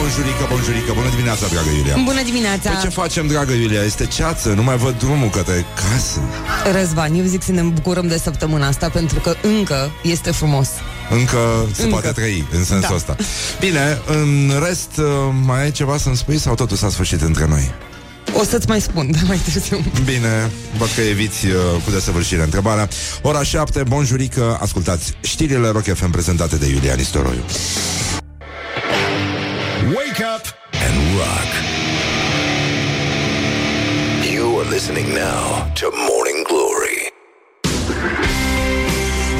Bonjurică, bonjurică, bună dimineața, dragă Iulia. Bună dimineața. Păi ce facem, dragă Iulia? Este ceață, nu mai văd drumul către casă. Răzvan, eu zic să ne bucurăm de săptămâna asta Pentru că încă este frumos. Încă se Încă. poate trăi în sensul Da. ăsta. Bine, în rest, uh, mai ai ceva să-mi spui sau totul s-a sfârșit între noi? O să-ți mai spun, dar mai târziu. Bine, văd că eviți uh, cu desăvârșire întrebarea. Ora 7, bonjurică, ascultați știrile Rock FM prezentate de Iulia Nistoroiu rock. You are listening now to Morning Glory.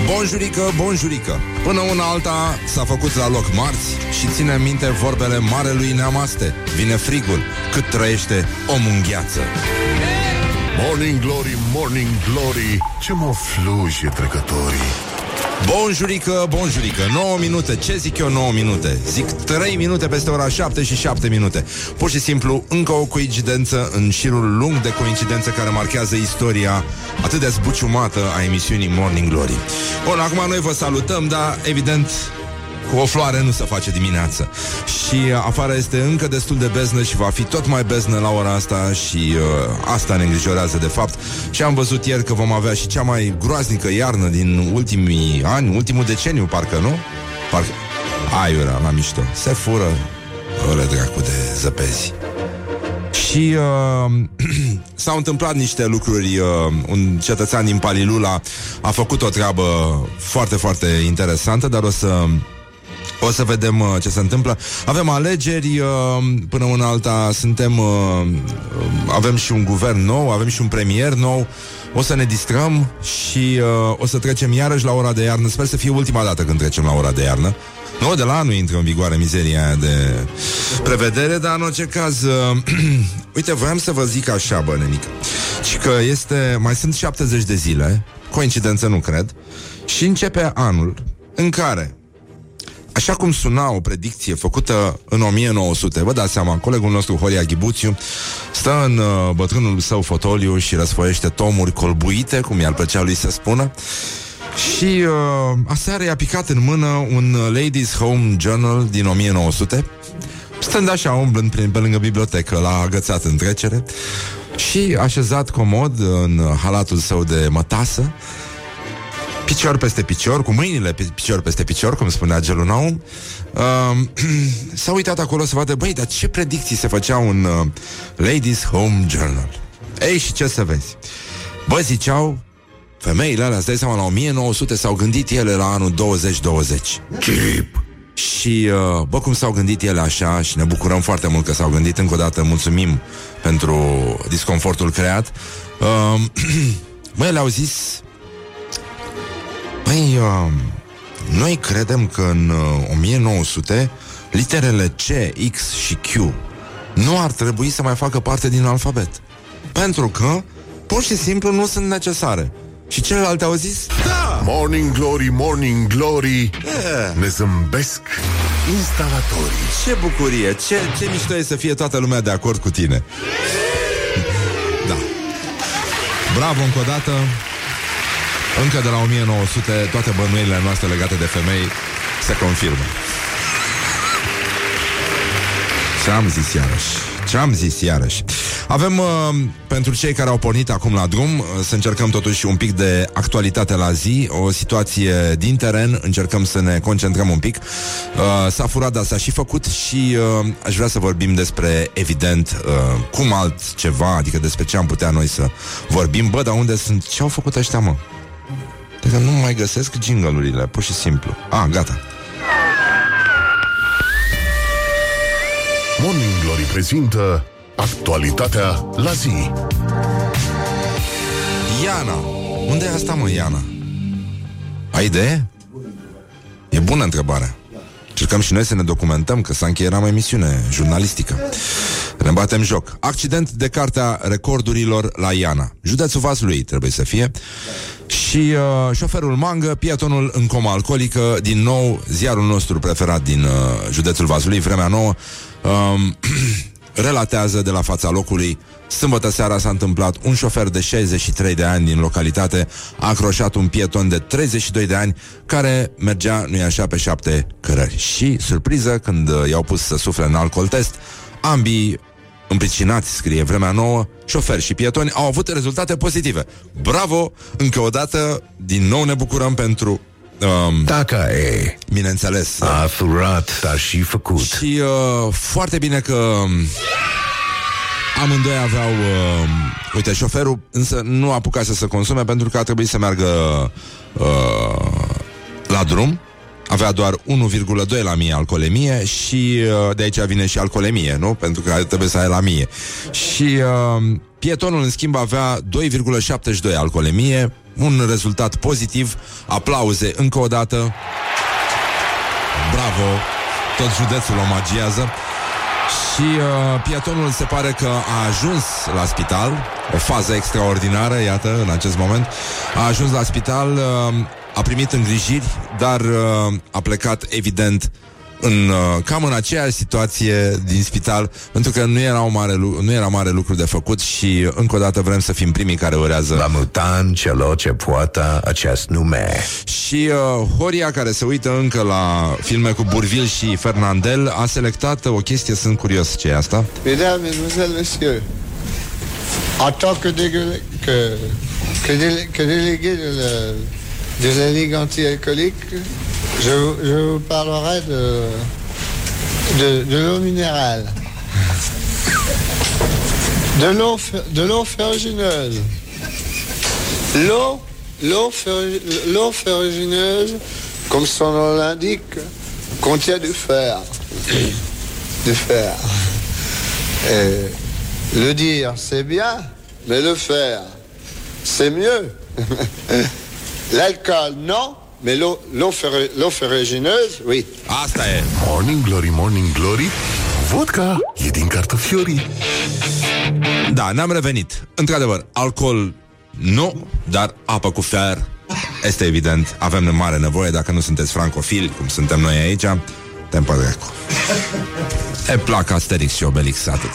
Bonjurică, bonjurică Până una alta s-a făcut la loc marți Și ține minte vorbele marelui Neamaste Vine frigul, cât trăiește omul în gheață Morning Glory, Morning Glory Ce mă fluje trecătorii Bonjurică, bonjurică 9 minute, ce zic eu 9 minute? Zic 3 minute peste ora 7 și 7 minute. Pur și simplu încă o coincidență În șirul lung de coincidențe Care marchează istoria atât de zbuciumată A emisiunii Morning Glory. Bun, acum noi vă salutăm Dar evident cu o floare nu se face dimineață. Și afară este încă destul de beznă Și va fi tot mai beznă la ora asta Și uh, asta ne îngrijorează de fapt. Și am văzut ieri că vom avea și cea mai groaznică iarnă Din ultimii ani, ultimul deceniu Parcă, nu? Parcă. Aiurea, la mișto. Se fură Ore dracu de zăpezi. Și uh, s-au întâmplat niște lucruri uh, Un cetățean din Palilula A făcut o treabă foarte, foarte interesantă Dar o să o să vedem uh, ce se întâmplă. Avem alegeri, uh, până una alta suntem, uh, uh, avem și un guvern nou, avem și un premier nou. O să ne distrăm și uh, o să trecem iarăși la ora de iarnă. Sper să fie ultima dată când trecem la ora de iarnă. Nu, de la anul intră în vigoare mizeria aia de prevedere, dar în orice caz, uh, uite, voiam să vă zic așa, bă, nenică, și că este, mai sunt 70 de zile, coincidență nu cred, și începe anul în care Așa cum suna o predicție făcută în 1900, vă dați seama, colegul nostru Horia Ghibuțiu stă în uh, bătrânul său fotoliu și răsfoiește tomuri colbuite, cum i-ar plăcea lui să spună, și uh, aseară i-a picat în mână un uh, Ladies Home Journal din 1900, stând așa umblând prin, pe lângă bibliotecă, l-a agățat în trecere și așezat comod în halatul său de mătasă, picior peste picior, cu mâinile pe picior peste picior, cum spunea Gelunaum, uh, s-a uitat acolo să vadă, băi, dar ce predicții se făceau în uh, Ladies Home Journal. Ei, și ce să vezi? Bă, ziceau, femeile alea, îți dai seama, la 1900 s-au gândit ele la anul 2020. Chip Și, uh, bă, cum s-au gândit ele așa și ne bucurăm foarte mult că s-au gândit. Încă o dată mulțumim pentru disconfortul creat. Uh, băi, le-au zis... Băi, uh, noi credem că în uh, 1900 literele C, X și Q nu ar trebui să mai facă parte din alfabet. Pentru că, pur și simplu, nu sunt necesare. Și celelalte au zis, da, Morning Glory, Morning Glory. Ne zâmbesc instalatorii. Ce bucurie, ce, ce mișto e să fie toată lumea de acord cu tine. Da. Bravo încă o dată Încă de la 1900 Toate bănuielile noastre legate de femei Se confirmă. Ce am zis iarăși? Ce am zis iarăși? Avem, uh, pentru cei care au pornit acum la drum uh, Să încercăm totuși un pic de actualitate la zi O situație din teren Încercăm să ne concentrăm un pic. Uh, S-a furat, dar s-a și făcut Și uh, aș vrea să vorbim despre, evident uh, Cum altceva Adică despre ce am putea noi să vorbim. Bă, dar unde sunt? Ce au făcut ăștia, mă? Adică nu mai găsesc jingle-urile Pur și simplu. Ah, gata. Morning Glory prezintă Actualitatea la zi. Iana. Unde e asta, mă, Iana? Ai idee? E bună întrebarea. Încercăm și noi să ne documentăm Că s-a încheiat o emisiune jurnalistică Ne batem joc. Accident de cartea recordurilor la Iana. Județul Vaslui trebuie să fie. Și uh, șoferul mangă Pietonul în coma alcoolică Din nou ziarul nostru preferat din uh, județul Vaslui Vremea nouă um, relatează de la fața locului. Sâmbătă seara s-a întâmplat un șofer de 63 de ani din localitate. A acroșat un pieton de 32 de ani care mergea, nu-i așa, pe șapte cărări. Și, surpriză, când uh, i-au pus să sufle în alcool test, ambii împricinați, scrie vremea nouă, șoferi și pietoni au avut rezultate pozitive. Bravo! Încă o dată, din nou ne bucurăm pentru Um, Dacă e, bineînțeles. a furat, dar și făcut. Și uh, foarte bine că um, amândoi aveau... Uh, uite, șoferul însă nu apucase să consume pentru că a trebuit să meargă uh, la drum. Avea doar 1,2 la mie alcoolemie și uh, de aici vine și alcoolemie, nu? Pentru că trebuie să ai la mie. Și uh, pietonul, în schimb, avea 2,72 alcoolemie, un rezultat pozitiv. Aplauze încă o dată. Bravo! Tot județul omagiază. Și uh, pietonul se pare că a ajuns la spital, o fază extraordinară, iată, în acest moment. A ajuns la spital, uh, a primit îngrijiri, dar uh, a plecat, evident, în, uh, cam în aceeași situație din spital, pentru că nu era, o mare, lu- nu era mare lucru de făcut și încă o dată vrem să fim primii care urează La mutan celor ce poartă acest nume. Și uh, Horia, care se uită încă la filme cu Burvil și Fernandel, a selectat o chestie, sunt curios ce e asta. Mesdames, Mesdemoiselles, Messieurs, en tant que, dégueu- que, que, délé- que délégué de la, de la Ligue anti-alcoolique, je, vous- parlerai de, l'eau minérale. De l'eau ferrugineuse. L'eau, l'eau ferru- l'eau ferrugineuse, comme son nom l'indique, contient du fer. Du fer. Et le dire, c'est bien, mais le faire, c'est mieux. L'alcool, non, mais l'eau, l'eau, ferru- l'eau ferrugineuse, oui. Asta e. Morning Glory, Morning Glory Vodka e din cartofiorii Da, ne-am revenit. Într-adevăr, alcool nu, dar apă cu fer este evident. Avem mare nevoie, dacă nu sunteți francofili, cum suntem noi aici, tempo greco. E plac Asterix și Obelix, atât.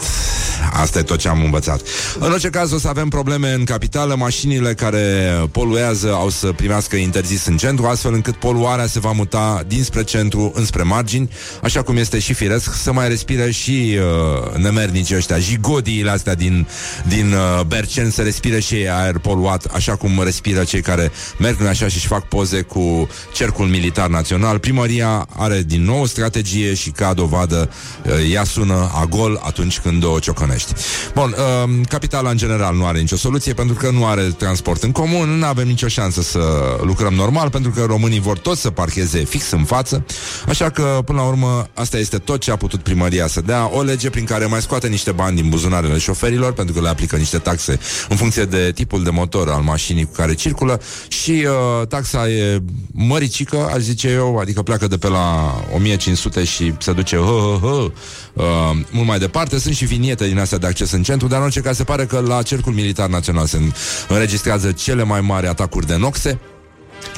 Asta e tot ce am învățat. În orice caz, o să avem probleme în capitală. Mașinile care poluează au să primească interzis în centru, astfel încât poluarea se va muta dinspre centru înspre margini, așa cum este și firesc, să mai respire și uh, nemernicii ăștia, jigodiile astea din, din uh, Bercen, să respire și ei aer poluat, așa cum respiră cei care merg în așa și își fac poze cu cercul militar național. Primăria are din nou o strategie și ca dovadă uh, ea sună a gol atunci când o ciocănești. Bun, uh, capitala în general nu are nicio soluție pentru că nu are transport în comun, nu avem nicio șansă să lucrăm normal pentru că românii vor toți să parcheze fix în față, așa că până la urmă asta este tot ce a putut primăria să dea, o lege prin care mai scoate niște bani din buzunarele șoferilor pentru că le aplică niște taxe în funcție de tipul de motor al mașinii cu care circulă și uh, taxa e măricică, aș zice eu, adică pleacă de pe la 1500 și se duce hă, hă, hă, uh, mult mai departe. Sunt și viniete din astea de acces în centru, dar în orice caz se pare că la Cercul Militar Național se înregistrează cele mai mari atacuri de noxe.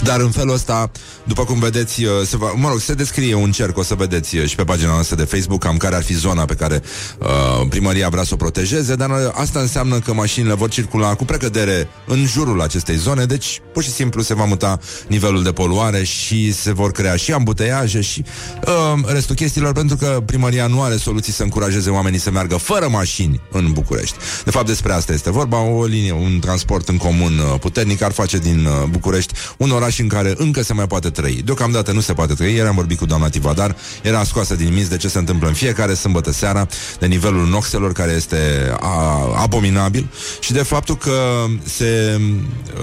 Dar în felul ăsta, după cum vedeți, uh, se va, mă rog, se descrie un cerc, o să vedeți uh, și pe pagina noastră de Facebook cam care ar fi zona pe care uh, primăria vrea să o protejeze, dar uh, asta înseamnă că mașinile vor circula cu precădere în jurul acestei zone, deci pur și simplu se va muta nivelul de poluare și se vor crea și ambuteiaje și uh, restul chestiilor, pentru că primăria nu are soluții să încurajeze oamenii să meargă fără mașini în București. De fapt, despre asta este vorba, o linie, un transport în comun uh, puternic ar face din uh, București un oraș în care încă se mai poate trăi. Deocamdată nu se poate trăi. Ieri am vorbit cu doamna Tivadar, era scoasă din minți de ce se întâmplă în fiecare sâmbătă seara, de nivelul noxelor care este a, abominabil și de faptul că se,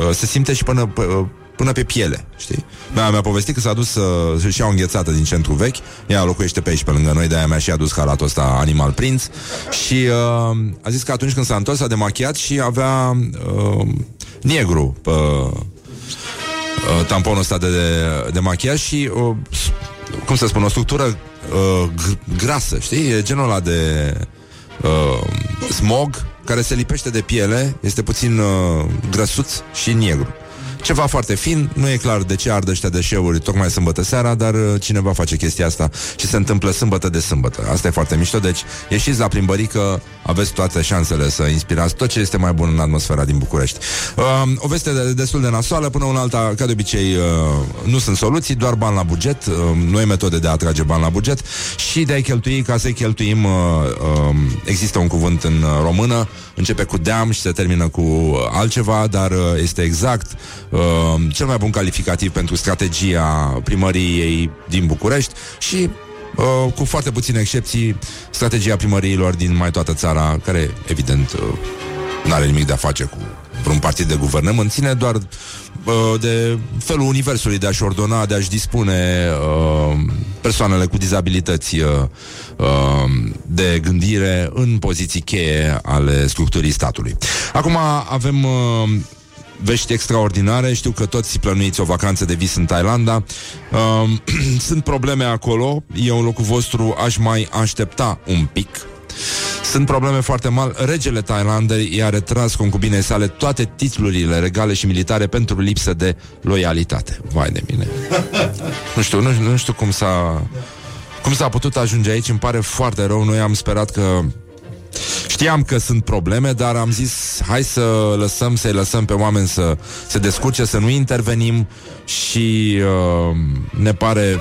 uh, se simte și până p- până pe piele, știi? Mea mi-a povestit că s-a dus să, să-și ia o înghețată din centru vechi, ea locuiește pe aici pe lângă noi, de-aia mi-a și adus halatul ăsta Animal Prince și uh, a zis că atunci când s-a întors s-a demachiat și avea uh, negru pe uh, tamponul ăsta de, de, de machiaj și uh, s- cum să spun, o structură uh, g- grasă, știi? E genul ăla de uh, smog care se lipește de piele, este puțin uh, grăsuț și negru. Ceva foarte fin, nu e clar de ce ardă ăștia deșeuri tocmai sâmbătă seara, dar uh, cineva face chestia asta și se întâmplă sâmbătă de sâmbătă. Asta e foarte mișto, deci ieșiți la plimbărică, aveți toate șansele să inspirați tot ce este mai bun în atmosfera din București. Uh, o veste de, destul de nasoală, până un alta, ca de obicei, uh, nu sunt soluții, doar bani la buget, uh, noi metode de a atrage bani la buget și de a-i cheltui ca să-i cheltuim. Uh, uh, există un cuvânt în uh, română, începe cu deam și se termină cu uh, altceva, dar uh, este exact uh, cel mai bun calificativ pentru strategia primăriei din București și Uh, cu foarte puține excepții, strategia primăriilor din mai toată țara, care, evident, uh, nu are nimic de a face cu vreun partid de guvernământ, ține doar uh, de felul universului de a-și ordona, de a-și dispune uh, persoanele cu dizabilități uh, uh, de gândire în poziții cheie ale structurii statului. Acum avem uh, vești extraordinare. Știu că toți plănuiți o vacanță de vis în Thailanda. Uh, sunt probleme acolo. Eu în locul vostru aș mai aștepta un pic. Sunt probleme foarte mari. Regele Thailandei i-a retras concubinei sale toate titlurile regale și militare pentru lipsă de loialitate. Vai de mine. nu știu, nu, nu știu cum s-a cum s-a putut ajunge aici, îmi pare foarte rău. Noi am sperat că Știam că sunt probleme, dar am zis hai să lăsăm, să-i lăsăm pe oameni să se descurce, să nu intervenim și uh, ne pare...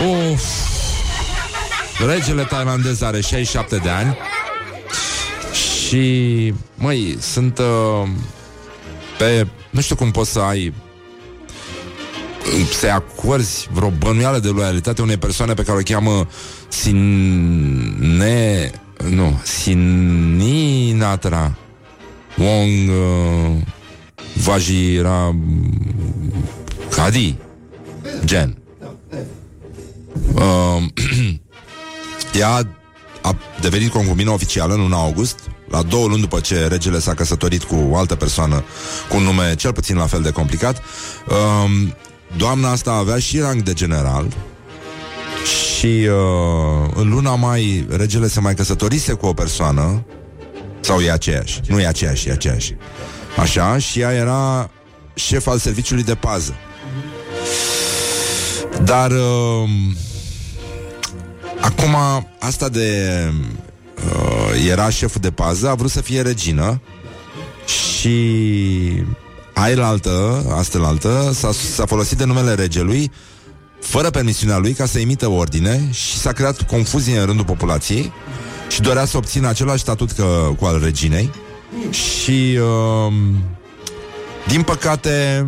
Uf. Regele tailandez are 67 de ani și, măi, sunt uh, pe... Nu știu cum poți să ai să acorzi vreo bănuială de loialitate unei persoane pe care o cheamă Sine... Nu, Sininatra Wong uh, Vajira Kadi Gen. Uh, Ea a devenit concubină oficială în 1 august la două luni după ce regele s-a căsătorit cu o altă persoană cu un nume cel puțin la fel de complicat. Um, doamna asta avea și rang de general și uh, în luna mai regele se mai căsătorise cu o persoană sau e aceeași? Nu e aceeași, e aceeași. Așa, și ea era șef al serviciului de pază. Dar uh, acum asta de uh, era șeful de pază, a vrut să fie regină și ailaltă, astelaltă, s-a, s-a folosit de numele regelui fără permisiunea lui ca să emită ordine și s-a creat confuzie în rândul populației și dorea să obțină același statut că, cu al reginei și uh, din păcate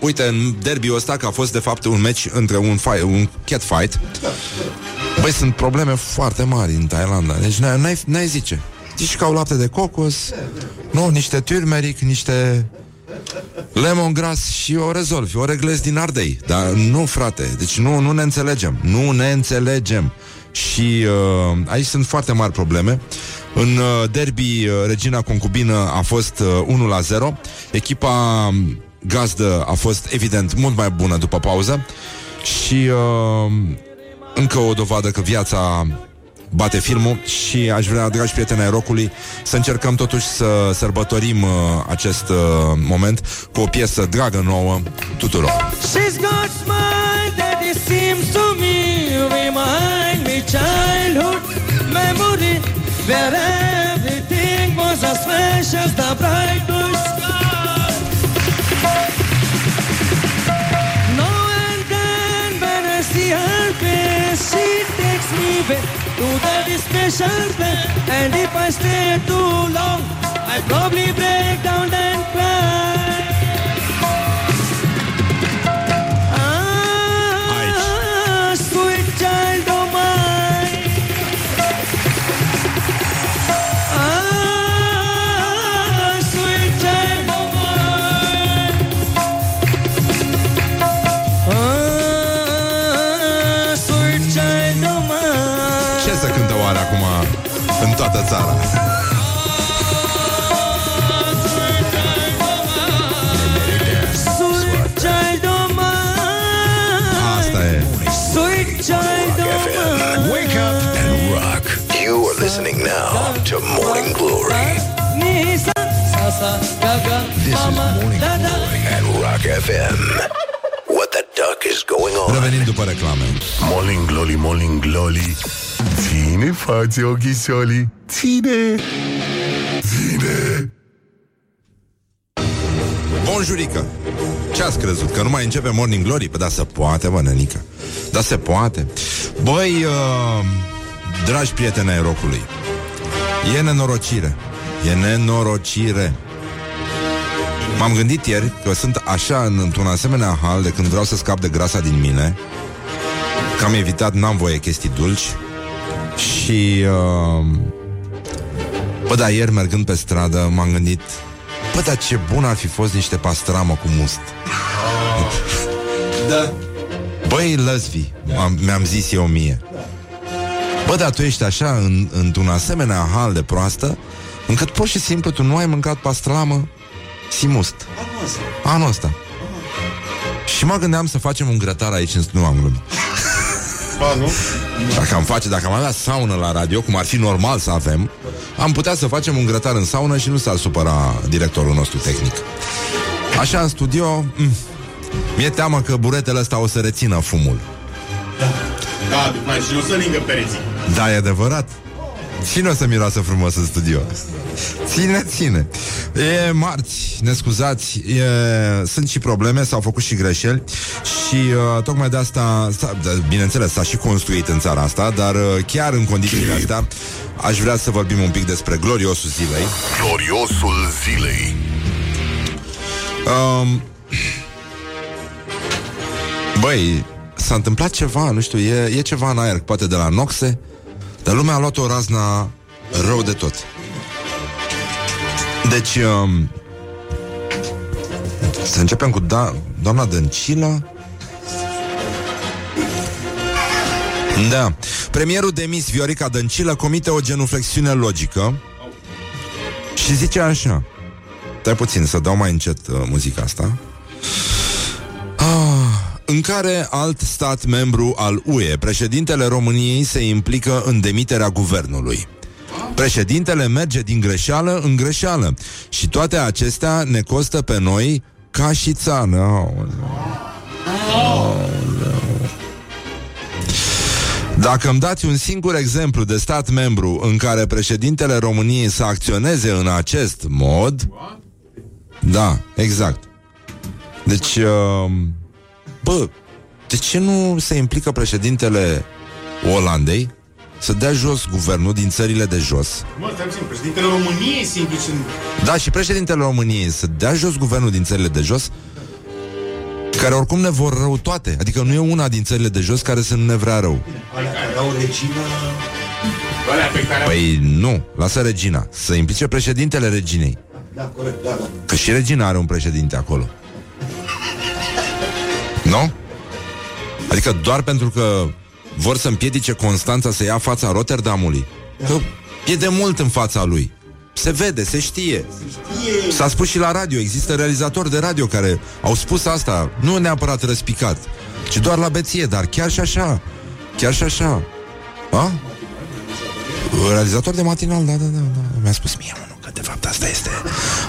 uite, în derbiul ăsta că a fost de fapt un meci între un, fight, un cat fight Băi, sunt probleme foarte mari în Thailanda Deci n-ai, n-ai zice Zici ca au lapte de cocos Nu, niște turmeric, niște Lemongrass și o rezolvi, o reglezi din ardei. Dar nu, frate, deci nu, nu ne înțelegem. Nu ne înțelegem. Și uh, aici sunt foarte mari probleme. În uh, derby, uh, Regina Concubină a fost uh, 1 la 0. Echipa gazdă a fost, evident, mult mai bună după pauză. Și uh, încă o dovadă că viața bate filmul și aș vrea, dragi prieteni ai rocului, să încercăm totuși să sărbătorim uh, acest uh, moment cu o piesă dragă nouă tuturor. She's got smile that it seems to me remind me childhood memory where everything was as fresh as the bright back to that special place. And if I stay too long, I probably break down and cry. Mine. Wake up and rock. You are listening now to Morning Glory. Nisa, sa casa, gaga, This is Morning. Glory at Rock FM. What the duck is going on? Revenim după reclame. Morning Glory, Morning Glory Ține față ochișolii Ține Ține Bonjurică! Ce ați crezut? Că nu mai începe Morning Glory? Păi da, se poate, bă, nenică. Da, se poate. Băi, uh, dragi prieteni ai rocului, e nenorocire. E nenorocire. M-am gândit ieri că sunt așa în, într-un asemenea hal de când vreau să scap de grasa din mine că am evitat, n-am voie chestii dulci și uh, bă, da, ieri mergând pe stradă m-am gândit Bă, dar ce bun ar fi fost niște pastramă cu must. Da. Băi, lăsvi, am, mi-am zis eu mie. Bă, dar tu ești așa în, într-un asemenea hal de proastă Încât pur și simplu tu nu ai mâncat pastramă și must. Anul ăsta. Și mă gândeam să facem un grătar aici în nu am glumit Ba, nu? Dacă am face, dacă am avea saună la radio, cum ar fi normal să avem, am putea să facem un grătar în saună și nu s-ar supăra directorul nostru tehnic. Așa în studio, mm, mi-e teamă că buretele ăsta o să rețină fumul. Da, mai și nu să lingă pereții. Da, e adevărat. Cine o să miroasă frumos în studio? Ține, ține. E marți, ne scuzați, e, sunt și probleme, s-au făcut și greșeli și uh, tocmai de asta, s-a, de, bineînțeles, s-a și construit în țara asta, dar uh, chiar în condițiile astea aș vrea să vorbim un pic despre gloriosul zilei. Gloriosul zilei Um, băi, s-a întâmplat ceva, nu știu, e, e ceva în aer, poate de la noxe, dar lumea a luat o razna rău de tot. Deci, um, să începem cu da, doamna Dăncilă. Da. Premierul demis Viorica Dăncilă comite o genuflexiune logică și zice așa. Stai puțin, să dau mai încet uh, muzica asta. Ah, în care alt stat membru al UE, președintele României se implică în demiterea guvernului. Președintele merge din greșeală în greșeală și toate acestea ne costă pe noi ca și țară. Aoleu. Dacă îmi dați un singur exemplu de stat membru în care președintele României să acționeze în acest mod, da, exact. Deci, uh, bă, de ce nu se implică președintele Olandei să dea jos guvernul din țările de jos? Mă, stai puțin, președintele României se implice în... Da, și președintele României să dea jos guvernul din țările de jos care oricum ne vor rău toate. Adică nu e una din țările de jos care să nu ne vrea rău. Era o regină... Alea pe care... Păi nu, lasă regina. Să implice președintele reginei. Da, corect, da, da. Că și regina are un președinte acolo. Nu? Adică doar pentru că vor să împiedice Constanța să ia fața Rotterdamului. Că e de mult în fața lui. Se vede, se știe. S-a spus și la radio, există realizatori de radio care au spus asta, nu neapărat răspicat, ci doar la beție, dar chiar și așa. Chiar și așa. A? Realizator de matinal, da, da, da, da. Mi-a spus mie unul că de fapt asta este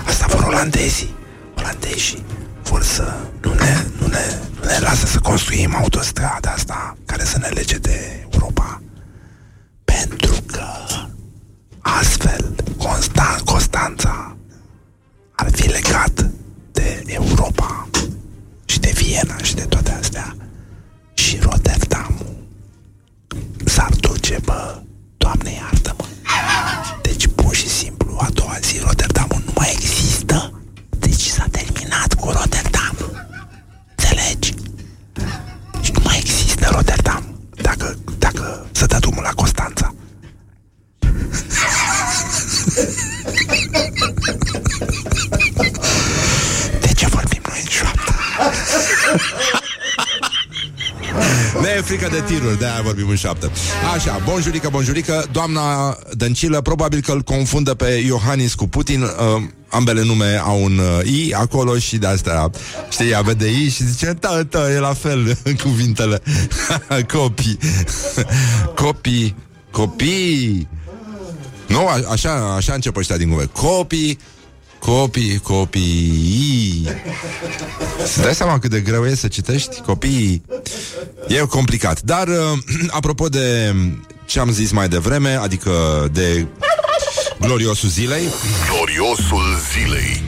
Asta vor olandezii Olandezii vor să nu ne, nu ne, nu ne lasă să construim autostrada asta Care să ne lege de Europa. Pentru că Astfel Constan, Constanța Ar fi legat de Europa Și de Viena și de toate astea. Și Rotterdamul S-ar duce, bă Doamne iartă-mă. Deci pur și simplu A doua zi Rotterdamul nu mai există? Deci s-a terminat cu Rotterdam Ne e frică de tiruri, de-aia vorbim în șapte. Așa, bonjurică, bonjurică, doamna Dăncilă probabil că îl confundă pe Iohannis cu Putin, uh, ambele nume au un uh, I acolo și de asta, știi, ea vede I și zice, da, da, e la fel cuvintele. copii. copii. Copii. Nu, a- așa, așa încep ăștia din guvern. Copii, Copii, copii. Să dai seama cât de greu e să citești copii. E complicat. Dar, uh, apropo de ce am zis mai devreme, adică de gloriosul zilei, Gloriosul zilei.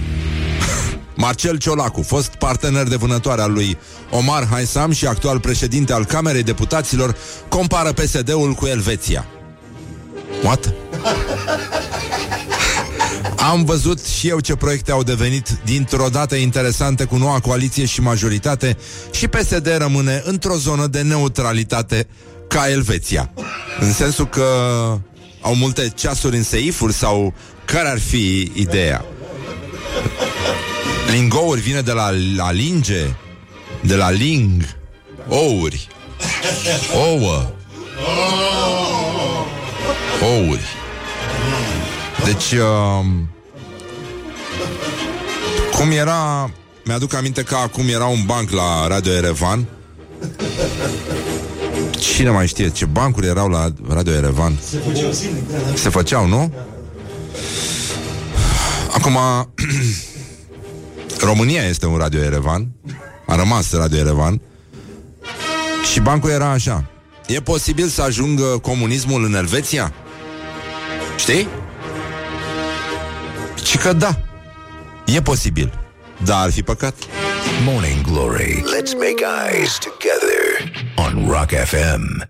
Marcel Ciolacu, fost partener de vânătoare al lui Omar Haisam și actual președinte al Camerei Deputaților, compară PSD-ul cu Elveția. What? Am văzut și eu ce proiecte au devenit dintr-o dată interesante cu noua coaliție și majoritate și PSD rămâne într-o zonă de neutralitate ca Elveția. În sensul că au multe ceasuri în seifuri sau care ar fi ideea? Lingouri vine de la, la linge, de la ling, ouri, ouă, ouri. Deci, uh, cum era, mi-aduc aminte că acum era un banc la Radio Erevan. Cine mai știe ce bancuri erau la Radio Erevan? Se făceau zilnic, da, Se făceau, nu? Acum, România este un Radio Erevan A rămas Radio Erevan Și bancul era așa E posibil să ajungă comunismul în Elveția? Știi? Și că da E posibil Dar ar fi păcat Morning Glory. Let's make eyes together on Rock FM.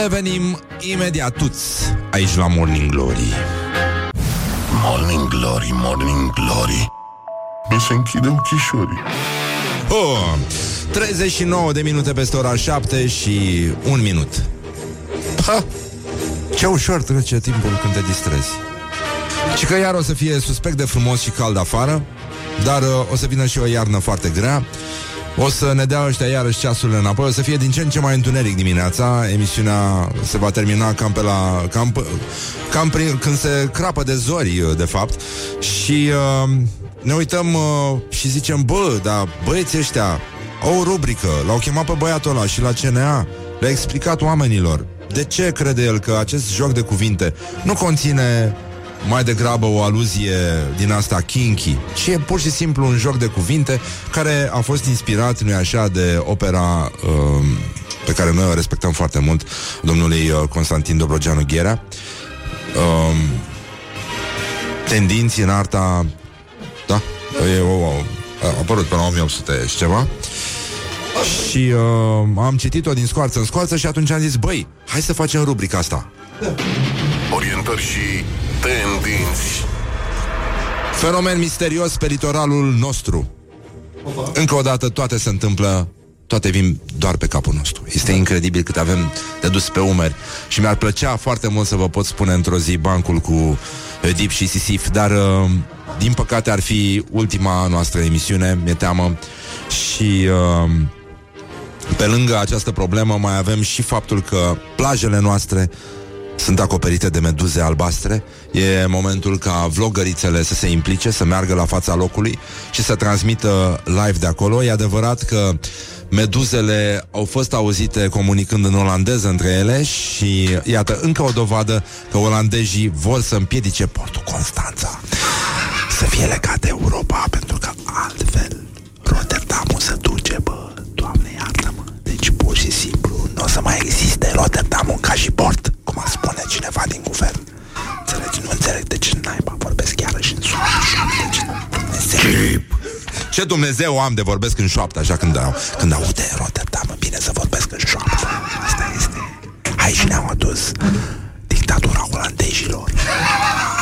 Revenim imediat tuți Aici la Morning Glory Morning Glory, Morning Glory. Mi se închide ochișorii. oh, 39 de minute peste ora 7 și un minut. Ha, Ce ușor trece timpul când te distrezi. Și că iar o să fie suspect de frumos și cald afară Dar uh, o să vină și o iarnă foarte grea. O să ne dea ăștia iarăși ceasurile înapoi. O să fie din ce în ce mai întuneric dimineața. Emisiunea se va termina cam pe la Cam, p- cam prin, când se crapă de zori, uh, de fapt. Și uh, ne uităm uh, și zicem Bă, dar băieții ăștia Au o rubrică, l-au chemat pe băiatul ăla Și la CNA le-a explicat oamenilor De ce crede el că acest joc de cuvinte Nu conține mai degrabă o aluzie din asta kinky, ci e pur și simplu un joc de cuvinte care a fost inspirat, nu așa, de opera um, pe care noi o respectăm foarte mult, domnului uh, Constantin Dobrogeanu Gherea. Um, tendinți în arta da, e, o, a apărut pe la 1800 și ceva și uh, am citit-o din scoarță în scoarță și atunci am zis, băi, hai să facem rubrica asta. Orientări și tendinți. Fenomen misterios pe litoralul nostru. Încă o dată toate se întâmplă toate vin doar pe capul nostru. Este incredibil cât avem de dus pe umeri și mi-ar plăcea foarte mult să vă pot spune într-o zi bancul cu Dip și Sisif, dar uh, din păcate ar fi ultima noastră emisiune, mi-e teamă și uh, pe lângă această problemă mai avem și faptul că plajele noastre sunt acoperite de meduze albastre. E momentul ca vlogărițele să se implice, să meargă la fața locului și să transmită live de acolo. E adevărat că meduzele au fost auzite comunicând în olandeză între ele și iată, încă o dovadă că olandezii vor să împiedice portul Constanța să fie legat de Europa, pentru că altfel Rotterdamul să mai existe Rotterdamul ca și port, cum ar spune cineva din guvern. Înțelegi? Nu înțeleg de ce naiba vorbesc chiar și în șoaptă. Deci, Dumnezeu. Ce Dumnezeu am de vorbesc în șoaptă, așa când, au, când aude Rotterdam, bine să vorbesc în șoaptă. Asta este. Aici ne-au adus dictatura olandezilor.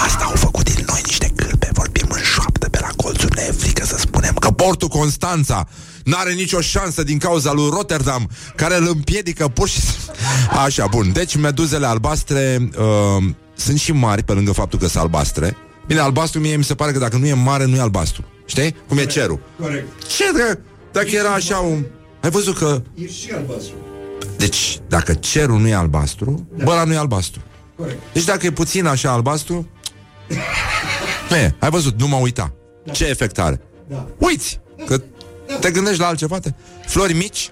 Asta au făcut din noi niște cârpe, vorbim în șoaptă pe la colțuri, ne e frică să spunem că portul Constanța n-are nicio șansă din cauza lui Rotterdam, care îl împiedică pur și simplu. Așa, bun. Deci meduzele albastre uh, sunt și mari, pe lângă faptul că sunt albastre. Bine, albastru mie mi se pare că dacă nu e mare, nu e albastru. Știi? Cum e cerul. Corect. Ce, dră? Dacă era așa un... Ai văzut că... E și albastru. Deci, dacă cerul nu e albastru, da. bă, ăla nu e albastru. Corect. Deci dacă e puțin așa albastru, nu e. Ai văzut, nu mă uita. Ce efect are? Da. Uiți! Că te gândești la altceva? Te... Flori mici,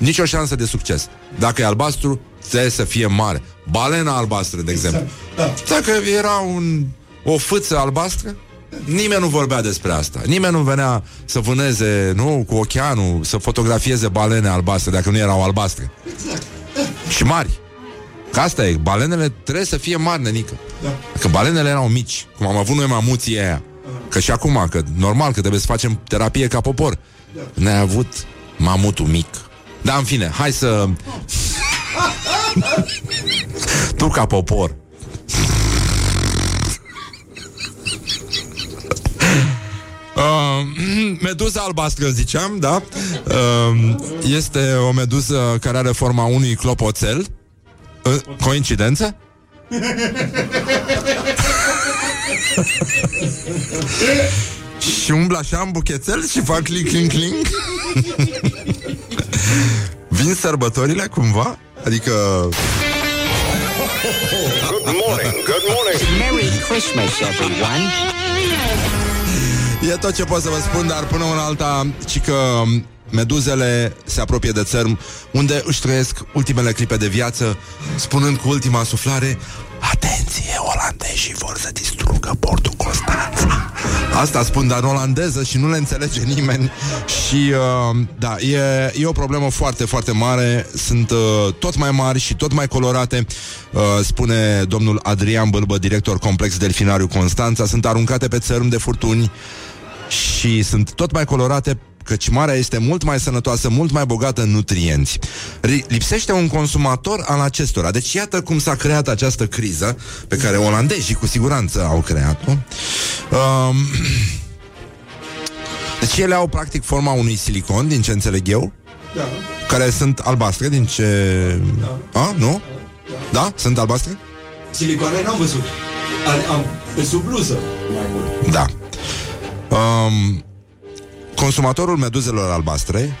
Nicio șansă de succes. Dacă e albastru, trebuie să fie mare. Balena albastră, de exemplu. Da. Dacă era un, o fâță albastră, nimeni nu vorbea despre asta. Nimeni nu venea să vâneze, nu, cu oceanul, să fotografieze balene albastre, dacă nu erau albastre. Și mari. Că asta e, balenele trebuie să fie mari, nenică. Da. Că balenele erau mici, cum am avut noi mamuții aia. Că și acum, că normal că trebuie să facem terapie ca popor. N-ai avut mamutul mic. Da, în fine, hai să... tu ca popor. Uh, meduza albastră, ziceam, da? Uh, este o meduză care are forma unui clopoțel. Uh, coincidență? și umblă așa în buchețel și fac cling, cling, cling. Vin sărbătorile cumva? Adică... Good morning, good morning. Merry Christmas, everyone. E tot ce pot să vă spun, dar până una alta, ci că meduzele se apropie de țărm, unde își trăiesc ultimele clipe de viață, spunând cu ultima suflare, Atenție, olandezii vor să distrugă portul Constanța. Asta spun, dar în olandeză și nu le înțelege nimeni și, uh, da, e, e o problemă foarte, foarte mare. Sunt uh, tot mai mari și tot mai colorate, uh, spune domnul Adrian Bâlbă, director complex Delfinariu Constanța. Sunt aruncate pe țărm de furtuni și sunt tot mai colorate căci marea este mult mai sănătoasă, mult mai bogată în nutrienți. Ri- lipsește un consumator al acestora. Deci iată cum s-a creat această criză pe care olandezii cu siguranță au creat-o. Um, deci ele au practic forma unui silicon, din ce înțeleg eu, Da. care sunt albastre, din ce... A, nu? Da? Sunt albastre? Silicoane n-am văzut. Am, am pe sub bluză. Mai mult. Da. Um, consumatorul meduzelor albastre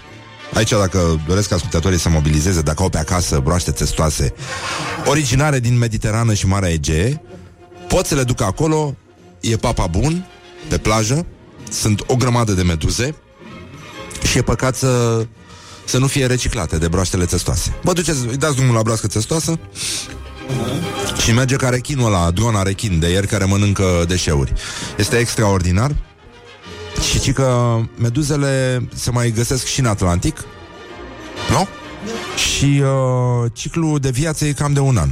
Aici dacă doresc ascultătorii să mobilizeze Dacă au pe acasă broaște testoase Originare din Mediterană și Marea Egee Pot să le duc acolo E papa bun Pe plajă Sunt o grămadă de meduze Și e păcat să să nu fie reciclate de broaștele testoase. Vă duceți, îi dați drumul la broască testoasă și merge ca rechinul la drona rechin de ieri care mănâncă deșeuri. Este extraordinar. Și ci că meduzele se mai găsesc și în Atlantic, nu? Și uh, ciclul de viață e cam de un an.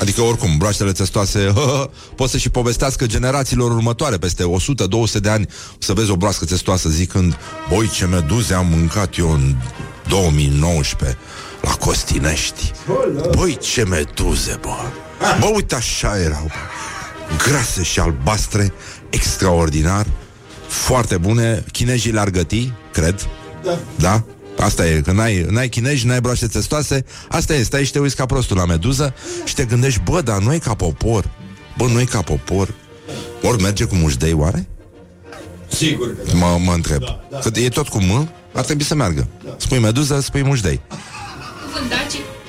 Adică oricum, broaștele testoase pot să și povestească generațiilor următoare Peste 100-200 de ani o Să vezi o broască testoasă zicând Băi, ce meduze am mâncat eu în 2019 La Costinești. Băi, ce meduze, bă! Bă, uite așa erau. Grase și albastre Extraordinar Foarte bune. Chinezii le-ar găti, cred. Da. da? Asta e, că n-ai, n-ai chineji, n-ai broaște testoase. Asta e, stai și te uiți ca prostul la meduză Și te gândești, bă, dar noi ca popor. Bă, noi ca popor. Ori merge cu mușdei, oare? Sigur că da. Mă, mă întreb. Da, da. Că e tot cu M, ar trebui să meargă. Spui meduză, spui mușdei.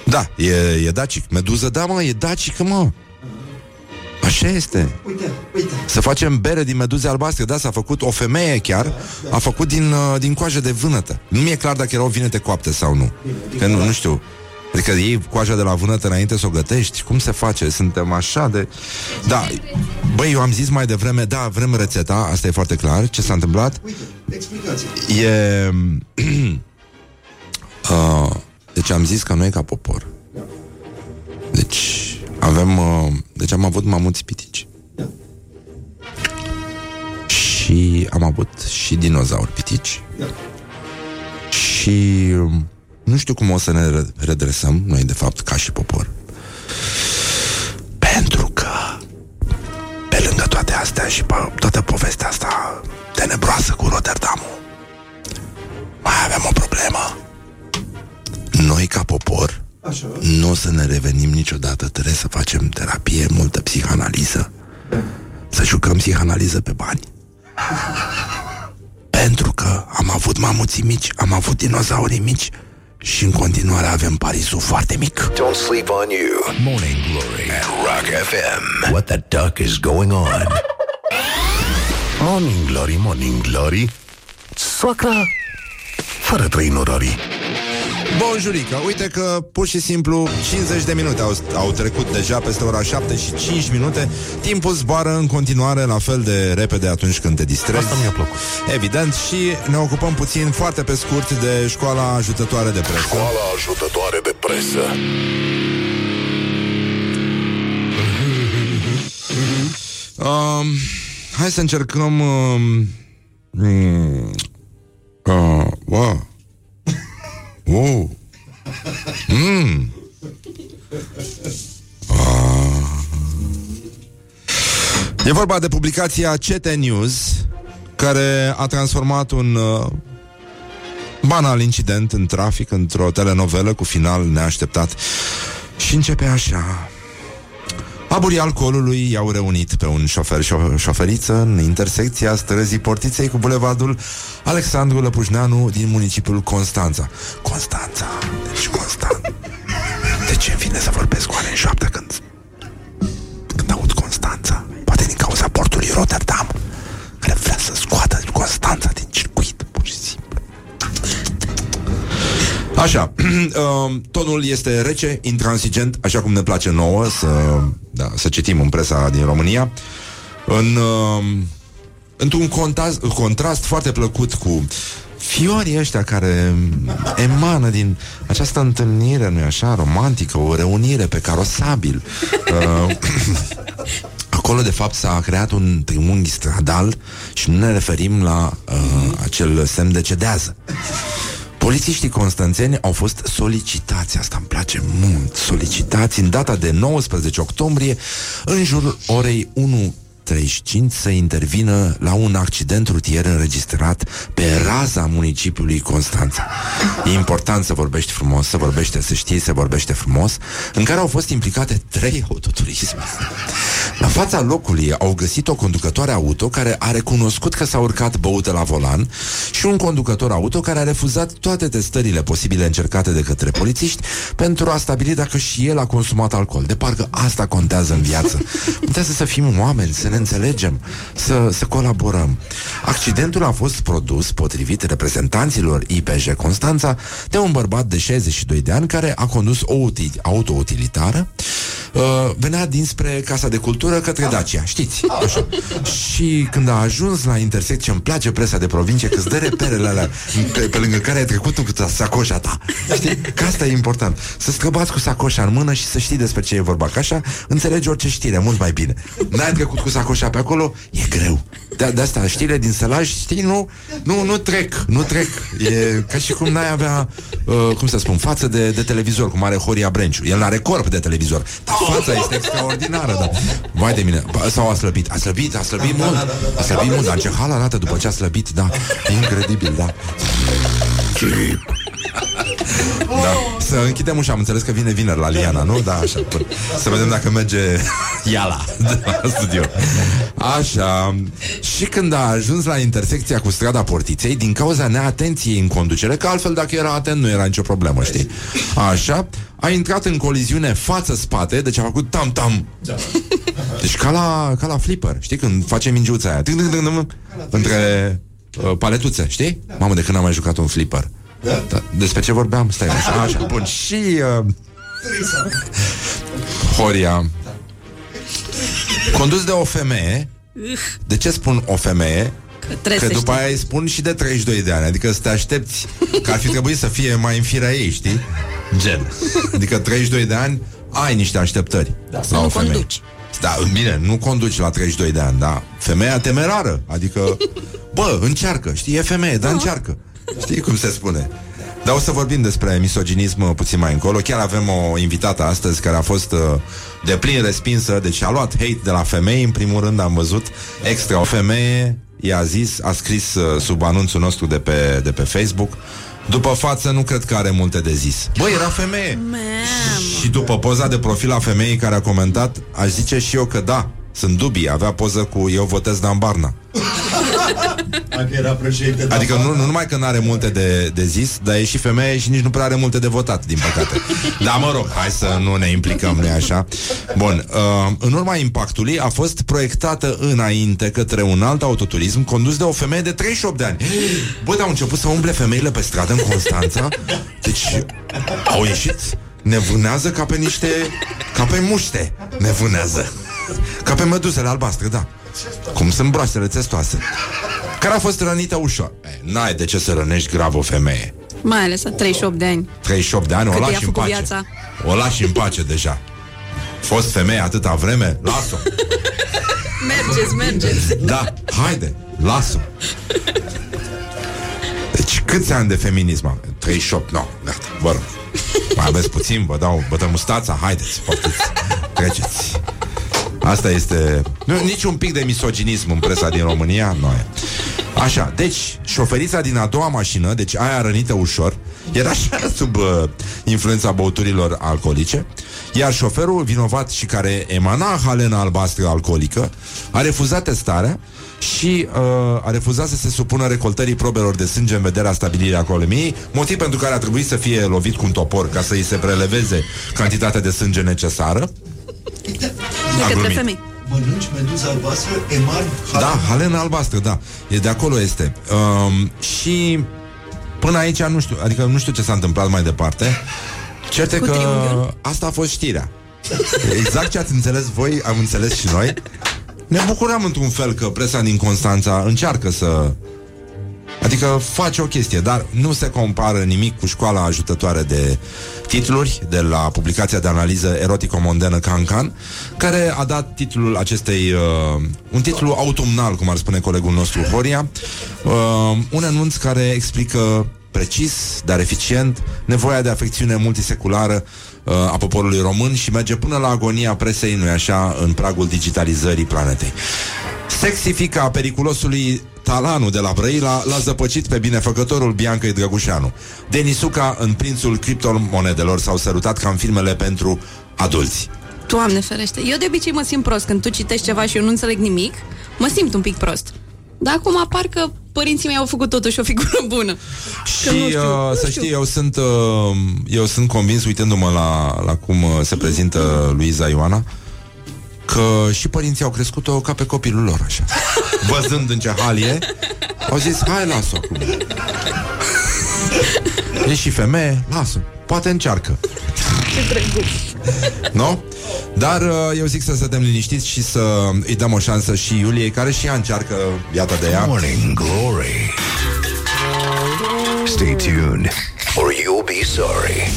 Da, e, e dacic. Meduză, da, mă, e dacică, mă Așa este. Uite, uite. Să facem bere din meduze albastre Da, s-a făcut o femeie chiar A făcut din, uh, din coajă de vânătă. Nu mi-e clar dacă erau vinete coapte sau nu. Că nu, nu știu. Adică iei coaja de la vânătă înainte să o gătești Cum se face? Suntem așa de... Da, băi, eu am zis mai devreme Da, vrem rețeta, asta e foarte clar. Ce s-a întâmplat? Uite, explicație. E... uh, deci am zis că noi ca popor. Deci avem uh, Deci am avut mamuți pitici Da. Și am avut și dinozauri pitici Da. Și um, Nu știu cum o să ne re- redresăm Noi de fapt ca și popor Pentru că Pe lângă toate astea Și pe toată povestea asta Tenebroasă cu Rotterdamul mai avem o problemă. Noi, ca popor, Așa. nu o să ne revenim niciodată. Trebuie să facem terapie, multă psihanaliză. Să jucăm psihanaliză pe bani. Pentru că am avut mamuții mici, am avut dinozaurii mici și în continuare avem Parisul foarte mic. Don't sleep on you. Morning Glory at Rock FM. What the duck is going on? Morning Glory, Morning Glory Soacra Fără trei nororii Bonjurică, uite că pur și simplu 50 de minute au, au trecut deja peste ora 7 și 5 minute. Timpul zboară în continuare la fel de repede atunci când te distrezi. Asta mi-a plăcut. Evident. Și ne ocupăm puțin foarte pe scurt de școala ajutătoare de presă. Școala ajutătoare de presă. um, Hai să încercăm um, mm, uh, wow. Wow. Mm. Ah. E vorba de publicația CT News care a transformat un uh, banal incident în trafic într-o telenovelă cu final neașteptat și începe așa. Aburii alcoolului i-au reunit pe un șofer și o șoferiță în intersecția străzii Portiței cu bulevardul Alexandru Lăpușneanu din municipiul Constanța. Constanța, deci Constanța. De ce îmi vine să vorbesc cu ale în șoaptă când, când aud Constanța? Poate din cauza portului Rotterdam, care vrea să scoată Constanța din Așa, um, tonul este rece, intransigent, așa cum ne place nouă să, da, să citim în presa din România, în, um, într-un contrast, contrast foarte plăcut cu fiorii ăștia care emană din această întâlnire, nu-i așa, romantică, o reunire pe carosabil. Uh, Acolo, de fapt, s-a creat un triunghi stradal și nu ne referim la uh, acel semn de cedează. Polițiștii constanțeni au fost solicitați, asta îmi place mult, solicitați în data de 19 octombrie, în jurul orei 1 35 să intervină la un accident rutier înregistrat pe raza municipiului Constanța. E important să vorbești frumos, să vorbește, să știi, să vorbește frumos, în care au fost implicate trei autoturisme. La fața locului au găsit o conducătoare auto care a recunoscut că s-a urcat băută la volan și un conducător auto care a refuzat toate testările posibile încercate de către polițiști pentru a stabili dacă și el a consumat alcool. De parcă asta contează în viață. Contează să fim oameni, să ne înțelegem, să, să colaborăm. Accidentul a fost produs, potrivit reprezentanților IPJ Constanța, de un bărbat de 62 de ani care a condus o uti- auto-utilitară, uh, venea dinspre Casa de Cultură către Dacia, știți? Așa. Și când a ajuns la intersecție, îmi place presa de provincie, că îți dă reperele alea pe, pe lângă care ai trecut tu cu sacoșa ta. Știi? Că asta e important. Să scăbați cu sacoșa în mână și să știi despre ce e vorba. Că așa înțelegi orice știre mult mai bine. N-ai trecut cu sacoșa pe acolo, e greu. De, de asta, știrile din sălaj, știi, nu, nu, nu trec, nu trec. E ca și cum n-ai avea, uh, cum să spun, față de, de televizor, cum are Horia Brenciu. El are corp de televizor. Dar fața este extraordinară, da. Vai de mine. Ba, Sau a slăbit. A slăbit, a slăbit mult. A slăbit mult, dar ce hal arată după ce a slăbit, da. Incredibil, da. Da. Să închidem ușa, am înțeles că vine vineri la Liana, nu? Da, așa. Bun. Să vedem dacă merge Iala de la studio. Așa. Și când a ajuns la intersecția cu strada Portiței, din cauza neatenției în conducere, că altfel dacă era atent nu era nicio problemă, știi? Așa, a intrat în coliziune față-spate, deci a făcut tam-tam. Deci ca la, ca la flipper, știi? Când face mingiuța aia. Tâng, tâng, tâng, tâng, între uh, paletuțe, știi? Mamă, de când am mai jucat un flipper. Da. Despre ce vorbeam? Stai așa, așa. Bun, și uh, Horia Condus de o femeie De ce spun o femeie? Trebuie Că să după știi. aia îi spun și de 32 de ani Adică să te aștepți Că ar fi trebuit să fie mai în firea ei, știi? Gen Adică 32 de ani Ai niște așteptări da, Să nu conduci. Da, bine, nu conduci la 32 de ani, da. Femeia temerară, adică, bă, încearcă, știi, e femeie, dar încearcă. Știi cum se spune? Dar o să vorbim despre misoginism uh, puțin mai încolo. Chiar avem o invitată astăzi care a fost uh, de plin respinsă, deci a luat hate de la femei, în primul rând am văzut extra o femeie, i-a zis, a scris uh, sub anunțul nostru de pe, de pe Facebook, după față nu cred că are multe de zis. Băi, era femeie. Și după poza de profil a femeii care a comentat, aș zice și eu că da, sunt dubii, avea poză cu eu votez Dan Barna. Dacă era președinte de Adică nu, afară. nu numai că nu are multe de, de zis, dar e și femeie și nici nu prea are multe de votat, din păcate. Dar mă rog, hai să nu ne implicăm, nu așa? Bun, uh, în urma impactului a fost proiectată înainte către un alt autoturism condus de o femeie de 38 de ani. Bă, dar au început să umble femeile pe stradă în Constanța, deci au ieșit nevânează ca pe niște... ca pe muște nevânează. Ca pe mădusele albastre, da. Cum sunt broastele testoase. Care a fost rănită ușor. E, N-ai de ce să rănești grav o femeie. Mai ales la 38 de ani. 38 de ani, o Cât i-a lași în făcut pace. viața. O lași în pace deja. Fost femeie atâta vreme, las-o. Mergeți, mergeți. Da, haide, las-o. Deci câți ani de feminism am? 38, nu, no, gata, vă rog. Mai aveți puțin, vă dau, vă dăm mustața, haideți, poftiți, treceți. Asta este... Nu, nici un pic de misoginism în presa din România, nu e. Așa, deci, șoferița din a doua mașină, deci aia rănită ușor, era așa sub uh, influența băuturilor alcoolice, iar șoferul vinovat și care emana halena albastră alcoolică a refuzat testarea și uh, a refuzat să se supună recoltării probelor de sânge în vederea stabilirii alcoolemiei, motiv pentru care a trebuit să fie lovit cu un topor ca să îi se preleveze cantitatea de sânge necesară. De Am către glumit. femei. Mănânci meduza albastră, emar, Da, halena albastră, da. E de acolo este. Um, și până aici nu știu, adică nu știu ce s-a întâmplat mai departe. Certe Cu că triunghiul? asta a fost știrea. Exact ce ați înțeles voi, am înțeles și noi. Ne bucurăm într-un fel că presa din Constanța încearcă să Adică face o chestie, dar nu se compară nimic cu școala ajutătoare de titluri de la publicația de analiză erotico-mondenă Cancan, care a dat titlul acestei, uh, un titlu autumnal, cum ar spune colegul nostru Horia, uh, un anunț care explică precis, dar eficient, nevoia de afecțiune multiseculară uh, a poporului român și merge până la agonia presei, nu așa, în pragul digitalizării planetei. Sexifica periculosului Talanu de la Brăila l-a zăpăcit pe binefăcătorul Bianca Drăgușanu. Denisuca în prințul criptomonedelor s-au sărutat ca în filmele pentru adulți. Doamne ferește. Eu de obicei mă simt prost când tu citești ceva și eu nu înțeleg nimic. Mă simt un pic prost. Dar acum apar că părinții mei au făcut totuși o figură bună. Că Și nu știu, uh, nu să știu. știi, eu sunt, uh, eu sunt convins, uitându-mă la, la cum uh, se prezintă Luiza Ioana, că și părinții au crescut-o ca pe copilul lor, așa. Văzând în ce hal e, au zis, hai, las-o acum. E și femeie, las-o. Poate încearcă. Nu? Dar uh, eu zic să stăm liniștiți și să îi dăm o șansă și Iuliei, care și ea încearcă viața de ea. Morning Glory. Stay tuned, or you'll be sorry.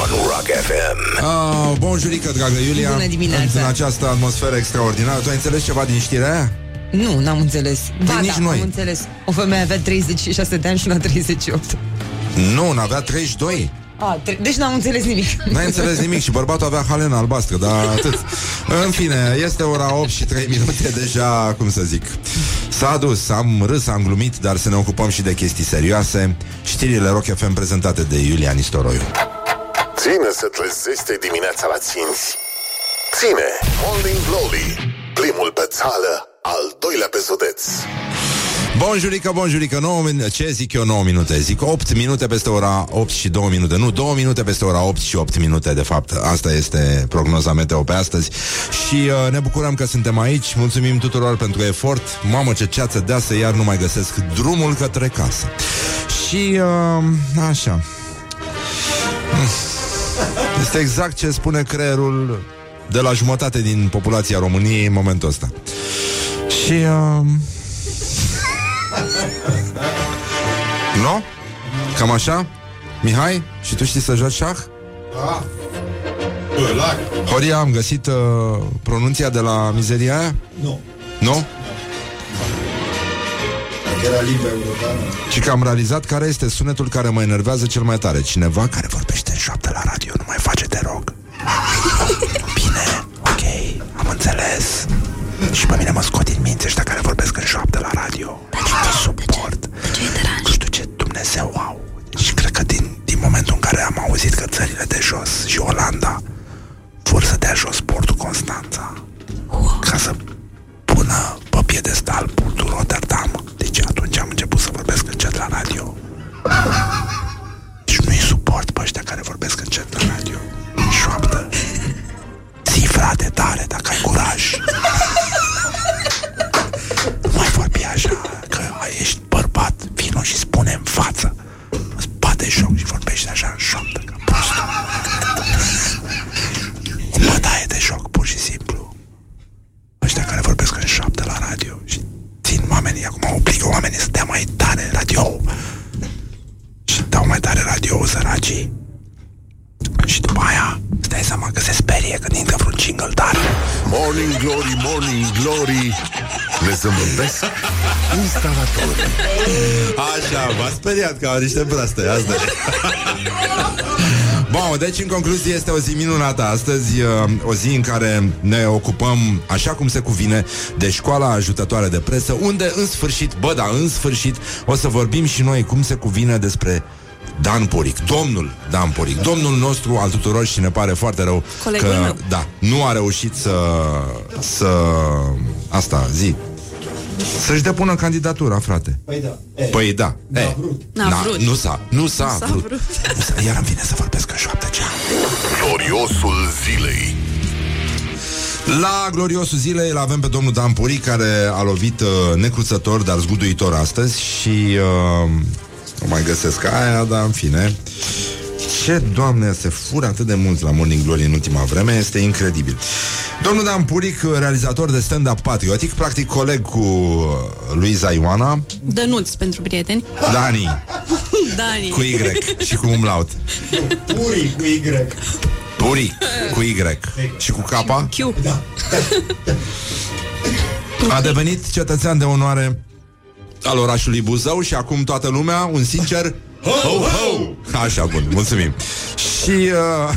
On Rock FM. Uh, bonjurică, dragă Iulia Bună dimineața. În această atmosferă extraordinară Tu ai înțeles ceva din știrea aia? Nu, n-am înțeles. Ba, nici da, noi. am înțeles. O femeie avea 36 de ani și una 38. Nu, n-avea 32 A, tre- deci n-am înțeles nimic. N-ai înțeles nimic și bărbatul avea halena albastră Dar atât În fine, este ora 8 și 3 minute Deja, cum să zic S-a adus, am râs, am glumit Dar să ne ocupăm și de chestii serioase Știrile Rock FM prezentate de Iulia Nistoroiu Ține se trezește dimineața la ținți. Ține Morning Glory. Primul pe țară, al doilea pe județ. Bonjurică, bonjurică, 9 minute, ce zic eu 9 minute? Zic 8 minute peste ora 8 și 2 minute, nu, 2 minute peste ora 8 și 8 minute, de fapt, asta este prognoza meteo pe astăzi și uh, ne bucurăm că suntem aici, mulțumim tuturor pentru efort, mamă ce ceață deasă, iar nu mai găsesc drumul către casă. Și, uh, așa, este exact ce spune creierul de la jumătate din populația României în momentul ăsta. Și, uh, Nu? Cam așa? Mihai? Și tu știi să joci șah? Bă, lag. Horia, am găsit uh, pronunția de la mizeria aia? Nu. Nu? Dacă era limba europeană. Și că am realizat care este sunetul care mă enervează cel mai tare. Cineva care vorbește în șoaptă la radio Nu mai face, te rog. Bine, ok, am înțeles. Și pe mine mă scot din minte ăștia care vorbesc în șoaptă la radio. Nu suport. Nu știu ce Dumnezeu au. Și cred că din, din momentul în care am auzit că țările de jos și Olanda Vor să dea jos portul Constanța Ca să pună pe piedestal portul Rotterdam la radio. Deci nu-i suport pe ăștia care vorbesc încet la radio. Șoaptă. Zi, frate, tare, dacă ai curaj. Nu mai vorbi așa, că ești bărbat, vino și spune în față. Îți bate joc și vorbește. Oamenii, acum obligă oamenii să dea mai tare radio. Și dau mai tare radio, săracii. Și după aia, îți dai seama că se sperie când intră vreun jingle tare. Morning Glory, Morning Glory Ne zâmbesc instalatorii Așa, v-a speriat că au niște braste Asta e. Bun, deci în concluzie este o zi minunată astăzi uh, O zi în care ne ocupăm Așa cum se cuvine De școala ajutătoare de presă Unde în sfârșit, bă da, în sfârșit O să vorbim și noi cum se cuvine despre Dan Puric, domnul Dan Puric Domnul nostru al tuturor și ne pare foarte rău Colegul Că, meu. da, nu a reușit să Să, asta, zi Să-și depună candidatura, frate Păi da. E, Păi da, N-a e, vrut. N-a na- vrut. Nu s-a, nu s-a, s-a vrut. vrut. Nu s-a- Iar îmi vine să vorbesc în șoaptă cea. Gloriosul zilei La gloriosul zilei îl avem pe domnul Dan Puri Care a lovit uh, necruțător Dar zguduitor astăzi Și uh, Nu mai găsesc aia Dar în fine ce, doamne, se fură atât de mult la Morning Glory în ultima vreme, este incredibil. Domnul Dan Puric, realizator de stand-up patriotic, practic coleg cu uh, Luiza Ioana, Dănuț pentru prieteni. Dani, Dani. cu Y și cu umlaut. Puri cu Y. Puric, cu Y și cu K. Q. Da. A devenit cetățean de onoare al orașului Buzău și acum toată lumea, un sincer ho, ho! Așa, bun, mulțumim. Și uh...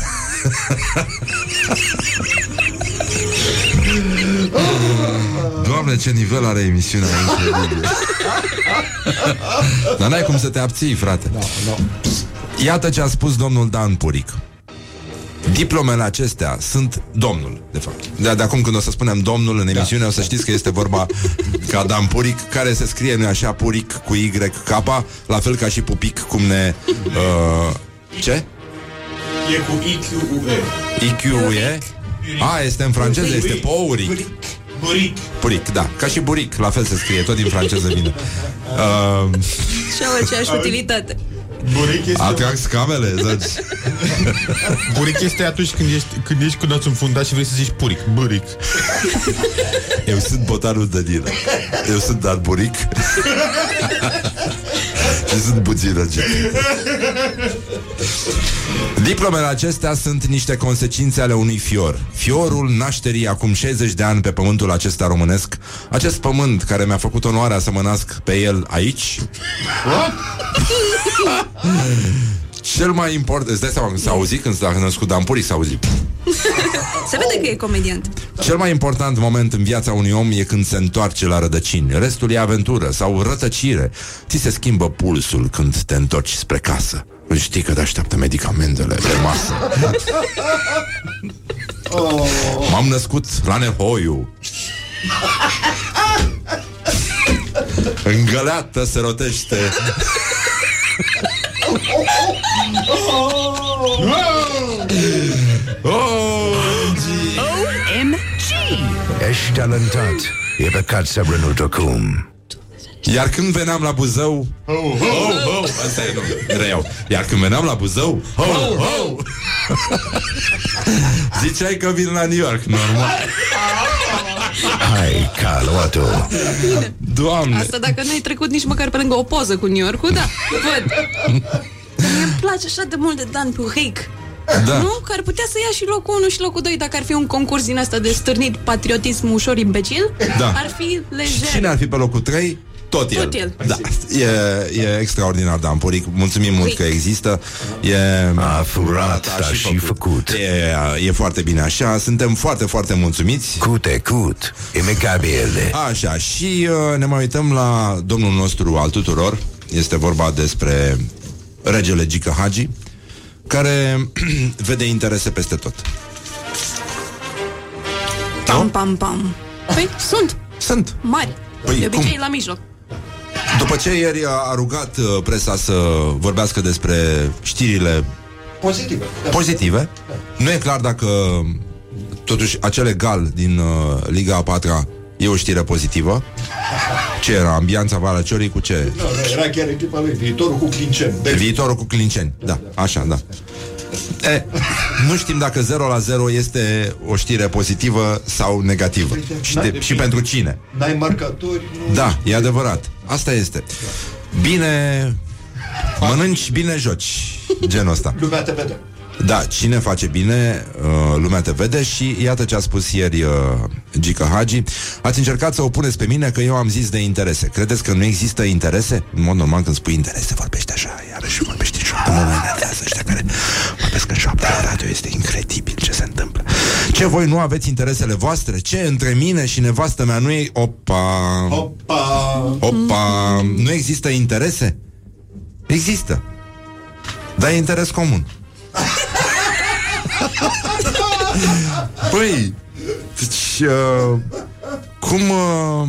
Doamne, ce nivel are emisiunea incredibil. Dar n-ai cum să te abții, frate. Iată ce a spus domnul Dan Puric. Diplomele acestea sunt domnul, de fapt. De, de acum când o să spunem domnul în emisiune, o să știți că este vorba ca Dan Puric, care se scrie, nu așa, Puric cu Y, K, la fel ca și Pupic, cum ne... Uh, ce? E cu I-Q-U-E. IQ-E? A, este în franceză, este Pouric. Buric. Buric. Puric, da, ca și buric, la fel se scrie, tot din franceză vine. Uh, Și au aceeași utilitate. Buric este... atrag scamele, zici. Buric este atunci când ești, când ești cu națul înfundat și vrei să zici puric, buric. Eu sunt botanul Danilă. Eu sunt Dan Buric. și sunt puțin răgit. Diplomele acestea sunt niște consecințe ale unui fior. Fiorul nașterii acum 60 de ani pe pământul acesta românesc. Acest pământ care mi-a făcut onoarea să mă nasc pe el aici. Cel mai important, îți dai seama, s-a auzit când s-a născut Dan Puric, s-a auzit. Se vede că e comediant. Cel mai important moment în viața unui om e când se întoarce la rădăcini. Restul e aventură sau rătăcire. Ți se schimbă pulsul când te întorci spre casă. Când știi că te așteaptă medicamentele de masă. M-am născut la Nehoiu. În găleată se rotește Ești talentat. E păcat să renunți acum Iar când veneam la Buzău Ho, ho, ho Asta e, nu, reiau Iar când veneam la Buzău Ho, ho Ziceai că vin la New York, normal. Hai, calmato Doamne! Asta dacă nu ai trecut nici măcar pe lângă o poză cu New York-ul, da, văd. Dar mie îmi place așa de mult de Dan Puric. Da. Nu? Că ar putea să ia și locul 1 și locul 2 dacă ar fi un concurs din asta de stârnit patriotism ușor imbecil. Da. Ar fi lejer. Cine ar fi pe locul 3? Tot el. Tot el. Da. E, e extraordinar, Dan Puric. Mulțumim mult Puric. că există. E, A furat, a dar și făcut E, e foarte bine așa. Suntem foarte, foarte mulțumiți. Cute, cut Imecabile Așa, și uh, ne mai uităm la domnul nostru al tuturor. Este vorba despre regele Gică Hagi, care vede interese peste tot. Pam, pam, pam. Păi, sunt Sunt. mari. Păi, de obicei cum? la mijloc. După ce ieri a rugat uh, presa să vorbească despre știrile Pozitivă. Da. pozitive, nu e clar dacă totuși acel egal din uh, Liga a patra e o știre pozitivă. Ce era? Ambianța Valea Ciorii cu ce? Nu, nu, era chiar echipa lui, viitorul cu Clincen. Viitorul cu Clinceni. Da, așa, da. E, nu știm dacă 0 la 0 este o știre pozitivă sau negativă. Și, de, și pentru cine. N-ai marcatori, nu... Da, e adevărat. Asta este. Bine mănânci, bine joci. Genul ăsta. Lumea te vede. Da, cine face bine, uh, lumea te vede și iată ce a spus ieri uh, Gica Hagi. Ați încercat să opuneți pe mine că eu am zis de interese. Credeți că nu există interese? În mod normal când spui interese, vorbești așa, iarăși vorbești în șoaptă. Mă mai enervează ăștia care vorbesc în șoaptă la radio. Este incredibil ce se întâmplă. Ce voi nu aveți interesele voastre? Ce între mine și nevastă mea nu e... Opa! Opa! Opa! Nu există interese? Există. Dar e interes comun. Păi, deci, uh, cum... Uh,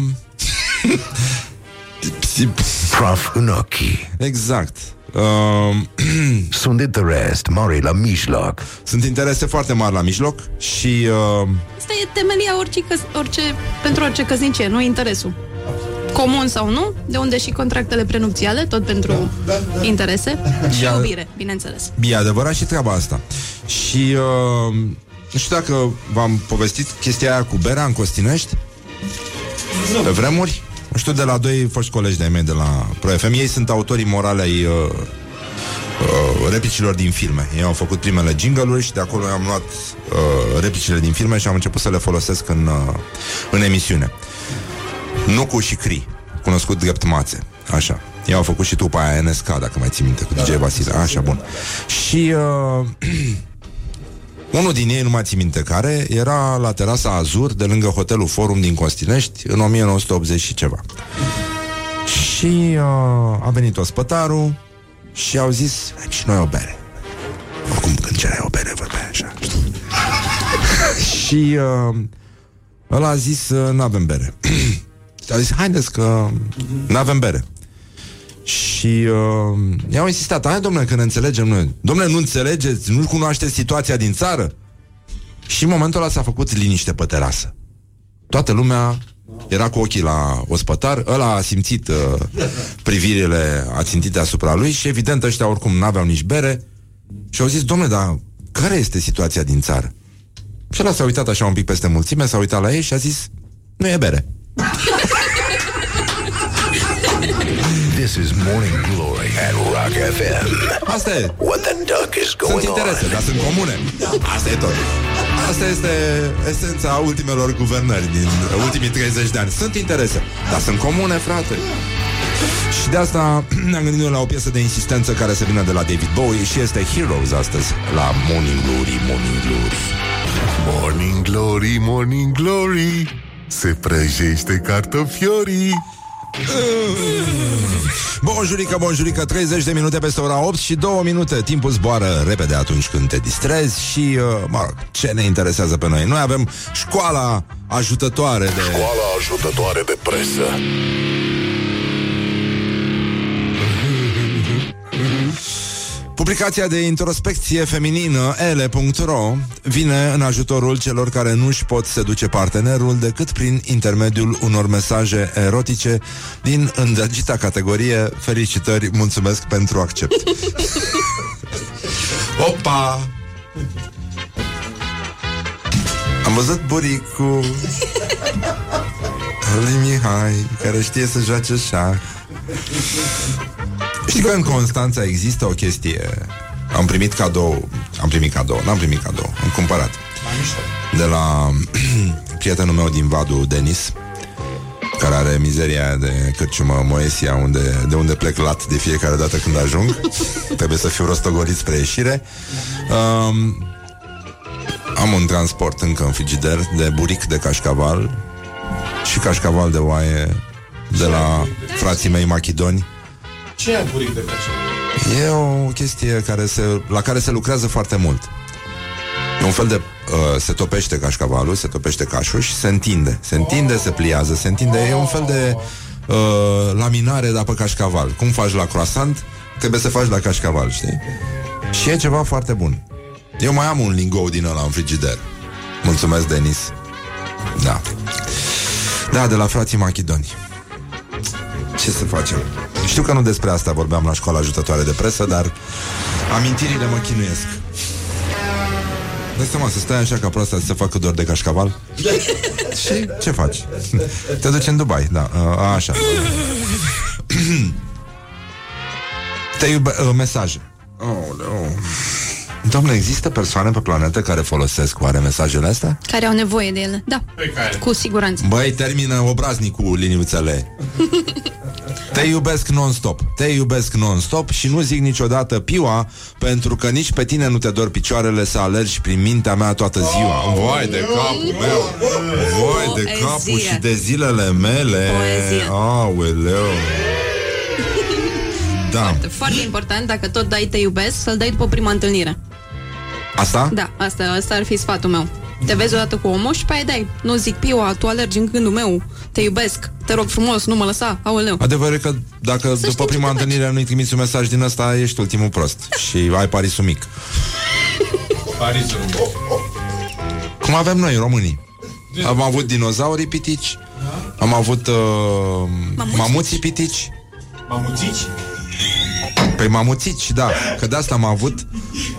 Prof în ochii. exact. Uh, Sunt de the rest, mari la mijloc. sunt interese foarte mari la mijloc și... Uh, Asta e temelia orice, căs- orice, pentru orice căsnicie, nu interesul. Comun sau nu, de unde și contractele prenupțiale, tot pentru interese și Ia- iubire, bineînțeles. E adevărat și treaba asta. Și uh, nu știu dacă v-am povestit chestia aia cu berea în Costinești? Pe vremuri? Nu știu, de la doi foști colegi de-ai mei de la ProFM Ei sunt autorii morale ai uh, uh, replicilor din filme. Ei au făcut primele jingle și de acolo am luat uh, replicile din filme Și am început să le folosesc în, uh, în emisiune Nucu și Cri Cunoscut drept Mațe Așa ei au făcut și tu pe aia NSK, dacă mai ții minte, cu DJ Vasile. Așa, bun. Și uh, unul din ei, nu mai țin minte care, era la terasa Azur, de lângă hotelul Forum din Costinești, în 1980 și ceva. Și uh, a venit ospătarul și au zis, "Hai și noi o bere. Oricum, când cereai o bere, vorbeai așa. știi? și uh, ăla a zis, uh, nu-avem bere. și a zis, haideți că nu-avem bere. Și uh, i-au insistat, hai domnule, că ne înțelegem noi. Domnule, nu înțelegeți, nu cunoașteți situația din țară? Și în momentul ăla s-a făcut liniște pe terasă. Toată lumea era cu ochii la ospătar, ăla a simțit uh, privirile ațintite asupra lui și evident ăștia oricum n-aveau nici bere și au zis, domnule, dar care este situația din țară? Și ăla s-a uitat așa un pic peste mulțime, s-a uitat la ei și a zis, nu e bere. This is Morning Glory at Rock FM. Asta e. What the duck is Sunt going interese, on? dar sunt comune. Asta e tot. Asta este esența ultimelor guvernări din ultimii 30 de ani. Sunt interese, dar sunt comune, frate. Și de asta ne-am gândit noi la o piesă de insistență care se vine de la David Bowie și este Heroes astăzi la Morning Glory, Morning Glory. Morning Glory, Morning Glory Se prăjește cartofiorii Bonjurică, bonjurică, 30 de minute peste ora 8 și 2 minute. Timpul zboară repede atunci când te distrezi și, uh, mă rog, ce ne interesează pe noi? Noi avem școala ajutătoare de... Școala ajutătoare de presă Publicația de introspecție feminină ele.ro vine în ajutorul celor care nu își pot seduce partenerul decât prin intermediul unor mesaje erotice din îndrăgita categorie Felicitări, mulțumesc pentru accept. Opa! Am văzut buricul lui Mihai, care știe să joace șah. Știi că în Constanța există o chestie Am primit cadou Am primit cadou, n-am primit cadou Am cumpărat De la prietenul meu din Vadu, Denis care are mizeria aia de cărciumă Moesia, unde, de unde plec lat de fiecare dată când ajung. Trebuie să fiu rostogolit spre ieșire. Um, am un transport încă în frigider de buric de cașcaval și cașcaval de oaie de la frații mei machidoni. Ce e buric de cașa? E o chestie care se, la care se lucrează foarte mult. E un fel de... Uh, se topește cașcavalul, se topește cașul și se întinde. Se întinde, se pliază, se întinde. E un fel de uh, laminare, dar pe cașcaval. Cum faci la croissant, trebuie să faci la cașcaval, știi? Și e ceva foarte bun. Eu mai am un lingou din ăla în frigider. Mulțumesc, Denis. Da. Da, de la frații machidoni. Ce să facem? Știu că nu despre asta vorbeam la școala ajutătoare de presă, dar amintirile mă chinuiesc. Dai seama să stai așa ca proasta să se facă dor de cașcaval Și ce faci? Te duci în Dubai, da, uh, așa Te iube... Uh, mesaje oh, Doamne, există persoane pe planetă care folosesc oare mesajele astea? Care au nevoie de ele. Da, Pe care? cu siguranță. Băi, termină obraznicul liniuțele Te iubesc non-stop Te iubesc non-stop și nu zic niciodată piua Pentru că nici pe tine nu te dor picioarele Să alergi prin mintea mea toată ziua Vai de capul meu Vai de Poezie. capul și de zilele mele Poezie. Aoleu Da, Foarte important, dacă tot dai te iubesc, să-l dai după prima întâlnire. asta? Da, asta, asta ar fi sfatul meu. Te vezi odată cu omul și pe aia dai. Nu zic, Piua, tu alergi în gândul meu, te iubesc, te rog frumos, nu mă lăsa, aoleu. Adevărul e că dacă Să după știm prima ce te întâlnire nu-i trimiți un mesaj din ăsta, ești ultimul prost și ai parisul mic. Parisul. Cum avem noi, românii. Am avut dinozaurii pitici, am avut uh, mamuții pitici, Mamuțici? Păi mamuțici, da, că de asta am avut.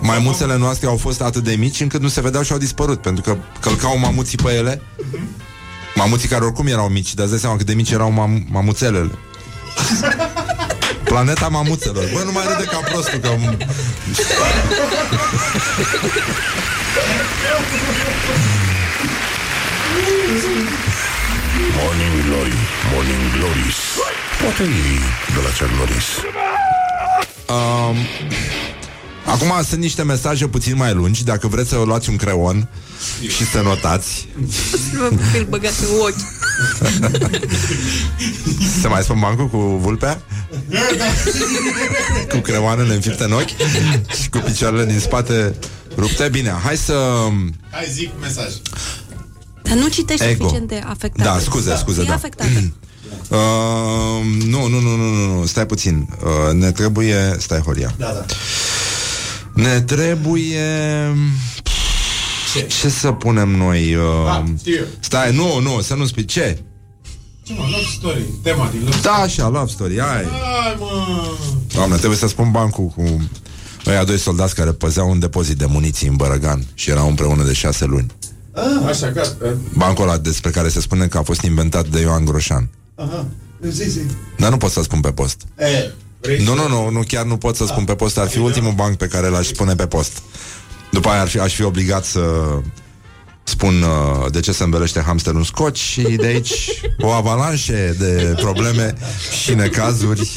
Maimuțele noastre au fost atât de mici Încât nu se vedeau și au dispărut Pentru că călcau mamuții pe ele. Mamuții care oricum erau mici Dar îți dai seama cât de mici erau mam- mamuțelele. Planeta mamuțelor. Bă, nu mai râde ca prostul că... Morning Glory, Morning Glories. Poate ei de la Chuck Norris Um, acum sunt niște mesaje puțin mai lungi Dacă vreți să luați un creon Și să notați Îl băgat în ochi. Să mai spun bancul cu vulpea? cu creoanele înfipte în ochi Și cu picioarele din spate rupte Bine, hai să... Hai zic mesaj. Dar nu citești Ego. suficient de afectat. Da, scuze, scuze, E da afectată. Uh, nu, nu, nu, nu, nu, nu, stai puțin uh, Ne trebuie... Stai, Horia Da, da. Ne trebuie... Ce? Ce să punem noi? Uh... Ah, știu eu. Stai, nu, nu, să nu spui Ce? Ce mă, love story. Tema din love Da, așa, love story, hai Hai, mă. Doamne, trebuie să spun bancul cu ăia doi soldați care păzeau un depozit de muniții în Bărăgan și erau împreună de șase luni. Așa, gata. Bancul ăla despre care se spune că a fost inventat de Ioan Groșan. Aha. Zi, zi. Dar nu pot să spun pe post. E, Vrei Nu, să- nu, nu, nu, chiar nu pot să spun pe post. Ar fi ultimul banc pe care l-aș spune pe post. După aia ar fi, aș fi obligat să spun uh, de ce se învelește hamsterul în scoci și de aici o avalanșe de probleme și necazuri.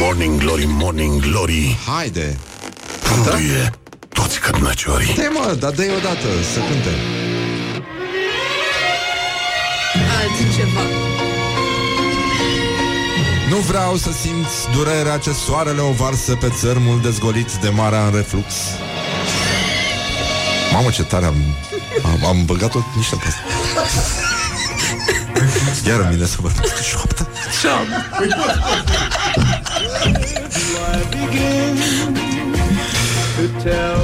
Morning Glory, Morning Glory Haide! Rânduie toți cărnăciorii Te mă, dar dă odată să cânte. Nu vreau să simți durerea ce soarele o varsă pe țărmul dezgolit de marea în reflux. Mamă, ce tare am, am, am băgat-o niște pe asta. Iar îmi vine să vă șoaptă.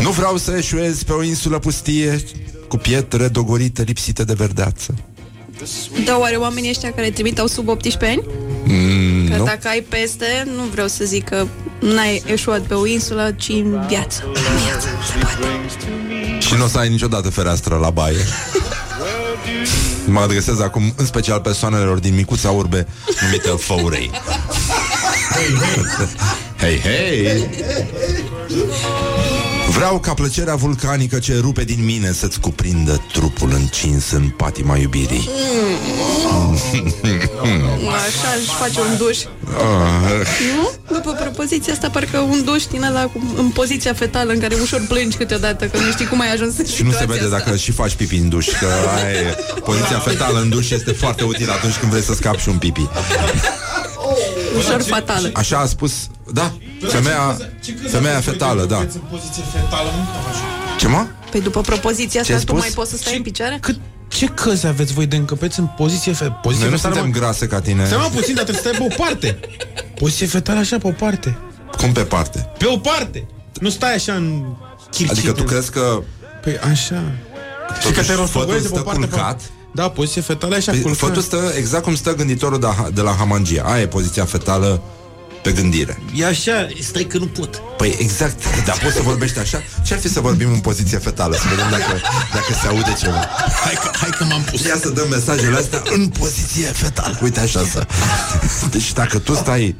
Nu vreau să eșuez pe o insulă pustie cu pietre dogorite lipsite de verdeață. Da, oare oamenii ăștia care trimiteau sub 18 ani? Mm, Că nu? dacă ai peste, nu vreau să zic că n-ai eșuat pe o insulă, ci în viață. În viață, se poate. Și nu o să ai niciodată fereastră la baie Mă adresez acum în special persoanelor din micuța urbe Numite Făurei Hei, hei Vreau ca plăcerea vulcanică ce rupe din mine Să-ți cuprindă trupul încins în patima iubirii Așa își face un duș. ah, Nu? După propoziția asta, parcă un duș din ăla cu, în poziția fetală în care ușor plângi câteodată, că nu știi cum ai ajuns în Și nu se situația vede asta. dacă și faci pipi în duș Că aia e, poziția fetală în duș este foarte util Atunci când vrei să scapi și un pipi Ușor fatală. Așa a spus, da, femeia, femeia fetală, da. În poziție fetală, nu cam așa. Ce mă? Păi după propoziția Ce-ai asta, tu spus? mai poți să stai în picioare? Cât, ce căzi aveți voi de încăpeți în poziție fe- poziție Noi nu fetală? suntem mă? grase ca tine. Stai mă puțin, dar trebuie să stai pe o parte. Poziție fetală așa, pe o parte. Cum pe parte? Pe o parte. Nu stai așa în chirchit. Adică tu crezi că Păi așa. Și că te fătul rostogolezi de pe stă o parte. culcat? Pe... Da, poziție fetală așa, Păi, culcat. fătul stă exact cum stă gânditorul de, de la Hamangia. Aia e poziția fetală pe gândire. E așa, stai că nu pot. Păi exact, dar poți să vorbești așa? Ce-ar fi să vorbim în poziție fetală? Să vedem dacă, dacă se aude ceva. Hai că, hai că m-am pus. Ia să dăm mesajele astea în poziție fetală. Uite așa să... Deci dacă tu stai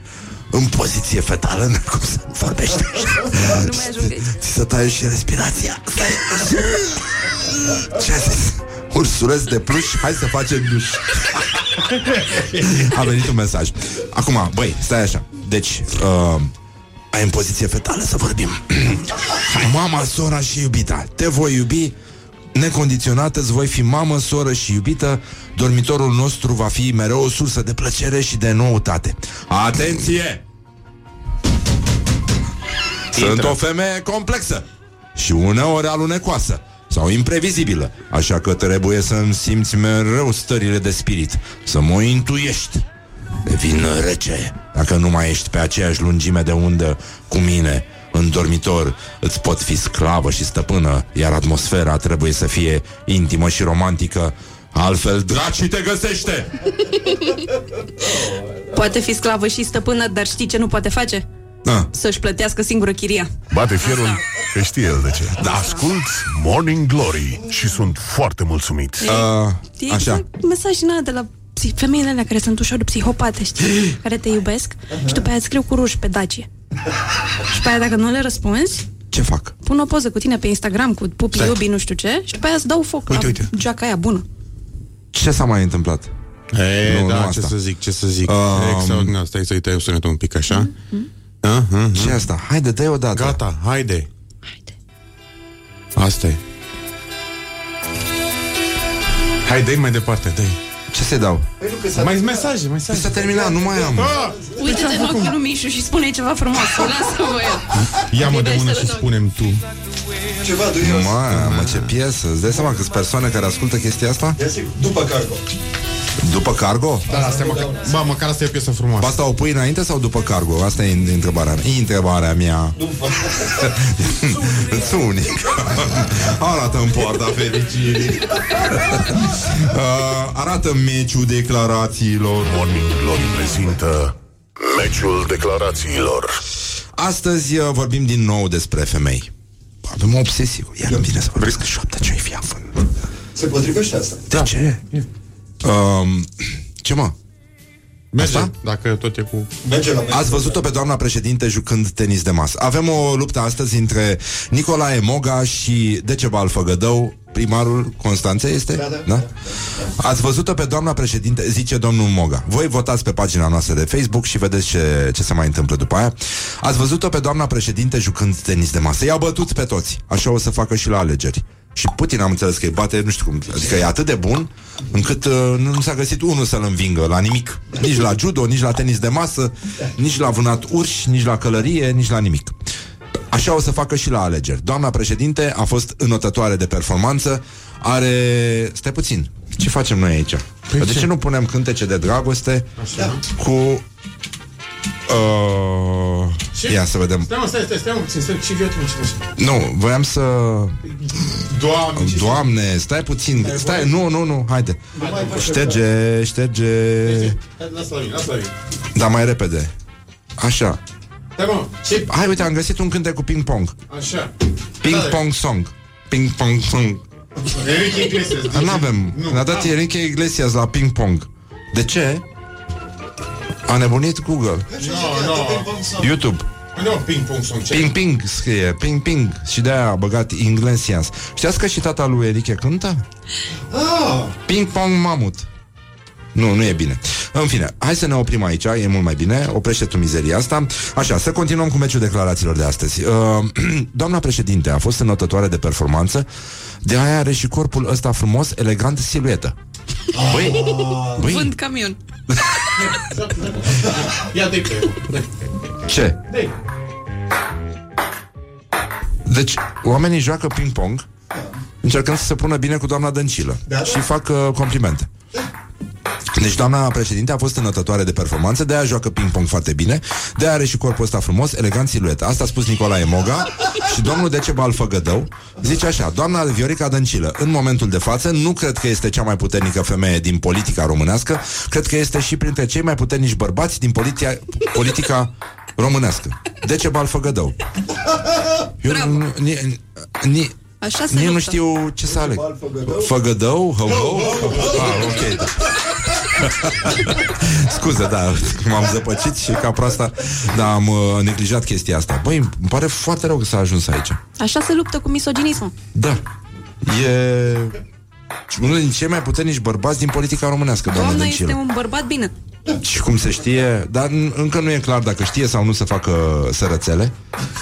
în poziție fetală, n cum să vorbești așa. Nu mai ajung aici. Ți se taie și respirația. Stai. Ce a zis? Ursuleț de pluș, hai să facem duș. A venit un mesaj. Acum, băi, stai așa. Deci, uh, ai în poziție fetală să vorbim. Mama, sora și iubita. Te voi iubi necondiționată, îți voi fi mamă, soră și iubită. Dormitorul nostru va fi mereu o sursă de plăcere și de noutate. Atenție! Sunt Intră. o femeie complexă și uneori alunecoasă sau imprevizibilă, așa că trebuie să-mi simți mereu stările de spirit, să mă intuiești. Devin rece dacă nu mai ești pe aceeași lungime de undă cu mine. În dormitor îți pot fi sclavă și stăpână, iar atmosfera trebuie să fie intimă și romantică, altfel dracii te găsește! Poate fi sclavă și stăpână, dar știi ce nu poate face? Da. Să-și plătească singură chiria. Bate fierul că știe el de ce. Da. Ascult Morning Glory și sunt foarte mulțumit. Uh, E așa. exact mesaj din ăla de la psi- femeile alea care sunt ușor psihopate, știi? care te iubesc și după aia îți scriu cu ruși pe dacie. și pe aia dacă nu le răspunzi, Ce fac? pun o poză cu tine pe Instagram cu pupi Stai. iubi, nu știu ce, și după aia îți dau foc Uite, la uite. geaca aia bună. Ce s-a mai întâmplat? E, Nu, da, nu ce asta. să zic, ce să zic. Um, Um, Extraordinar, stai să-i tăiem sunetul un pic așa. Uh-huh. Ce e asta? Haide, dă o dată. Gata, haide. Haide. Asta e. Hai, dă mai departe, dă Ce să-i dau? Mai mesaje, Păi mesaje. s-a terminat, nu mai am. Uite-te în ochiul lui Mișu și spune ceva frumos. Lasă-mă el. Ia-mă de mână și Iubește-l, spunem tu. Ceva duios. Mamă, ce piesă Îți dai seama câți persoane care ascultă chestia asta? Ia sigur, după cargo. După cargo? Da, asta e măcar, ba, măcar asta e o piesă frumoasă. Asta o pui înainte sau după cargo? Asta e întrebarea mea. E întrebarea mea. Sunic. arată în poarta fericirii. uh, arată meciul declarațiilor. Morning Glory prezintă Meciul declarațiilor. Astăzi uh, vorbim din nou despre femei. Avem o obsesie. Iar îmi vine să vorbesc în șoaptă ce-i fi afând. Se potrivește asta. De ce? Um, ce mă? Merge, Asta? dacă tot e cu... Merge la Ați văzut-o pe doamna președinte jucând tenis de masă. Avem o luptă astăzi între Nicolae Moga și Decebal Făgădău, primarul Constanței este? Da, da. da? Ați văzut-o pe doamna președinte, zice domnul Moga. Voi votați pe pagina noastră de Facebook și vedeți ce, ce se mai întâmplă după aia. Ați văzut-o pe doamna președinte jucând tenis de masă. I-a bătut pe toți. Așa o să facă și la alegeri. Și Putin am înțeles că îi bate, nu știu cum, adică e atât de bun încât uh, nu, nu s-a găsit unul să-l învingă la nimic. Nici la judo, nici la tenis de masă, nici la vânat urși, nici la călărie, nici la nimic. Așa o să facă și la alegeri. Doamna președinte a fost înotătoare de performanță, are... Stai puțin, ce facem noi aici? Păi de ce? ce nu punem cântece de dragoste Așa. cu... Uh, ia să vedem. Stai mă, stai, stai, stai mă puțin, stai, ce viață mă Nu, voiam să... Doamne, ce Doamne, stai puțin, stai, nu, nu, nu, haide. Șterge, șterge, Hai, Lasă la mine, lasă la mine. dar mai repede. Așa. Stai mă, ce... Hai, uite, am găsit un cântec cu ping-pong. Așa. Ping-pong song. Ping-pong song. Enrique Iglesias. Dar n-avem. Nu. Ne-a dat Enrique Iglesias la ping-pong. De ce? A nebunit Google. Nu, nu. YouTube. Nu, ping-pong song. Ce? Ping-ping scrie, ping-ping. Și de-aia a băgat Iglesias. Știați că și tata lui Enrique cântă? Ping-pong mamut. Nu, nu e bine. În fine, hai să ne oprim aici, e mult mai bine. Oprește tu mizeria asta. Așa, să continuăm cu meciul declarațiilor de astăzi. Uh, doamna președinte a fost înotătoare de performanță, de aia are și corpul ăsta frumos, elegant, siluetă. Băi, băi, Vând camion. Ia de pe ce? Dă-i. Deci, oamenii joacă ping-pong încercând să se pună bine cu doamna Dăncilă Da, da. și fac uh, complimente. Deci doamna președinte a fost înătătoare de performanță, de aia joacă ping-pong foarte bine, de aia are și corpul ăsta frumos, elegant siluetă. Asta a spus Nicolae Moga și domnul Decebal Făgădău zice așa, doamna Viorica Dăncilă, în momentul de față, nu cred că este cea mai puternică femeie din politica românească, cred că este și printre cei mai puternici bărbați din poliția, politica românească. Decebal Făgădău. Eu nu, ni, ni, Așa se Nici nu luptă. știu ce să aleg. Făgădău? Hău-hău? Ah, ok, da. Scuze, da, m-am zăpăcit și ca proasta Dar am uh, neglijat chestia asta Băi, îmi pare foarte rău că s-a ajuns aici Așa se luptă cu misoginismul. Da E unul din cei mai puternici bărbați din politica românească, doamna Doamna Dăncilă. este un bărbat bine. Și cum se știe, dar n- încă nu e clar dacă știe sau nu să facă sărățele.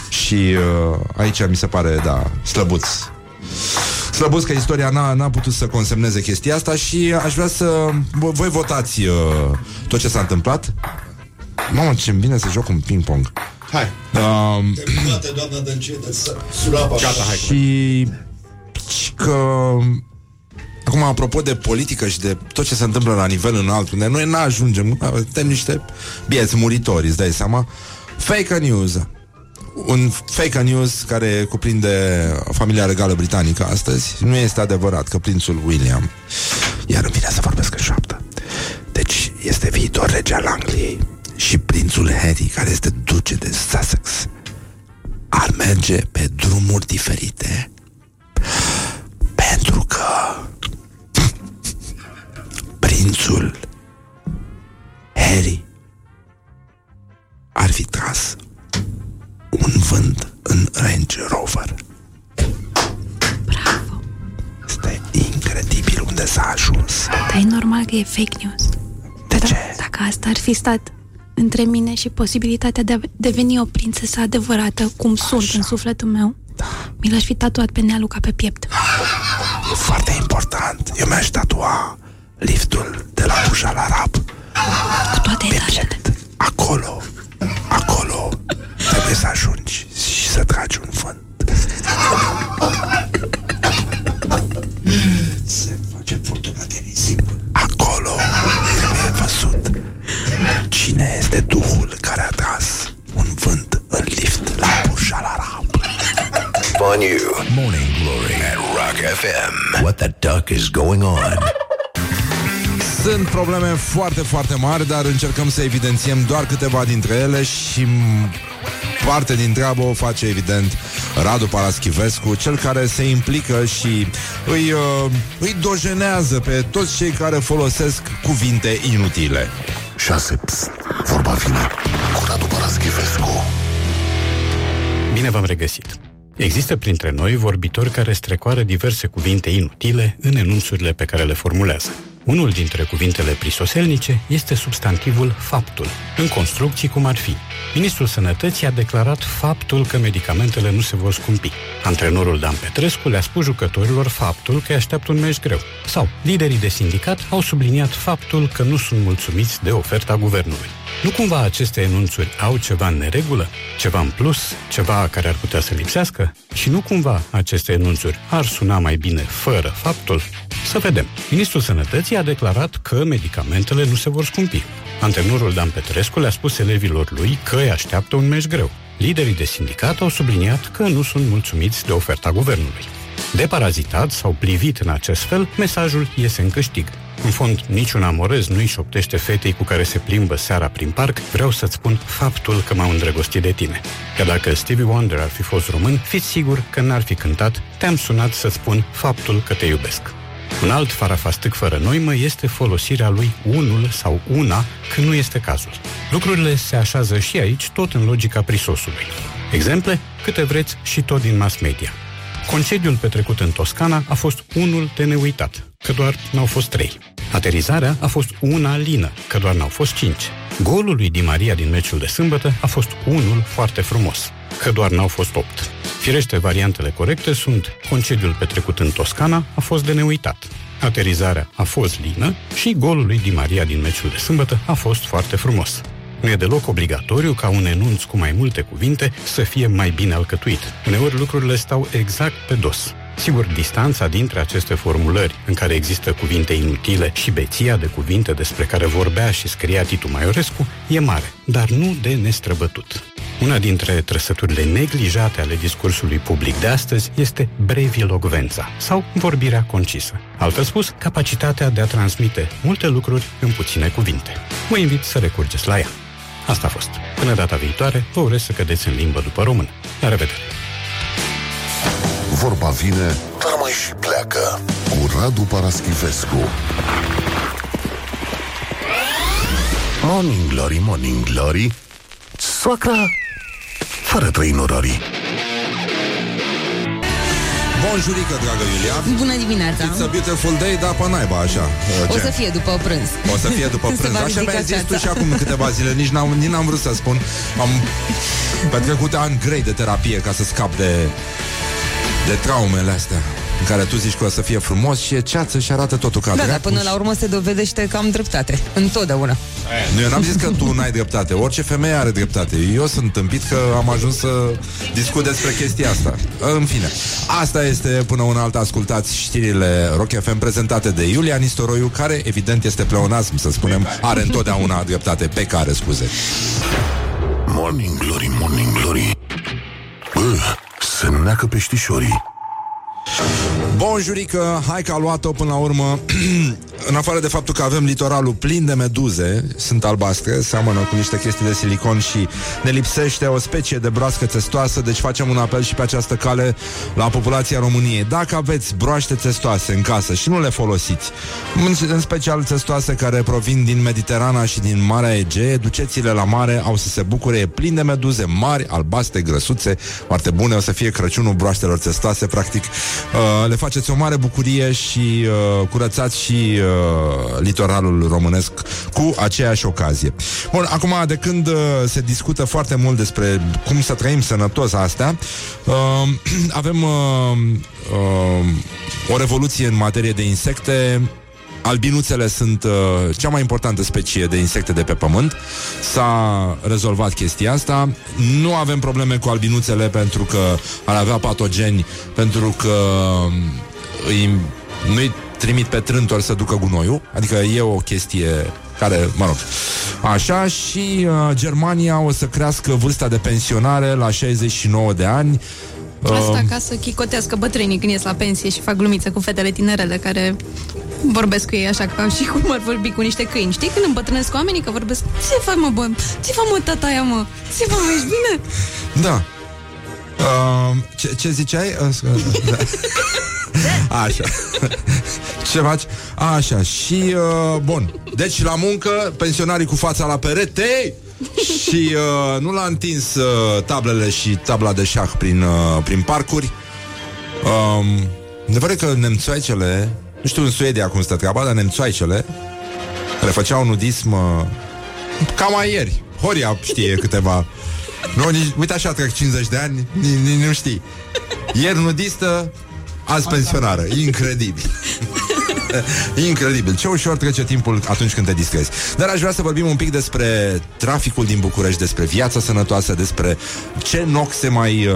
Și uh, aici mi se pare, da, slăbuț. Slăbuț că istoria n-a, n-a putut să consemneze chestia asta și aș vrea să... vo- Voi votați uh, tot ce s-a întâmplat. Mamă, ce bine să joc un ping-pong. Hai. Um, Terminate, doamna Dăncilă, surapa. Gata, hai. și și că Acum, apropo de politică și de tot ce se întâmplă la nivel înalt, unde noi n-ajungem, suntem niște bieți muritori, îți dai seama, fake news. Un fake news care cuprinde familia regală britanică astăzi. Nu este adevărat că prințul William, iar îmi vine să vorbesc în șoaptă, deci este viitor rege al Angliei și prințul Harry, care este duce de Sussex, ar merge pe drumuri diferite pentru că prințul Harry ar fi tras un vânt în Range Rover. Bravo. Este incredibil unde s-a ajuns. Dar e normal că e fake news. De ce? Dacă asta ar fi stat între mine și posibilitatea de a deveni o prințesă adevărată, cum sunt în sufletul meu, mi l-aș fi tatuat pe nealuca pe piept. E foarte important. Eu mi-aș tatua liftul de la Bujal Arab. Cu toate Pe etajele. piept. Acolo. Acolo. Trebuie să ajungi și să tragi un vânt. Se face furtuna de nisip. Acolo trebuie văzut cine este duhul care a tras un vânt în lift la Bujal Arab. On you. Morning Glory at Rock FM. What the duck is going on? Sunt probleme foarte, foarte mari, dar încercăm să evidențiem doar câteva dintre ele și m, parte din treabă o face, evident, Radu Paraschivescu, cel care se implică și îi, uh, îi dojenează pe toți cei care folosesc cuvinte inutile. 6. Psst, vorba vine cu Radu Paraschivescu. Bine v-am regăsit! Există printre noi vorbitori care strecoară diverse cuvinte inutile în enunțurile pe care le formulează. Unul dintre cuvintele prisoselnice este substantivul faptul, în construcții cum ar fi. Ministrul Sănătății a declarat faptul că medicamentele nu se vor scumpi. Antrenorul Dan Petrescu le-a spus jucătorilor faptul că îi așteaptă un meci greu. Sau, liderii de sindicat au subliniat faptul că nu sunt mulțumiți de oferta guvernului. Nu cumva aceste enunțuri au ceva în neregulă? Ceva în plus? Ceva care ar putea să lipsească? Și nu cumva aceste enunțuri ar suna mai bine fără faptul? Să vedem. Ministrul Sănătății a declarat că medicamentele nu se vor scumpi. Antrenorul Dan Petrescu le-a spus elevilor lui că îi așteaptă un meci greu. Liderii de sindicat au subliniat că nu sunt mulțumiți de oferta guvernului. Deparazitat sau privit în acest fel, mesajul iese în câștig. În fond, niciun amorez nu-i șoptește fetei cu care se plimbă seara prin parc, vreau să-ți spun faptul că m-am îndrăgostit de tine. Că dacă Stevie Wonder ar fi fost român, fiți sigur că n-ar fi cântat Te-am sunat să spun faptul că te iubesc. Un alt farafastâc fără noimă este folosirea lui unul sau una când nu este cazul. Lucrurile se așează și aici tot în logica prisosului. Exemple? Câte vreți și tot din mass media. Concediul petrecut în Toscana a fost unul de neuitat, că doar n-au fost trei. Aterizarea a fost una lină, că doar n-au fost cinci. Golul lui Di Maria din meciul de sâmbătă a fost unul foarte frumos, că doar n-au fost opt. Firește, variantele corecte sunt concediul petrecut în Toscana a fost de neuitat. Aterizarea a fost lină și golul lui Di Maria din meciul de sâmbătă a fost foarte frumos. Nu e deloc obligatoriu ca un enunț cu mai multe cuvinte să fie mai bine alcătuit. Uneori lucrurile stau exact pe dos. Sigur, distanța dintre aceste formulări, în care există cuvinte inutile și beția de cuvinte despre care vorbea și scria Titu Maiorescu, e mare, dar nu de nestrăbătut. Una dintre trăsăturile neglijate ale discursului public de astăzi este brevilogvența sau vorbirea concisă. Altfel spus, capacitatea de a transmite multe lucruri în puține cuvinte. Vă invit să recurgeți la ea. Asta a fost. Până data viitoare, vă urez să cădeți în limbă după română. La revedere! Vorba vine, dar mai și pleacă. Cu Radu Paraschivescu. Morning Glory, Morning Glory. Soacra fără trăinurării. Bonjurică, dragă Iulia Bună dimineața It's a beautiful day, dar pe naiba așa O Ce? să fie după prânz O să fie după Se prânz va Așa ridica mi-ai zis tu ceața. și acum câteva zile Nici n-am, nici n-am vrut să spun Am petrecut ani grei de terapie Ca să scap de De traumele astea În care tu zici că o să fie frumos Și e ceață și arată totul ca Da, dar dracu până și- la urmă se dovedește că am dreptate Întotdeauna. Nu, eu n-am zis că tu n-ai dreptate Orice femeie are dreptate. Eu sunt tâmpit că am ajuns să discut despre chestia asta. În fine Asta este până una alta Ascultați știrile Rock FM prezentate de Iulia Nistoroiu Care evident este pleonasm Să spunem Are întotdeauna dreptate Pe care scuze. Morning Glory, Morning Glory. Bă, se neacă peștișorii. Bonjurică, hai că a luat-o până la urmă În afară de faptul că avem litoralul plin de meduze Sunt albastre, seamănă cu niște chestii de silicon Și ne lipsește o specie de broască testoasă Deci facem un apel și pe această cale La populația României. Dacă aveți broaște testoase în casă și nu le folosiți În, în special testoase care provin din Mediterana și din Marea Egee Duceți-le la mare, au să se bucure E plin de meduze mari, albastre, grăsuțe. Foarte bune, o să fie Crăciunul broaștelor testoase Practic, uh, le faceți o mare bucurie Și uh, curățați și uh, litoralul românesc Cu aceeași ocazie Bun, acum de când uh, se discută foarte mult Despre cum să trăim sănătos astea uh, Avem uh, uh, o revoluție în materie de insecte Albinuțele sunt uh, cea mai importantă specie de insecte de pe pământ. S-a rezolvat chestia asta. Nu avem probleme cu albinuțele pentru că ar avea patogeni, pentru că um, îi, nu-i trimit pe trântori să ducă gunoiul. Adică e o chestie care, mă rog, așa și uh, Germania o să crească vârsta de pensionare la 69 de ani. Asta Um, ca să chicotească bătrânii când ies la pensie și fac glumițe cu fetele tinerele care vorbesc cu ei așa ca și cum ar vorbi cu niște câini. Știi când îmbătrânesc oamenii că vorbesc Ce faci mă, bă? Ce fac mă, tataia, mă? Ce fac, mă, ești bine? Da. Uh, ce, ce ziceai? Uh, scu- da. Așa. Ce faci? Așa. Și, uh, bun. Deci, la muncă, pensionarii cu fața la perete și uh, nu l-a întins uh, tablele și tabla de șah prin, uh, prin parcuri. Um, adevărul că nemțoaicele, nu știu în Suedia cum stă treaba, dar nemțoaicele care făceau nudism uh, cam mai ieri. Horia știe câteva nu, nici, uite așa trec 50 de ani, nici, nici nu știi. Ieri nudistă, azi pensionară. Incredibil. Incredibil. Ce ușor trece timpul atunci când te distrezi. Dar aș vrea să vorbim un pic despre traficul din București, despre viața sănătoasă, despre ce noxe mai uh,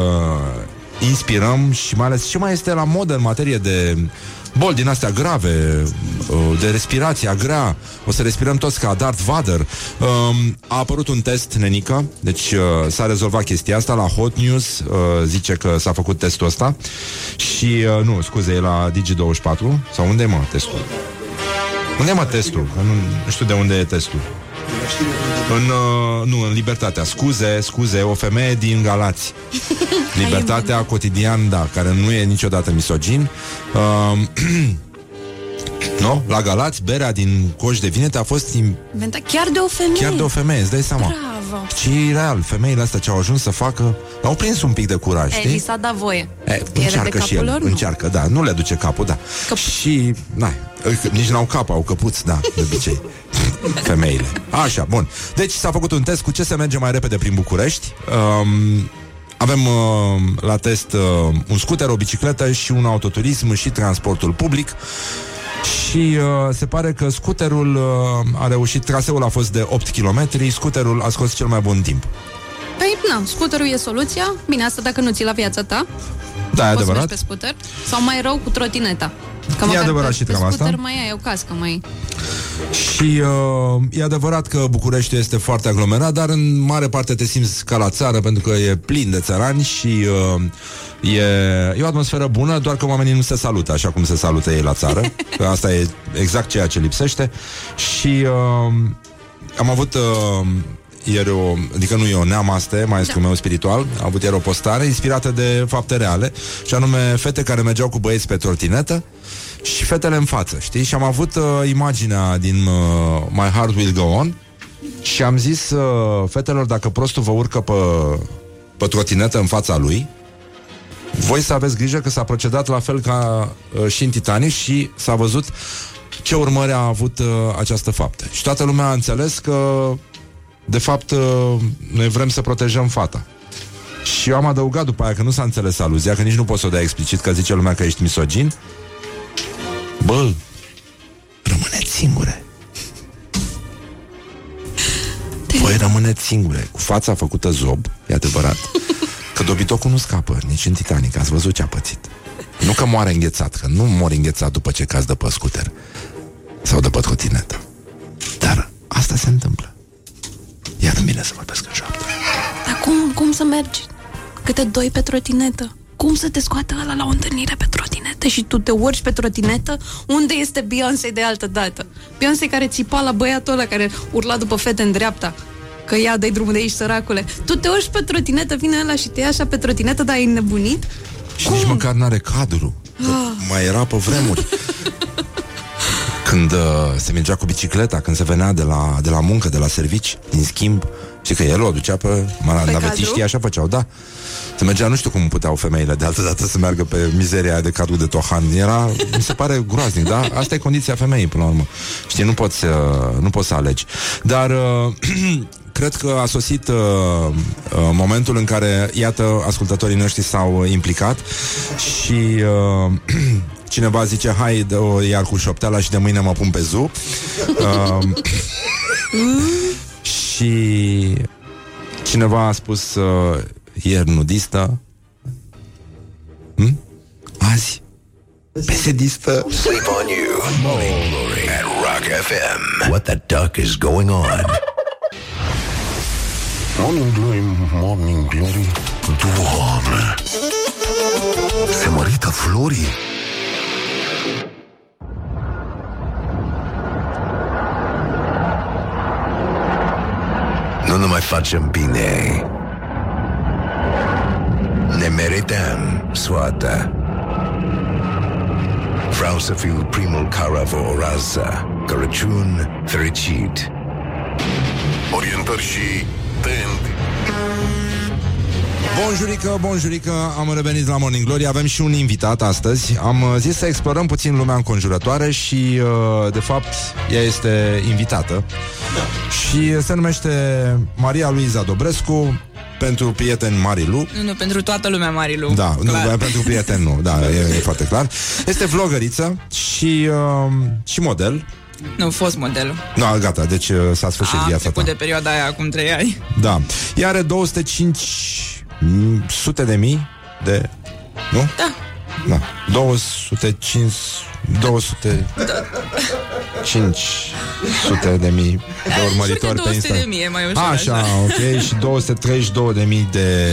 inspirăm și mai ales ce mai este la modă în materie de boli din astea grave, uh, de respirație grea. O să respirăm toți ca Darth Vader. Um, A apărut un test, nenică, deci uh, s-a rezolvat chestia asta la Hot News. uh, Zice că s-a făcut testul ăsta. Și, uh, nu, scuze, e la Digi24. Sau unde e, mă, testul? Unde e, mă, testul? Că Nu, nu știu de unde e testul. În, uh, nu, în Libertatea. Scuze, scuze, o femeie din Galați. Libertatea cotidian, da, care nu e niciodată misogin. Uh, nu? La Galați, berea din coș de vinete a fost im- Inventa chiar de o femeie. chiar de o femeie, îți dai seama. Bravo. Și e real, femeile astea ce au ajuns să facă Au prins un pic de curaj, E, știi? li s-a dat voie. E, Era de încearcă și capul el, lor, nu? încearcă, da, nu le duce capul, da. Căp- Și, na, nici n-au cap, au căpuți, da, de obicei. Femeile. Așa, bun. Deci s-a făcut un test cu ce se merge mai repede prin București. Um, avem uh, la test uh, un scooter, o bicicletă și un autoturism și transportul public. Și uh, se pare că scooterul uh, a reușit, traseul a fost de 8 km, scooterul a scos cel mai bun timp. Păi, na, scuterul e soluția. Bine, asta dacă nu ți la viața ta. Da, e Poți să adevărat. mergi pe scooter. Sau mai rău cu trotineta. Că E măcar adevărat pe, și pe treaba scooter asta. mai ai o cască, mai... Și uh, e adevărat că București este foarte aglomerat, dar în mare parte te simți ca la țară, pentru că e plin de țărani și uh, e, e o atmosferă bună, doar că oamenii nu se salută așa cum se salută ei la țară. că asta e exact ceea ce lipsește. Și uh, am avut... Uh, ieri o, adică nu eu, Neamaste, maestrul meu spiritual, a avut ieri o postare inspirată de fapte reale, și anume fete care mergeau cu băieți pe trotinetă și fetele în față, știi? Și am avut uh, imaginea din uh, My Heart Will Go On și am zis uh, fetelor, dacă prostul vă urcă pe, pe trotinetă în fața lui, voi să aveți grijă că s-a procedat la fel ca uh, și în Titanic și s-a văzut ce urmări a avut uh, această faptă. Și toată lumea a înțeles că de fapt, uh, noi vrem să protejăm fata. Și eu am adăugat după aia că nu s-a înțeles aluzia, că nici nu poți să o dea explicit, că zice lumea că ești misogin. Bă, rămâneți singure. Voi rămâneți singure, cu fața făcută zob, e adevărat, că dobitocul nu scapă, nici în Titanic, ați văzut ce a pățit. Nu că moare înghețat, că nu mori înghețat după ce cazi de pe scuter sau de pe trotinetă. Dar asta se întâmplă. Iar îmi vine să vorbesc în șoaptă. Dar cum, cum să mergi? Câte doi pe trotinetă? Cum să te scoată ăla la o întâlnire pe trotinetă și tu te urci pe trotinetă? Unde este Beyoncé de altă dată? Beyoncé care țipa la băiatul ăla care urla după fete în dreapta. Că ia, dai drumul de aici, săracule. Tu te urci pe trotinetă, vine ăla și te ia așa pe trotinetă, dar ai nebunit? Și nici măcar n-are cadru. Că mai era pe vremuri. Când uh, se mergea cu bicicleta, când se venea de la, de la muncă, de la servici, din schimb, și că el o ducea pe maranavetiștii, cadru? așa făceau, da. Se mergea, nu știu cum puteau femeile de altă dată să meargă pe mizeria aia de cadru de tohan. Era, mi se pare groaznic, da? Asta e condiția femeii, până la urmă. Știi, nu poți, uh, nu poți să alegi. Dar uh, cred că a sosit uh, uh, momentul în care, iată, ascultătorii noștri s-au uh, implicat și uh, cineva zice, hai, dă-o iar cu șopteala și de mâine mă pun pe zu. Uh, și cineva a spus uh, ieri nudistă. Hm? Azi pesedistă. Sleep on you. Morning Glory at Rock FM. What the duck is going on? Morning Glory, Morning Glory Doamne Se mărită florii Nu ne mai facem bine. Ne merităm soarta. Vreau să fiu primul care vă urează Crăciun fericit. Orientări și tend Bonjurică, bonjurică, am revenit la Morning Glory. Avem și un invitat astăzi. Am uh, zis să explorăm puțin lumea înconjurătoare Și, uh, de fapt, ea este invitată. Și se numește Maria Luiza Dobrescu Pentru prieteni Marilu. Nu, nu, pentru toată lumea, Marilu. Da, nu, Clar. pentru prieteni nu Da, e, e foarte clar. Este vlogăriță și, uh, și model Nu, fost model. Nu, gata, deci uh, s-a sfârșit A viața ta trecut de perioada aia acum trei ani. Da. Ea are 205 mm, sute de mii de... Nu? Da. Da. 205... 200... 500 de mii de urmăritori pe 200 Instagram. de mii e mai ușor Așa, așa. ok. Și 232 de mii de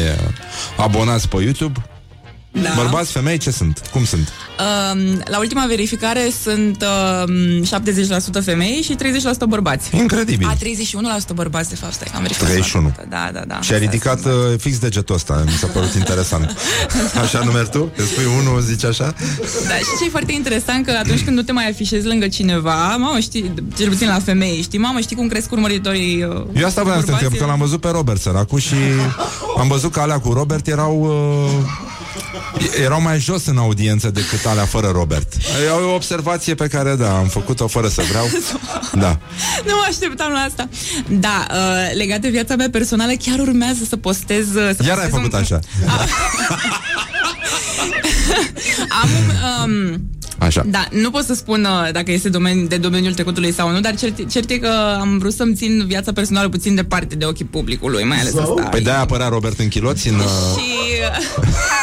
abonați pe YouTube. Da. Bărbați, femei, ce sunt? Cum sunt? Um, la ultima verificare sunt um, 70% femei și 30% bărbați. Incredibil. A, 31% bărbați, de fapt, stai că am verificat. 31. Da, da, da. Și a ridicat uh, fix degetul ăsta, mi s-a părut interesant. Așa numeri tu? Îți spui unul, zici așa? Da, și ce e foarte interesant că atunci când nu te mai afișezi lângă cineva, mamă, știi, cel puțin la femei, știi, mamă, știi cum cresc urmăritorii uh, Eu asta vreau să te bărbații? întreb, că l-am văzut pe Robert săracu și am văzut că alea cu Robert erau uh, erau mai jos în audiență decât alea fără Robert. E o observație pe care, da, am făcut-o fără să vreau. Da. Nu mă așteptam la asta. Da, uh, legat de viața mea personală, chiar urmează să postez... uh, Să Iar ai postez făcut un... așa. Am un... Um, Așa. Da, nu pot să spun uh, dacă este domeni, de domeniul trecutului sau nu, dar cert, cert e că am vrut să-mi țin viața personală puțin departe de ochii publicului, mai ales asta. Păi de-aia apărea Robert în chiloți în... Uh... Și...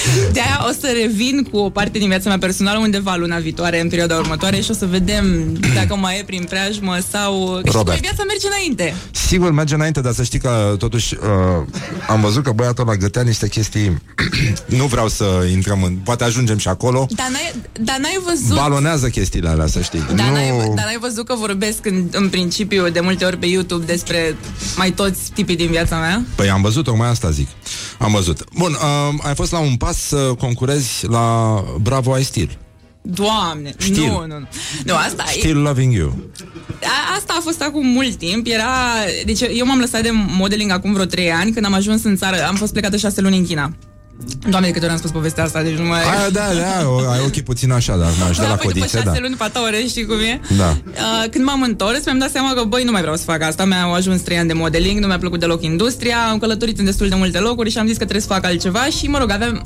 De-aia o să revin cu o parte din viața mea personală undeva luna viitoare, în perioada următoare și o să vedem dacă mai e prin preajmă sau... Că și Robert. cum viața merge înainte. Sigur, merge înainte, dar să știi că totuși uh, am văzut că băiatul ăla gătea niște chestii Nu vreau să intrăm în... Poate ajungem și acolo Dar n-ai, dar n-ai văzut... Balonează chestiile alea, să știi Dar, nu... n-ai, dar n-ai văzut că vorbesc în, în principiu de multe ori pe YouTube despre mai toți tipii din viața mea? Păi am văzut, tocmai asta zic Am văzut Bun, uh, ai fost la un pas să concurezi la Bravo I Still Doamne, Știl. nu, nu, nu. Nu, asta e, Still Loving You a, asta a fost acum mult timp. Era, deci eu m-am lăsat de modeling acum vreo 3 ani, când am ajuns în țară, am fost plecată 6 luni în China. Doamne, de câte ori am spus povestea asta, deci nu mai... Aia, da, da, o- ai ochii puțin așa, dar m-aș de la da, păi după codițe, șase da luni, pata ore, știi cum e? Da. Uh, când m-am întors, mi-am dat seama că, băi, nu mai vreau să fac asta. Mi-au ajuns trei ani de modeling, nu mi-a plăcut deloc industria, am călătorit în destul de multe locuri și am zis că trebuie să fac altceva și, mă rog, aveam...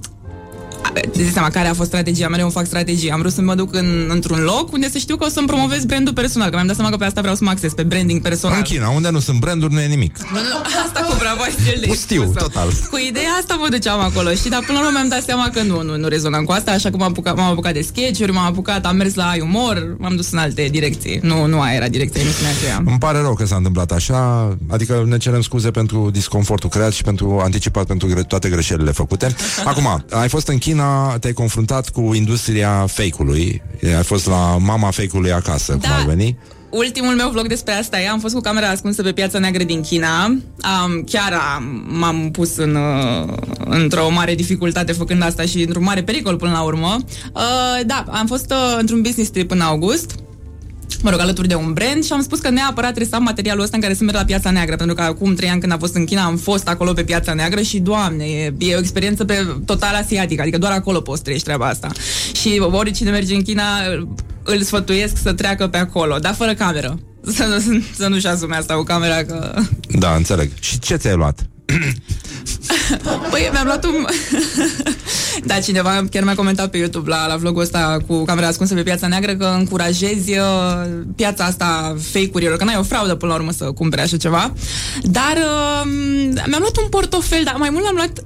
Îți dai seama care a fost strategia, mereu îmi fac strategie. Am vrut să mă duc în, într-un loc unde să știu că o să-mi promovez brandul personal, că mi-am dat seama că pe asta vreau să mă acces, pe branding personal. În China, unde nu sunt branduri, nu e nimic Nu, nu, asta cu bravo ai stil de Pustiu, expusă. total. Cu ideea asta mă duceam acolo, și dar până la urmă mi-am dat seama că nu, nu, nu rezonam cu asta, așa că m-am apucat, m-am apucat de sketch-uri, m-am apucat, am mers la ai umor, m-am dus în alte direcții. Nu, nu aia era direcția, nu spunea aceea. Îmi pare rău că s-a întâmplat așa Adică ne cerem scuze pentru disconfortul creat Și pentru anticipat pentru gre- toate greșelile făcute Acum, ai fost în China Te-ai confruntat cu industria fake-ului Ai fost la mama fake-ului acasă Cum Da. ar veni Ultimul meu vlog despre asta e, am fost cu camera ascunsă pe piața neagră din China. Um, chiar am, m-am pus în, uh, într-o mare dificultate făcând asta și într-un mare pericol până la urmă. Uh, da, am fost uh, într-un business trip în august mă rog, alături de un brand și am spus că neapărat trebuie să am materialul ăsta în care să merg la Piața Neagră, pentru că acum trei ani când am fost în China am fost acolo pe Piața Neagră și, doamne, e, e o experiență pe total asiatică, adică doar acolo poți trăiești treaba asta. Și oricine merge în China îl sfătuiesc să treacă pe acolo, dar fără cameră. Să, nu- să nu-și asume asta cu camera că... Da, înțeleg Și ce ți-ai luat? Păi, mi-am luat un... da, cineva chiar mi-a comentat pe YouTube la, la vlogul ăsta cu camera ascunsă pe Piața Neagră că încurajezi uh, piața asta fake-urilor, că n-ai o fraudă până la urmă să cumpere așa ceva. Dar uh, mi-am luat un portofel, dar mai mult l-am luat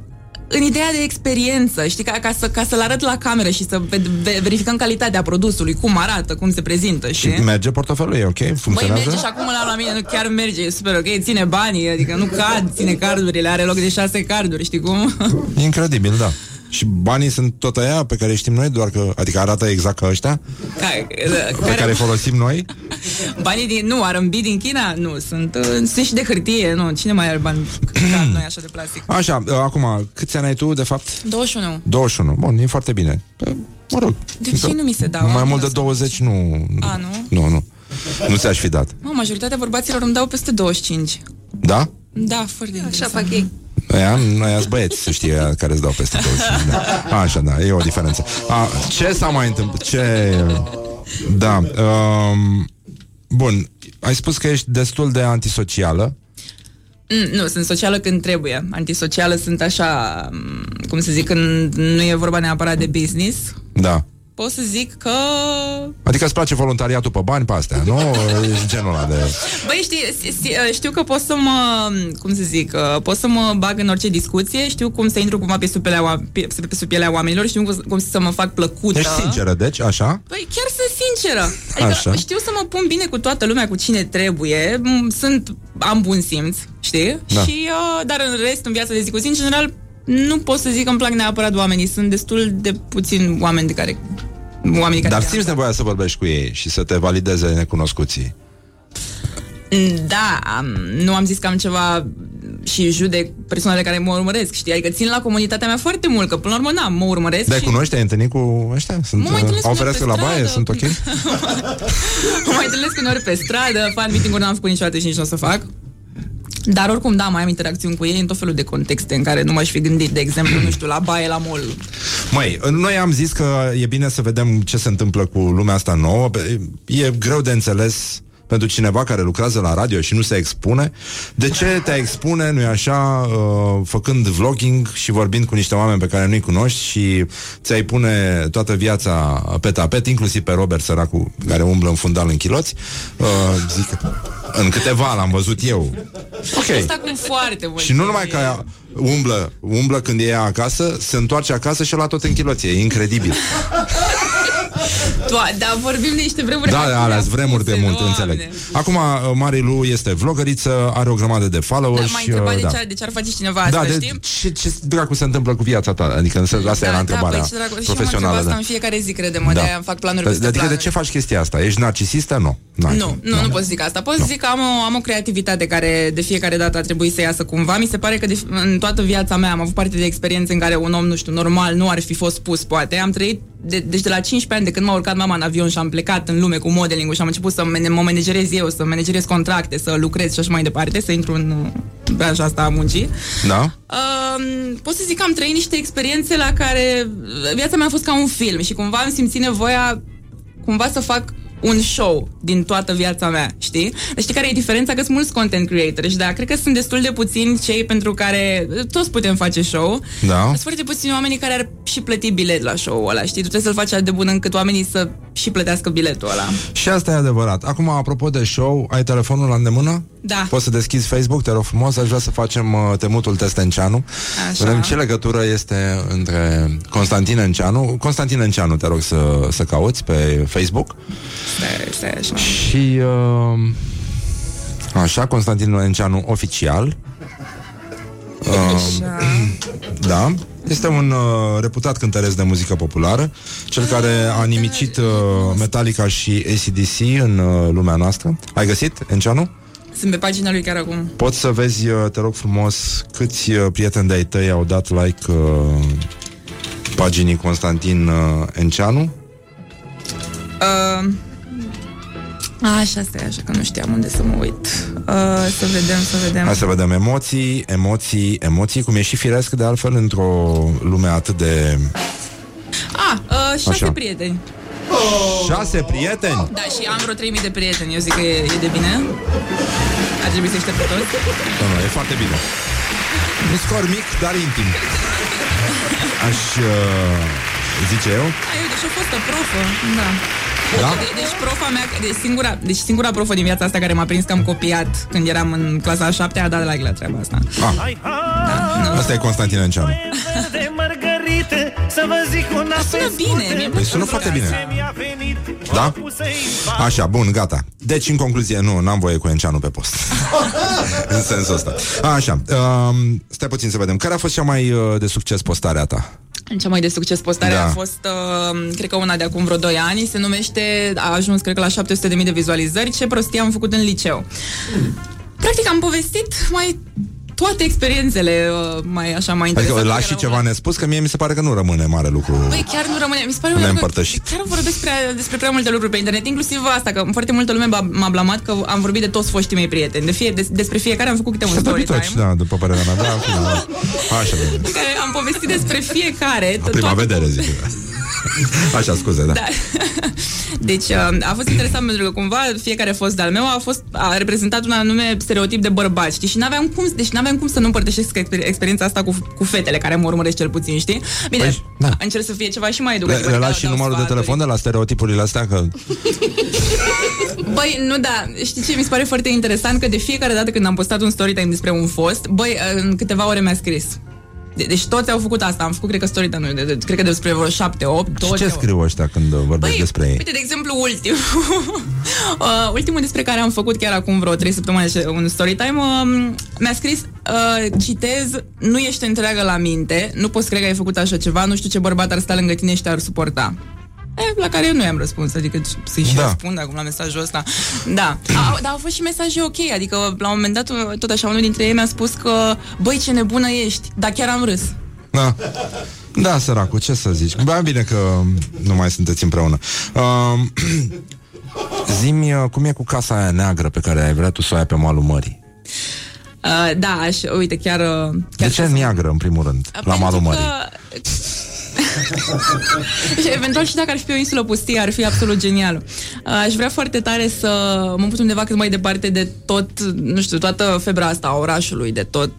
în ideea de experiență, știi, ca, ca, să, ca să-l arăt la cameră și să ve- ve- verificăm calitatea produsului, cum arată, cum se prezintă, Și știi? merge portofelul, e ok? Măi, Funcționează? merge și acum la, la mine, nu chiar merge, e super ok, ține banii, adică nu cad, ține cardurile, are loc de șase carduri, știi cum? Incredibil, da și banii sunt tot aia pe care știm noi, doar că, adică arată exact ca ăștia, Care, pe care folosim noi. Banii din, nu, R&B din China, nu, sunt, uh, sunt și de hârtie, nu, cine mai are bani ca noi așa de plastic? Așa, uh, acum, câți ani ai tu, de fapt? 21. 21. Bun, e foarte bine. Uh, Mă rog. De ce nu mi se dau? Mai Am mult de lăsat. 20 nu... A, nu? Nu, nu. Nu ți-aș fi dat. Mă, majoritatea bărbaților îmi dau peste 25. Da? Da, foarte Așa fac ei. Aia, noi ați băieți, să știi, aia care îți dau peste 25. Da. Așa, da, e o diferență. A, ce s-a mai întâmplat? Ce... Da. Um, bun, ai spus că ești destul de antisocială. Mm, nu, sunt socială când trebuie. Antisocială sunt așa, mm, cum să zic, când nu e vorba neapărat de business. Da. Pot să zic că... Adică îți place voluntariatul pe bani pe astea, nu? Ești genul ăla de... Băi, știi, știi, știu că pot să mă, cum să zic, uh, pot să mă bag în orice discuție, știu cum să intru cumva pe sub pielea, oa- pe, pe sub pielea oamenilor, știu cum, cum să mă fac plăcută. Ești sinceră, deci, așa? Păi chiar sunt sinceră. Adică Așa. știu să mă pun bine cu toată lumea, cu cine trebuie. M- Sunt, am bun simț, știi? Da. Și, uh, dar în rest, în viața de zi cu zi, în general, nu pot să zic că îmi plac neapărat oamenii. Sunt destul de puțini oameni de care... Oamenii care Dar simți nevoia să vorbești cu ei și să te valideze necunoscuții. Mm, Da, am, nu am zis că am ceva și judec persoanele care mă urmăresc, știi? Adică țin la comunitatea mea foarte mult, că până la urmă, na, mă urmăresc De și cunoști, ai întâlnit cu ăștia? Sunt, Mă mai întâlnesc au cu unii fereastră pe la baie? stradă. Sunt ok? mă mai întâlnesc uneori pe stradă, fan meeting-uri n-am făcut niciodată și nici nu o să fac. Dar oricum, da, mai am interacțiuni cu ei în tot felul de contexte în care nu m-aș fi gândit, de exemplu, nu știu, la baie, la mall. Măi, noi am zis că e bine să vedem ce se întâmplă cu lumea asta nouă. E greu de înțeles pentru cineva care lucrează la radio și nu se expune. De ce te expune, nu-i așa, uh, făcând vlogging și vorbind cu niște oameni pe care nu-i cunoști și ți-ai pune toată viața pe tapet, inclusiv pe Robert Săracu, care umblă în fundal în chiloți. Uh, zic, în câteva l-am văzut eu. Ok. Asta cu foarte mult. Și nu numai că umblă, umblă când e acasă, se întoarce acasă și la tot în chiloție. E incredibil. Doa, da, vorbim de niște vremuri Da, acum alea apuse, vremuri de mult, Doamne. înțeleg. Acum, uh, Marilu este vlogăriță, are o grămadă de Da, followers. m-a și, întrebat uh, de, da. ce ar, de ce ar face cineva asta, Da, de, știi? ce, ce dracu se întâmplă cu viața ta? Adică asta da, era da, întrebarea păi, ce dracu, și eu mă întreb profesională. asta da. în fiecare zi, crede-mă, de fac planuri Păi, peste Adică de planuri. ce faci chestia asta? Ești narcisistă? Nu. N-ai. Nu, nu, nu pot să zic asta. Pot să zic că am o, am o creativitate care de fiecare dată a trebuit să iasă cumva. Mi se pare că de, în toată viața mea am avut parte de experiențe în care un om, nu știu, normal nu ar fi fost pus, poate. Am trăit, de, deci de la 15 ani, de când m-a urcat mama în avion și am plecat în lume cu modeling și am început să mă mă managerez eu, să managerez contracte, să lucrez și așa mai departe, să intru în uh, branșa asta a muncii. Da? Um, pot să zic că am trăit niște experiențe la care viața mea a fost ca un film și cumva am simțit nevoia cumva să fac un show din toată viața mea, știi? Deci știi care e diferența? Că sunt mulți content creators, dar cred că sunt destul de puțini cei pentru care toți putem face show. Da. Sunt foarte puțini oamenii care ar și plăti bilet la show-ul ăla, știi? Tu trebuie să-l faci atât de bun încât oamenii să și plătească biletul ăla. Și asta e adevărat. Acum, apropo de show, ai telefonul la îndemână? Da. Poți să deschizi Facebook, te rog frumos, aș vrea să facem uh, temutul Testenceanu. Așa. Vedem ce legătură este între Constantin Enceanu. Constantin Enceanu, te rog să, să cauți pe Facebook. Stai, stai așa. Și uh, așa, Constantin Enceanu oficial. Uh, da. Este un uh, reputat cântăreț de muzică populară, cel care a nimicit uh, Metallica și ACDC în uh, lumea noastră. Ai găsit, Enceanu? Sunt pe pagina lui chiar acum. Poți să vezi, uh, te rog frumos, câți uh, prieteni de-ai tăi au dat like uh, paginii Constantin uh, Enceanu? Uh, așa, stai așa, că nu știam unde să mă uit. Uh, să vedem, să vedem. Hai să vedem emoții, emoții, emoții, cum e și firesc de altfel într-o lume atât de... Ah, uh, șase Așa. prieteni. Șase prieteni? Da, și am vreo 3000 de prieteni. Eu zic că e, e de bine. Ar trebui să-i pe toți. Nu, nu, e foarte bine. Un scor mic, dar intim. Aș uh, zice eu. Ai, uite, și-a fost o profă. Da. Da? De, deci profa mea, deci singura, deci singura profă din viața asta care m-a prins că am copiat când eram în clasa a șaptea a dat like la treaba asta. Ah. Asta e Constantin Enceanu. De mărgărite Să vă zic una sună bine, mie Păi sună foarte bine. Da? Așa, bun, gata. Deci, în concluzie, nu, n-am voie cu Enceanu pe post. în sensul ăsta. Așa, um, stai puțin să vedem. Care a fost cea mai uh, de succes postarea ta? Cea mai de succes postare Da. a fost, uh, cred că una de acum vreo 2 ani, se numește, a ajuns cred că la 700.000 de vizualizări, ce prostie am făcut în liceu. Practic am povestit mai toate experiențele uh, mai așa mai Adică interesante. lași și care au- ceva nespus, că mie mi se pare că nu rămâne mare lucru. Băi, chiar nu rămâne. Mi se pare Ne că împărtășit. chiar vorbesc prea, despre prea multe lucruri pe internet, inclusiv asta, că foarte multă lume m-a, m-a blamat că am vorbit de toți foștii mei prieteni. De fie, des, despre fiecare am făcut câte un Să story toți, time. da, după părerea mea. Da, bine, da. Așa, bine. în care am povestit despre fiecare. La prima vedere, zic. Eu. Așa, scuze, da. Da. Deci uh, a fost interesant pentru că cumva fiecare fost de-al meu a fost a reprezentat un anume stereotip de bărbați, știi? Și n-aveam cum, deci n-aveam cum să nu împărtășesc exper- experiența asta cu, cu fetele care mă urmăresc cel puțin, știi? Bine, Păi, da. încerc să fie ceva și mai Le, educativ. le adică lași și dau numărul de sfaturi. telefon de la stereotipurile astea? Că... Băi, nu da, știi ce mi se pare foarte interesant? Că de fiecare dată când am postat un story time despre un fost, băi, în câteva ore mi-a scris. De- deci toți au făcut asta, am făcut, cred că story time, de, de, cred că despre vreo șapte, opt, Și toți ce au- scriu ăștia când vorbesc Băi, despre ei? Uite, de exemplu, ultimul. uh, ultimul despre care am făcut chiar acum vreo 3 săptămâni ce- un story time, uh, mi-a scris, uh, citez, nu ești întreagă la minte, nu poți crede că ai făcut așa ceva, nu știu ce bărbat ar sta lângă tine și te-ar suporta. E, la care eu nu i-am răspuns, adică să-i și Da. răspund acum la mesajul ăsta. Da, a, dar au fost și mesaje ok, adică la un moment dat, tot așa, unul dintre ei mi-a spus că, băi, ce nebună ești, dar chiar am râs. Da. Da, săracu, ce să zici? Bă, bine că nu mai sunteți împreună. Uh, Zimi, uh, cum e cu casa aia neagră pe care ai vrea tu să o ai pe malul mării? Uh, da, aș, uite, chiar... uh, De ce neagră, în primul rând, la Pentru malul mării? că- și eventual și dacă ar fi pe o insulă pustie, ar fi absolut genial. Aș vrea foarte tare să mă put undeva cât mai departe de tot, nu știu, toată febra asta a orașului, de tot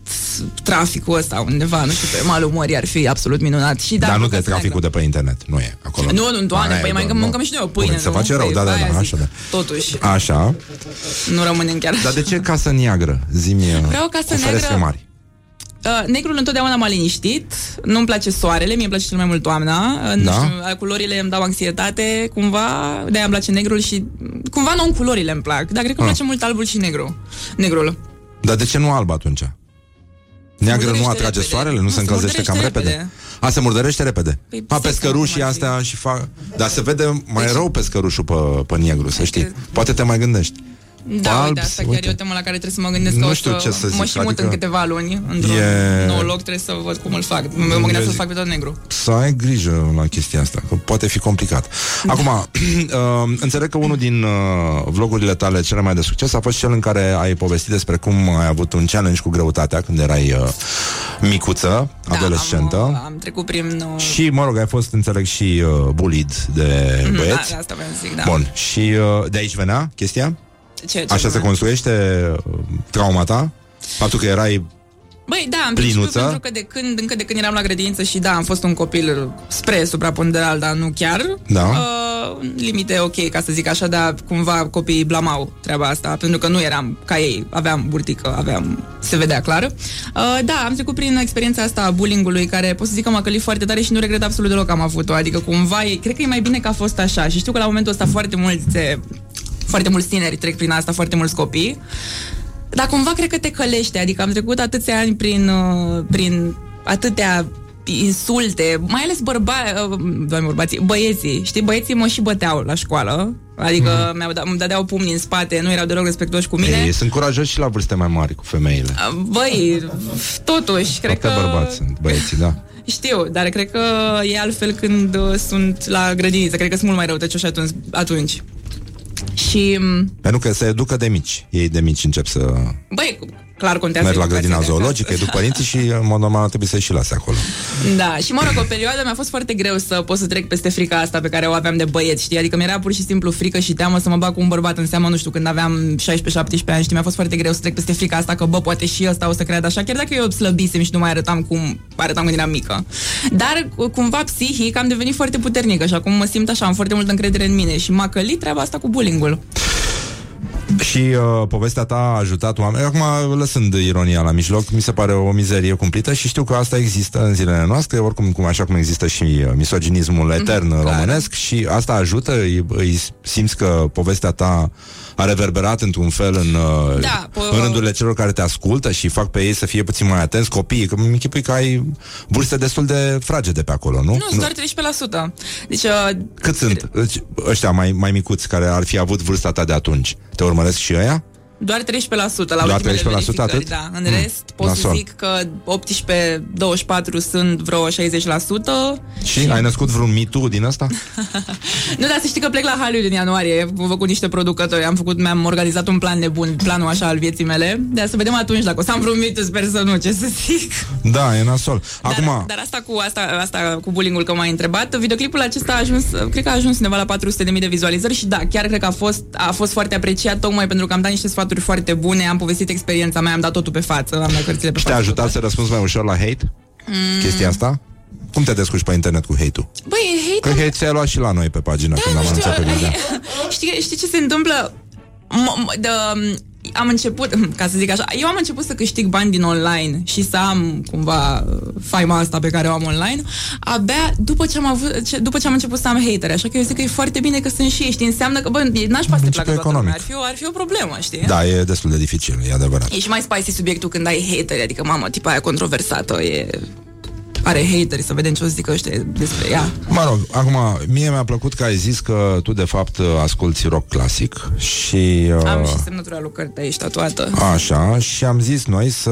traficul ăsta undeva, nu știu, pe malul mării ar fi absolut minunat. Și da, Dar nu măcar de să traficul de pe internet, nu e acolo. Nu, nu, doamne, Aia păi e, mai nu, mâncăm nu. și noi o pâine, Corect, Se nu? face rău, Păi, da, da, aia da, zic. așa da. Totuși, Așa, nu rămânem chiar dar de ce casă neagră? Zimi, Vreau o casă cu ferestre neagră. mari. Uh, negrul întotdeauna m-a liniștit, nu-mi place soarele, mie îmi place cel mai mult toamna, uh, nu Da? știu, culorile îmi dau anxietate, cumva, de-aia îmi place negrul și cumva nu culorile îmi plac, dar cred că îmi Ah. place mult albul și negru. Negrul. Dar de ce nu alb atunci? Neagră nu murdărește atrage repede. soarele? Nu Nu, se se încălzește cam murdărește repede? repede. A, se murdărește repede? Păi, Pa, sigur, pescărușii cum ar fi. astea și fac... Dar se vede mai rău pescărușul pe, pe negru, să știi. Poate te mai gândești. Da, Alb, uite, asta chiar uite. e o temă la care trebuie să mă gândesc Nu că o știu ce să mă zic, și mut adică- în câteva luni într-un E- nou loc, trebuie să văd cum îl fac. Mă mă gândesc să-l fac pe tot negru. Să ai grijă la chestia asta, că poate fi complicat. Acum, uh, înțeleg că unul din uh, vlogurile tale cele mai de succes a fost cel în care ai povestit despre cum ai avut un challenge cu greutatea când erai uh, micuță, adolescentă. Da, Am, am trecut prin... Uh, Și, mă rog, ai fost, înțeleg, și uh, bullied de mm, băieți. Da, asta vreau să zic, da. Bun, și uh, de aici venea chestia? Ce, ce Așa se vreau? construiește uh, trauma ta? Faptul că erai Băi, da, în principiu, Plinuță? pentru că de când, încă de când eram la grădiniță și da, am fost un copil spre supraponderal, dar nu chiar. Da. Uh, limite ok, ca să zic așa, dar cumva copiii blamau treaba asta, pentru că nu eram ca ei, aveam burtică, aveam, se vedea clar. Uh, da, am trecut prin experiența asta a bullying-ului, care pot să zic că m-a călit foarte tare și nu regret absolut deloc că am avut-o, adică cumva, e, cred că e mai bine că a fost așa și știu că la momentul ăsta foarte mulți, foarte mulți tineri trec prin asta, foarte mulți copii. Dar cumva cred că te călește, adică am trecut atâția ani prin, uh, prin atâtea insulte, mai ales bărba, uh, doamne, bărbații, băieții, știi, băieții mă și băteau la școală, adică Mhm. mm-hmm. mi-au dat, îmi dădeau pumni în spate, nu erau deloc respectuoși cu mine. Ei, sunt curajoși și la vârste mai mari cu femeile. Uh, Băi, totuși, cred Toate că... bărbați sunt băieții, da. Știu, dar cred că e altfel când uh, sunt la grădiniță, cred că sunt mult mai răutăcioși atunci. atunci. Și, m, Pentru că se educă de mici. Ei de mici încep să băi, clar contează merg la educația grădina de acasă. zoologică, educ părinții și în mod normal trebuie să-i și lase acolo. Da, și mă rog, o perioadă mi-a fost foarte greu să pot să trec peste frica asta pe care o aveam de băieți, știi? Adică mi-era pur și simplu frică și teamă să mă bag cu un bărbat în seamă, nu știu, când aveam 16-17 ani, știi? Mi-a fost foarte greu să trec peste frica asta că, bă, poate și ăsta o să creadă așa, chiar dacă eu slăbisem și nu mai arătam cum arătam când eram mică. Dar, cu- cumva, psihic, am devenit foarte puternică și acum mă simt așa, am foarte multă încredere în mine și m-a călit treaba asta cu bullying-ul. Și uh, povestea ta a ajutat oameni. Acum, lăsând ironia la mijloc, mi se pare o mizerie cumplită și știu că asta există în zilele noastre, oricum cum așa cum există și uh, misoginismul etern Mhm, mm, românesc și asta ajută, îi, îi simți că povestea ta a reverberat într-un fel în, uh, Da, po- în rândurile celor care te ascultă și fac pe ei să fie puțin mai atenți, copiii, că mi închipui că ai vârste destul de fragede pe acolo, nu? Nu, sunt doar 13%. Deci, uh, Cât sunt Deci, ăștia mai, mai micuți care ar fi avut vârsta ta de atunci? Te urmăresc și ăia? Doar 13% la Doar ultimele 13% verificări, atât? Da. În Mm, rest, pot nasol. să zic că 18-24 sunt vreo 60%. Și ai născut vreun mitu din asta? Nu, dar să știi că plec la Hollywood în ianuarie. Am făcut niște producători. Am făcut, mi-am organizat un plan nebun, planul așa al vieții mele. De să vedem atunci dacă o să am vreun mitu, sper să nu, ce să zic. Da, e nasol. Acum, Dar, dar asta cu asta, asta cu bullying-ul că m-ai întrebat, videoclipul acesta a ajuns, cred că a ajuns undeva la 400.000 de vizualizări și da, chiar cred că a fost, a fost foarte apreciat tocmai pentru că am dat niște sfaturi foarte bune, am povestit experiența mea, am dat totul pe față, am dat cărțile pe și te-a față. ajutat să răspunzi mai ușor la hate? Mm. Chestia asta? Cum te descurci pe internet cu hate-ul? Băi, hate Că hate ți-ai luat și la noi pe pagina când am anunțat pe video. știi, știi ce se întâmplă? M- m- de, am început, ca să zic așa, eu am început să câștig bani din online și să am cumva faima asta pe care o am online, abia după ce am, avut, ce, după ce am început să am hater, așa că eu zic că e foarte bine că sunt și ei, știi, înseamnă că, bă, n-aș pa să te placă toată economic. lumea, ar fi, o, ar fi o problemă, știi? Da, e destul de dificil, e adevărat. E și mai spicy subiectul când ai hateri, adică, mamă, tipa aia controversată, e... Are hateri, să vedem ce o să zică ăștia despre ea. Mă rog, acum, mie mi-a plăcut că ai zis că tu, de fapt, asculti rock clasic și... Uh, Am și semnătura lui Kurt aici tatuată. Așa, și am zis noi să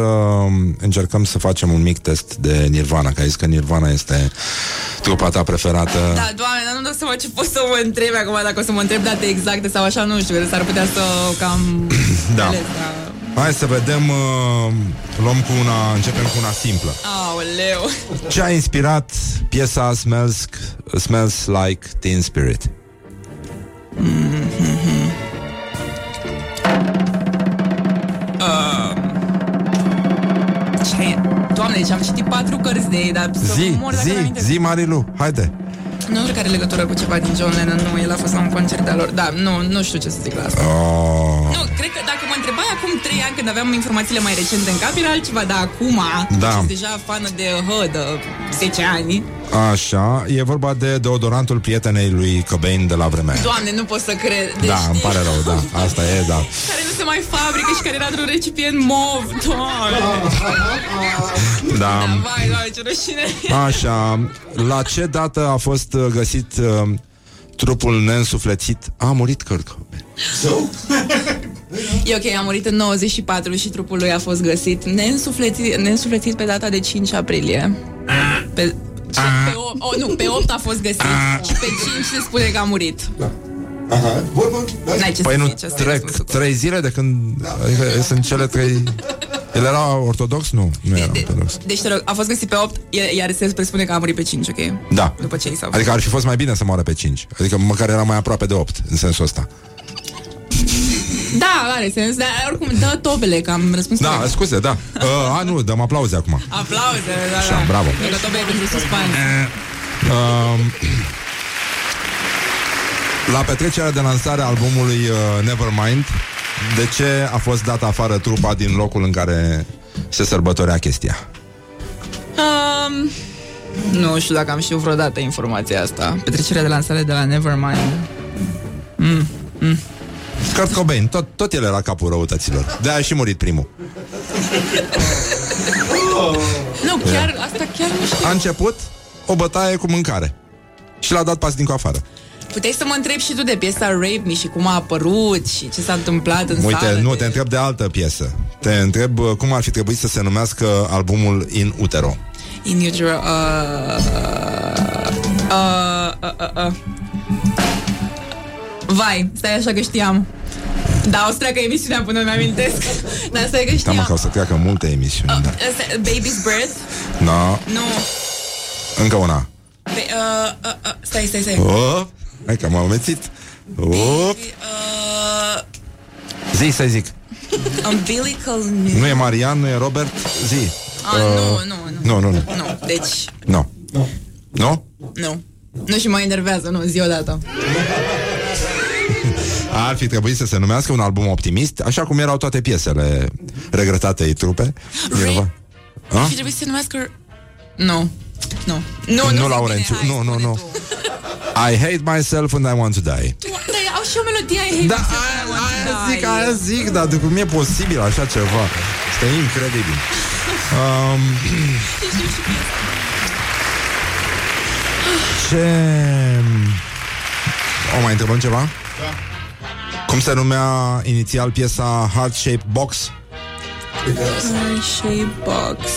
încercăm să facem un mic test de Nirvana, că ai zis că Nirvana este trupa ta preferată. Da, doamne, dar nu dau seama ce poți să mă întrebi acum, dacă o să mă întreb date exacte sau așa, nu știu, că s-ar putea să cam... Da. Ales, da. Hai să vedem, uh, luăm cu una, începem cu una simplă. Aoleu. Ce a inspirat piesa Smells, Smells Like Teen Spirit? Uh, ce? Doamne, deci am citit patru cărți de ei, dar să Zi, mor dacă zi, mi-amintesc. zi, Marilu, haide. Nu cred că are legătură cu ceva din John Lennon, nu, el a fost la un concert de-a lor. Da, nu, nu știu ce să zic la asta. Oh. Nu, cred că dacă mă întrebai acum 3 ani când aveam informațiile mai recente în cap, era altceva, dar acum, Da. sunt deja fană de hă, de 10 ani. Așa, e vorba de deodorantul prietenei lui Cobain de la vremea aia. Doamne, nu pot să cred. Deci, Da, îmi pare rău, da, asta e, da. care nu se mai fabrică și care era într-un recipient mov. Doamne. Da. Vai, doamne, ce rușine. Așa, la ce dată a fost uh, găsit uh, trupul neînsuflețit? A murit Kurt Cobain. E ok, a murit în 94 și trupul lui a fost găsit neînsuflețit, neînsuflețit pe data de 5 aprilie. Pe, și pe 8, oh, nu, pe 8 a fost găsit și pe 5 se spune că a murit. Aha. Bun, bun. N-ai ce Păi să nu zici, asta e trec trei zile de când Adică sunt cele trei El era ortodox? Nu, nu era ortodox Deci, te rog, a fost găsit pe 8, iar- iar se presupune că a murit pe 5, ok? Da După ce i s-a Adică ar fi fost mai bine să moară pe 5 Adică măcar era mai aproape de 8 În sensul ăsta Da, are sens, dar oricum, dă tobele, că am răspuns Da, corect. scuze, da uh, A, nu, dăm aplauze acum Aplauze, da, Așa, da. bravo. Că tobele pentru suspans. uh, La petrecerea de lansare a albumului uh, Nevermind De ce a fost dat afară trupa din locul în care se sărbătorea chestia? Um, nu știu dacă am știut vreodată informația asta. Petrecerea de lansare de la Nevermind. Mm, mm. Kurt Cobain, tot, tot el era capul răutăților De-aia a și murit primul Nu, chiar, asta chiar nu știu. A început o bătaie cu mâncare Și l-a dat pasnicul afară Puteai să mă întrebi și tu de piesa Rape Me și cum a apărut și ce s-a întâmplat în Uite, sală. nu, de... te întreb de altă piesă Te întreb uh, cum ar fi trebuit să se numească albumul In Utero In utero. Uh, uh, uh, uh, uh. Vai, stai așa că știam. Da, o să treacă emisiunea până mi amintesc. Dar stai că Da, mă, știam. că o să treacă multe emisiuni da. Asta- Baby's Breath? no, Nu. Încă una Ba- uh, uh, uh, stai, stai, stai. oh, Hai că m-am amețit oh. Uh, Zi, să zic umbilical Nu e Marian, nu e Robert Zi Ah, nu, nu, nu Nu, nu, Nu, deci, nu Nu? nu. Nu și mă enervează, nu, zi odată. Ar fi trebuit să se numească un album optimist Așa cum erau toate piesele regretatei trupe Vinova. Ar A? fi trebuit să se numească... Nu. Nu. Nu, nu, nu zic Laurențiu, bine, hai, nu, nu, spune nu tu. I hate myself and I want to die Tu, dar au și o melodie ai Da, aia, aia zic, aia zic, dar de cum e posibil așa ceva? Este incredibil. Um, ce... O mai întrebăm ceva? Da. Cum se numea inițial piesa Heart Shape Box? Shape box.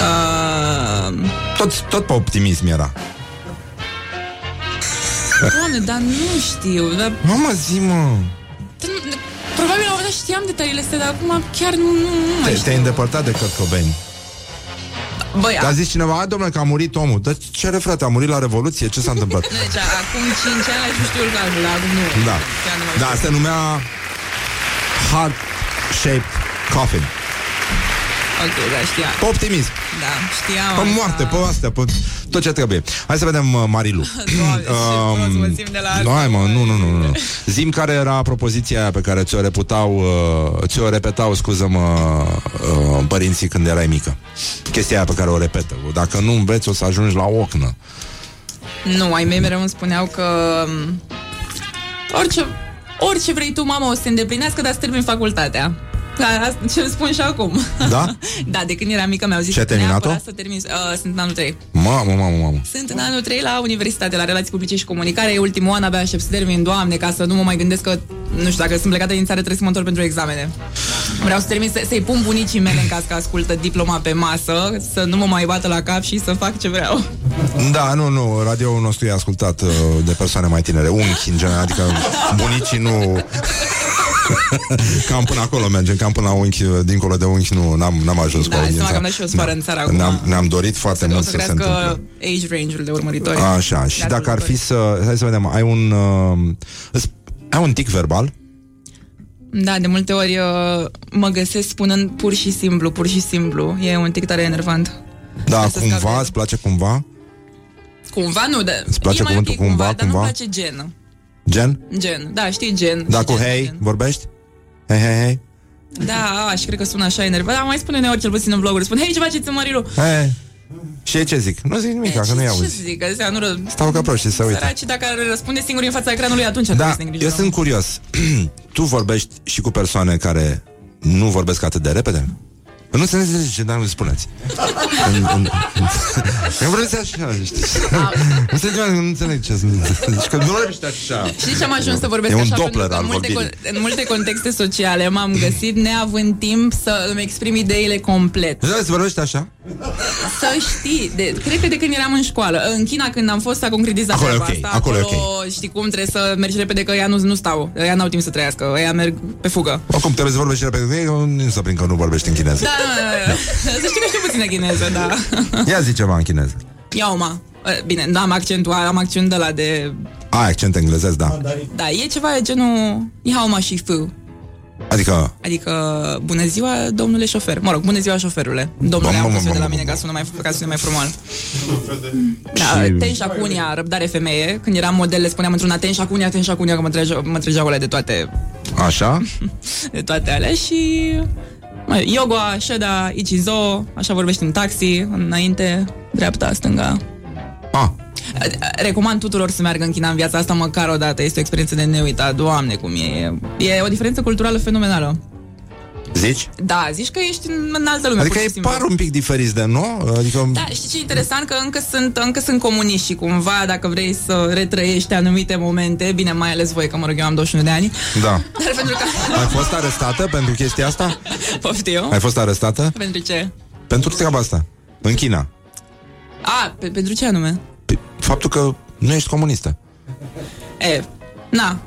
Um, Tot, tot pe optimism era. Doamne, dar nu știu. Dar, Mamă, zi, mă! dar nu- probabil la un moment dat știam detaliile astea, dar acum chiar nu, nu, nu mai Te, știu. te-ai îndepărtat de Kurt Cobain. Băi, Dar a zis cineva, a, domnule, că a murit omul. Dar ce are, frate, a murit la Revoluție? Ce s-a întâmplat? Nu, deci acum 5 ani aș fi știut calculul, dar acum nu. Da. Chiar nu mai Da, știu. se numea Heart Shaped Coffin. Ok, da, știam. Pe optimism. Da, știam. Pe asta. moarte, pe astea, pe tot ce trebuie. Hai să vedem uh, Marilu. Doamne, ce prost mă simt de la asta. nu, hai, mă, nu, nu, nu, nu. Zim care era propoziția aia pe care ți-o reputau, uh, ți-o repetau, scuză-mă, uh, părinții când erai mică. Chestia aia pe care o repetă. Dacă nu înveți, o să ajungi la ocnă. Nu, ai mei mereu îmi spuneau că m, orice, orice vrei tu, mama, o să te îndeplinească, dar să termin facultatea. Da, asta ce îmi spun și acum. Da? da, de când eram mică mi-au zis Și ai terminat-o? neapărat să termin. Uh, sunt în anul 3. Mamă, mamă, mamă. Sunt în anul 3 la Universitate, la Relații Publice și Comunicare. E ultimul an, abia aștept să termin, doamne, ca să nu mă mai gândesc că, nu știu, dacă sunt plecată din țară, trebuie să mă întorc pentru examene. Vreau să termin, să, să-i pun bunicii mele în caz că ascultă diploma pe masă, să nu mă mai bată la cap și să fac ce vreau. Da, nu, nu, radioul nostru e ascultat uh, de persoane mai tinere, unchi în general, adică bunicii nu... cam până acolo mergem, cam până la unchi, uh, dincolo de unchi, nu, n-am, n-am ajuns Da, cu seama că am audiența. dat și eu sfoară în țară acum. Ne-am, ne-am dorit foarte O mult să să se crească întâmple. age range-ul de urmăritori. Așa, și De dacă ar fi ascultători. să... Hai să vedem, ai un... Uh, îți- ai un tic verbal? Da, de multe ori uh, mă găsesc spunând pur și simplu, pur și simplu. E un tic tare enervant. Da, Trebuie să cumva, scap de- îți place cumva? Cumva nu, dar Îți place e mai cuvântul ok, cumva, dar cumva? nu-mi place gen. Gen? Gen, da, știi gen. Da, și cu gen, hei, gen. vorbești? Hei, hei, hei. Da, aș, și cred că sună așa enervat, dar mai spune ori cel puțin în vloguri. Spune, hei, ce faceți în Marilu? Hei. Și ei ce zic? Nu zic nimic, că nu-i Ce auzi. să zic, că zicea, nu ră... Stau ca proști și se uită. Săraci, dacă ar răspunde singur în fața ecranului, atunci ar Da, trebui să ne eu îngrijorăm. sunt curios. tu vorbești și cu persoane care nu vorbesc atât de repede? Nu se înțelege ce, dar nu spuneți. În- în- în- Eu vorbesc așa, știi? Nu se nu înțeleg ce sunt. Deci că nu vorbești așa. Știi ce am ajuns să vorbesc E un așa? Doppler Pentru că al în multe, vorbirii. con- în multe contexte sociale m-am găsit neavând timp să îmi exprim ideile complet. Da, să vorbești așa? Să știi, de, cred că de când eram în școală. În China, când am fost, s-a concretizat Acolo e treaba ok, asta. acolo e știi cum, trebuie să mergi repede, că ea nu, nu stau. Ea n-au timp să trăiască, ea merg pe fugă. Oricum trebuie să vorbești repede. Eu nu să prind că nu vorbești în chineză. Da, da, da. Să știi că știu puțină chineză, da. Ia zi ceva în chineză. Iau, ma. Bine, nu am accentul, am accent de la de... Ai accent englezesc, da. Da, e ceva genul... Iau, ma și fu. Adică, Adică, bună ziua, domnule șofer. Mă rog, bună ziua, șoferule. Domnule, Bam, am bam, pus eu de bam, la bam, mine ca să sună mai, ca să sună mai formal. Da, Și- ten șacunia, răbdare femeie. Când eram model, le spuneam într-una ten șacunia, ten șacunia, că mă trăgeau, mă trăgeau alea de toate, așa? de toate alea și... mă, Yoga, Sheda, Ichizo, așa vorbești în taxi, înainte, dreapta, stânga. Ah. Recomand tuturor să meargă în China în viața asta măcar o dată. Este o experiență de neuitat. Doamne, cum e. E o diferență culturală fenomenală. Zici? Da, zici că ești în, în altă lume. Adică pur și e simplu. par un pic diferiți de, nu? Adică... Da, știi ce e interesant? Că încă sunt, încă sunt comuniști și cumva dacă vrei să retrăiești anumite momente, bine, mai ales voi, că mă rog, eu am 21 de ani, Da. dar pentru că... Ai fost arestată pentru chestia asta? Poftim? Ai fost arestată? Pentru ce? Pentru treaba asta. În China. A, pe, pentru ce anume? Faptul că nu ești comunistă. E, na,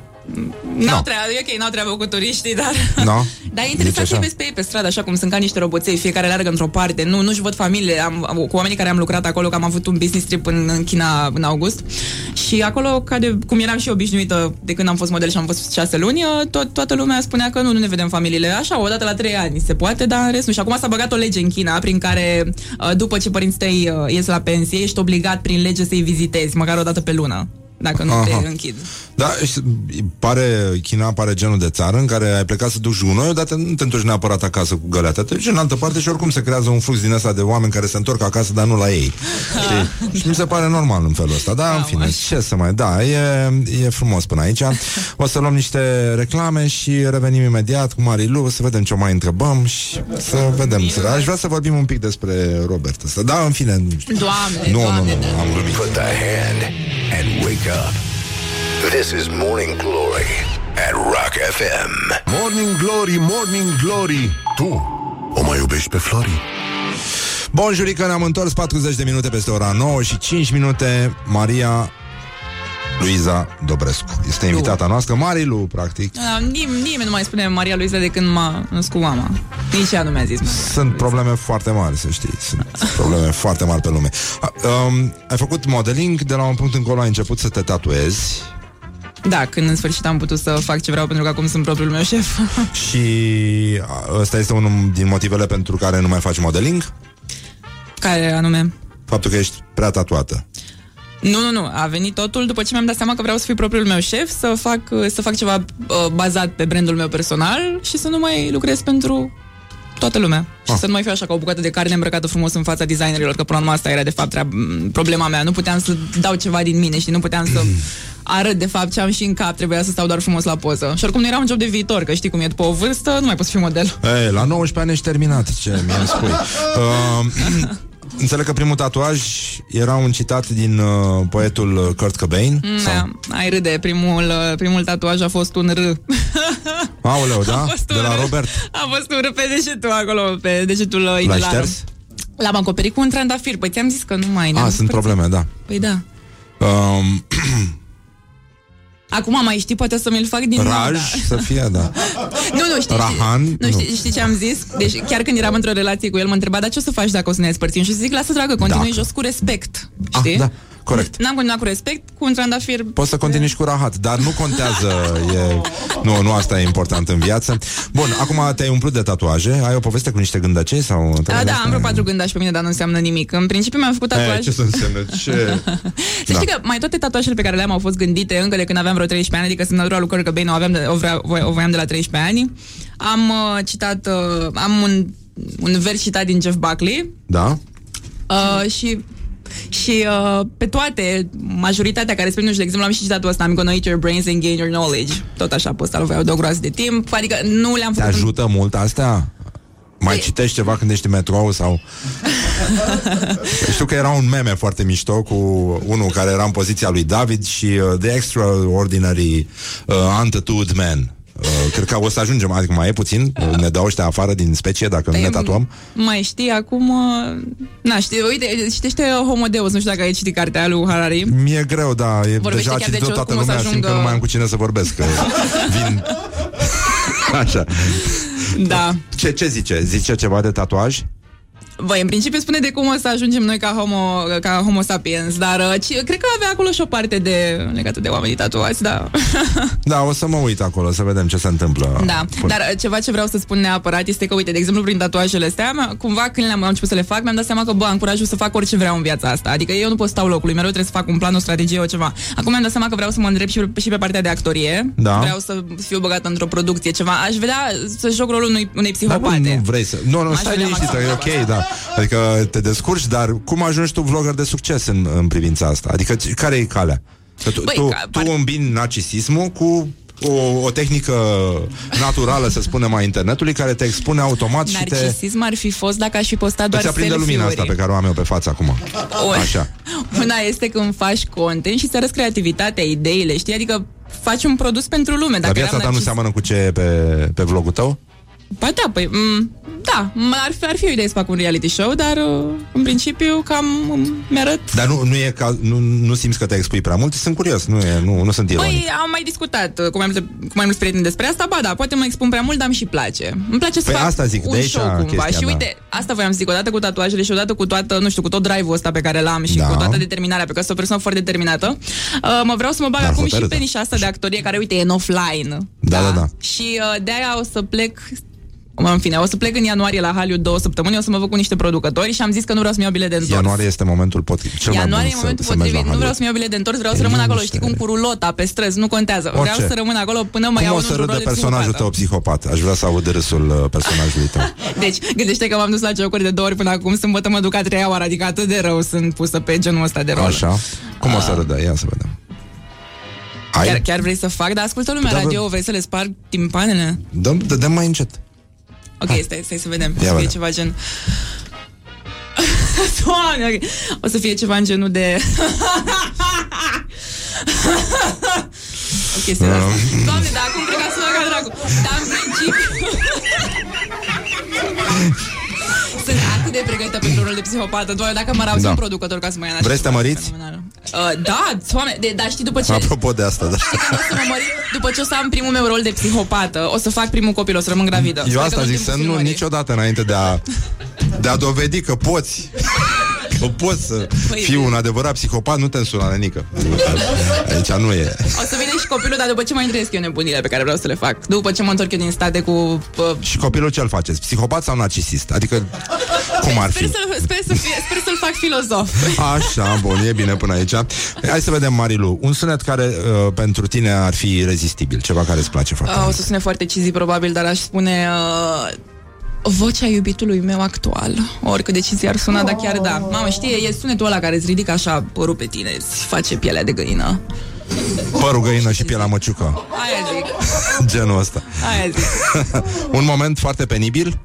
N-au No. treabă, e ok, n-au treabă cu turiștii, dar... No? Dar e Zici interesant așa? să vezi pe ei pe stradă, așa cum sunt ca niște roboței, fiecare leargă într-o parte, nu, nu-și văd familie. Am, am- cu oamenii care am lucrat acolo, că am avut un business trip în, în China în august și acolo, ca de, cum eram și eu obișnuită de când am fost model și am fost șase luni, tot, toată lumea spunea că nu, nu ne vedem familiile. Așa, odată la trei ani se poate, dar în rest nu. Și acum s-a băgat o lege în China prin care, uh, după ce părinții tăi uh, ies la pensie, ești obligat prin lege să-i vizitezi, măcar o dată pe lună, dacă nu Aha. te închid. Da, și pare, China pare genul de țară în care ai plecat să duci gunoi, dar te- nu te întorci neapărat acasă cu găleata. Te duci în altă parte și oricum se creează un flux din ăsta de oameni care se întorc acasă, dar nu la ei. Știi? Și mi se pare normal în felul ăsta. Da, în fine, ce să mai... Da, e, e frumos până aici. O să luăm niște reclame și revenim imediat cu Marilu, să vedem ce o mai întrebăm și să vedem. Să- Aș vrea să vorbim un pic despre Robert ăsta. Da, în fine. Doamne, Nu, nu, doamne, nu, am glumit. Put the hand and wake up. This is Morning Glory at Rock FM. Morning Glory, Morning Glory Tu o mai iubești pe Flori? Bun jurică, ne-am întors 40 de minute peste ora 9 și 5 minute Maria Luiza Dobrescu Este invitata noastră, Marilu, practic Da, nim- nimeni nu mai spune Maria Luiza de când m-a născut mama. Nici ea nu mi-a zis. Maria. Sunt probleme foarte mari, să știi Sunt probleme foarte mari pe lume A, um, Ai făcut modeling, de la un punct încolo ai început să te tatuezi Da, când în sfârșit am putut să fac ce vreau, pentru că acum sunt propriul meu șef. Și a, ăsta este unul din motivele pentru care nu mai faci modeling Care anume? Faptul că ești prea tatuată Nu, nu, nu. A venit totul după ce mi-am dat seama că vreau să fiu propriul meu șef, să fac, să fac ceva uh, bazat pe brandul meu personal și să nu mai lucrez pentru toată lumea. Și Ah. să nu mai fiu așa ca o bucată de carne îmbrăcată frumos în fața designerilor, că până la urmă asta era de fapt treab- m, problema mea. Nu puteam să dau ceva din mine și nu puteam să arăt de fapt ce am și în cap, trebuia să stau doar frumos la poză. Și oricum nu era un job de viitor, că știi cum e, după o vârstă nu mai poți fi model. Ei, la 19 ani ești terminat, ce mi-ai spui. Uh, înțeleg că primul tatuaj era un citat din uh, poetul Kurt Cobain. Mm, Sau... Da, ai râde, primul, uh, primul tatuaj a fost un R. Aoleu, da? fost De un la R. Robert. A fost un R pe degetul acolo, pe degetul uh, L-ai inelarul. șters? L-am acoperit cu un trandafir. Păi ți-am zis că nu mai... Ah, ne-am sunt despărțit. probleme, da. Păi da. Um, Acum mai știi, poate o să mi-l fac din nou. Raj, da. să fie, da. Nu, nu, știi, Rahan, nu, nu. știi, știi ce am zis? Deci chiar când eram într-o relație cu el, mă întreba, dar ce o să faci dacă o să ne despărțim? Și zic, lasă dragă, continui Dacă. jos cu respect. Știi? Ah, da. Corect. N-am continuat cu respect, cu un trandafir... Poți să continui și cu rahat, dar nu contează. E... Nu, nu asta e important în viață. Bun, acum te-ai umplut de tatuaje. Ai o poveste cu niște gândăcei? Sau Da, da, am vreo patru gândași pe mine, dar nu înseamnă nimic. În principiu mi-am făcut tatuaj. E, ce să însemne? Ce? Să știi că mai toate tatuajele pe care le am au fost gândite încă de când aveam vreo 13 ani, adică semnătura lui Kurt Cobain o, aveam de, o, vrea, o voiam de la 13 ani. Am uh, citat, uh, am un, un vers citat din Jeff Buckley Da? uh, și și uh, pe toate, majoritatea care spun, nu știu, de exemplu, am și citatul ăsta, I'm gonna eat your brains and gain your knowledge. Tot așa, pe ăsta îl voiau de o groază de timp. Adică nu le-am Te făcut... în- ajută mult astea? Mai Păi- citești ceva când ești în metrou sau... Știu că era un meme foarte mișto cu unul care era în poziția lui David și uh, The Extraordinary uh, Untattooed Man. Uh, cred că o să ajungem, adică mai e puțin, uh, ne dau ăștia afară din specie dacă nu ne tatuăm. Mai știi, acum... uh, Na, știi, uite, citește Homo Deus, nu știu dacă ai citit cartea lui Harari. Mi-e greu, da, e, Vorbește deja a chiar de citit ce toată cum o să lumea, simt că ajungă- nu mai am cu cine să vorbesc, că vin... Așa. Da. Ce, ce zice? Zice ceva de tatuaj? Băi, în principiu spune de cum o să ajungem noi ca homo, ca homo sapiens, dar uh, ci, cred că avea acolo și o parte de legată de oamenii tatuați, da. Da, o să mă uit acolo să vedem ce se întâmplă. Da, dar uh, ceva ce vreau să spun neapărat este că, uite, de exemplu, prin tatuajele astea, mă- cumva când le-am am început să le fac, mi-am dat seama că, bă, am curajul să fac orice vreau în viața asta. Adică eu nu pot stau locului, mereu trebuie să fac un plan, o strategie, o ceva. Acum mi-am dat seama că vreau să mă îndrept și, pe- și pe partea de actorie. Da. Vreau să fiu băgată într-o producție, ceva. Aș vrea să joc rolul unui, unei Dar nu, psihopate. nu vrei să... Nu, nu, M-aș stai vedea liniștită, e maximal. ok, da. Adică te descurci, dar cum ajungi tu vlogger de succes în, în privința asta? Adică ce- care e calea? Că tu, Băi, tu, ca- tu îmbini narcisismul cu o, o tehnică naturală, să spunem, a internetului, care te expune automat și te... Narcisism ar fi fost dacă aș fi postat doar Îți aprinde lumina asta pe care o am eu pe față acum. O- Așa. Una este când faci content și să arăți creativitatea, ideile, știi? Adică faci un produs pentru lume. Dar viața eram ta nu narcis- seamănă cu ce e pe, pe vlogul tău? Ba da, păi, m- da, m- ar fi, ar fi o idee să fac un reality show, dar uh, în principiu cam um, mi-arăt Dar nu, nu, e ca, nu, nu simți că te expui prea mult? Sunt curios, nu, e, nu, nu sunt ironic. Păi, am mai discutat uh, cu mai multe, cu mai mulți prieteni despre asta, ba da, poate mă expun prea mult, dar îmi și place. Îmi place să Păi fac asta zic, un de aici show cumva. chestia, și da. uite, asta voiam să zic, odată cu tatuajele și odată cu toată, nu știu, cu tot drive-ul ăsta pe care l-am și Da. cu toată determinarea, pe că sunt o persoană foarte determinată, uh, mă vreau să mă bag Dar acum și hotărâtă. pe nișa asta de actorie, care, uite, e în offline. Da, da, da. Și uh, de-aia o să plec În fine, o să plec în ianuarie la Hollywood două săptămâni, o să mă văd cu niște producători și am zis că nu vreau să-mi iau bilet de întors. Ianuarie este momentul potrivit. Cel mai Ianuarie bun e momentul să, să mergi potrivit. la Nu vreau Hollywood. să-mi iau bilet de întors, vreau să E rămân acolo, liniște. știi, cum cu rulota pe străzi, nu contează. Vreau Orice. să rămân acolo până mă Cum iau o în să un râde rol de personajul psihopată. tău psihopat? Aș vrea să aud râsul uh, personajului tău. Deci, gândește că m-am dus la jocuri de două ori până acum, sâmbătă mă duc a treia oară, adică atât de rău sunt pusă pe genul ăsta de rol. Așa. Cum o să râdă? Ia să vedem. Ai? Chiar, chiar vrei să fac? Dar ascultă lumea Da, bă. radio, vrei să le sparg timpanele? Dăm, dăm mai încet. Ok, stai, stai să vedem. Ia Să fie vedem. ceva gen... Doamne, ok. O să fie ceva în genul de... ok, serios. Um. Doamne, dar acum cred că sună ca dracu. Dar în principiu... Sunt atât de pregătită pentru rol de psihopată. Doamne, dacă mă auzi Da. un producător ca să mă ia în Vreți să te așa măriți? ceva fenomenal. Uh, da, doamne, de, dar știi după ce... Apropo de asta, da. O să mă mări, după ce o să am primul meu rol de psihopată, o să fac primul copil, o să rămân gravidă. Eu Sper asta că zic, în să timpul nu filmării. niciodată înainte de a, de a dovedi că poți că poți să Păi, fii un adevărat psihopat, nu te însura nenică. Aici nu e. O să vină și copilul, dar după ce mai trăiesc eu nebunile pe care vreau să le fac. După ce mă întorc eu din state cu... Pă, Și copilul ce-l faceți? Psihopat sau narcisist? Adică, cum ar sper, fi? să, sper, să fie, sper să-l fac filozof. Așa, bun, e bine până aici. Hai să vedem, Marilu, un sunet care uh, pentru tine ar fi rezistibil, ceva care îți place foarte Uh, o mult. să sune foarte cheesy probabil, dar aș spune... Uh, vocea iubitului meu actual. Oricât de cheesy ar suna, dar chiar da. Mamă, știi, e sunetul ăla care îți ridică așa părul pe tine, îți face pielea de găină. Părul găină și pielea măciucă. Aia zic, Genul ăsta. aia zic. un moment foarte penibil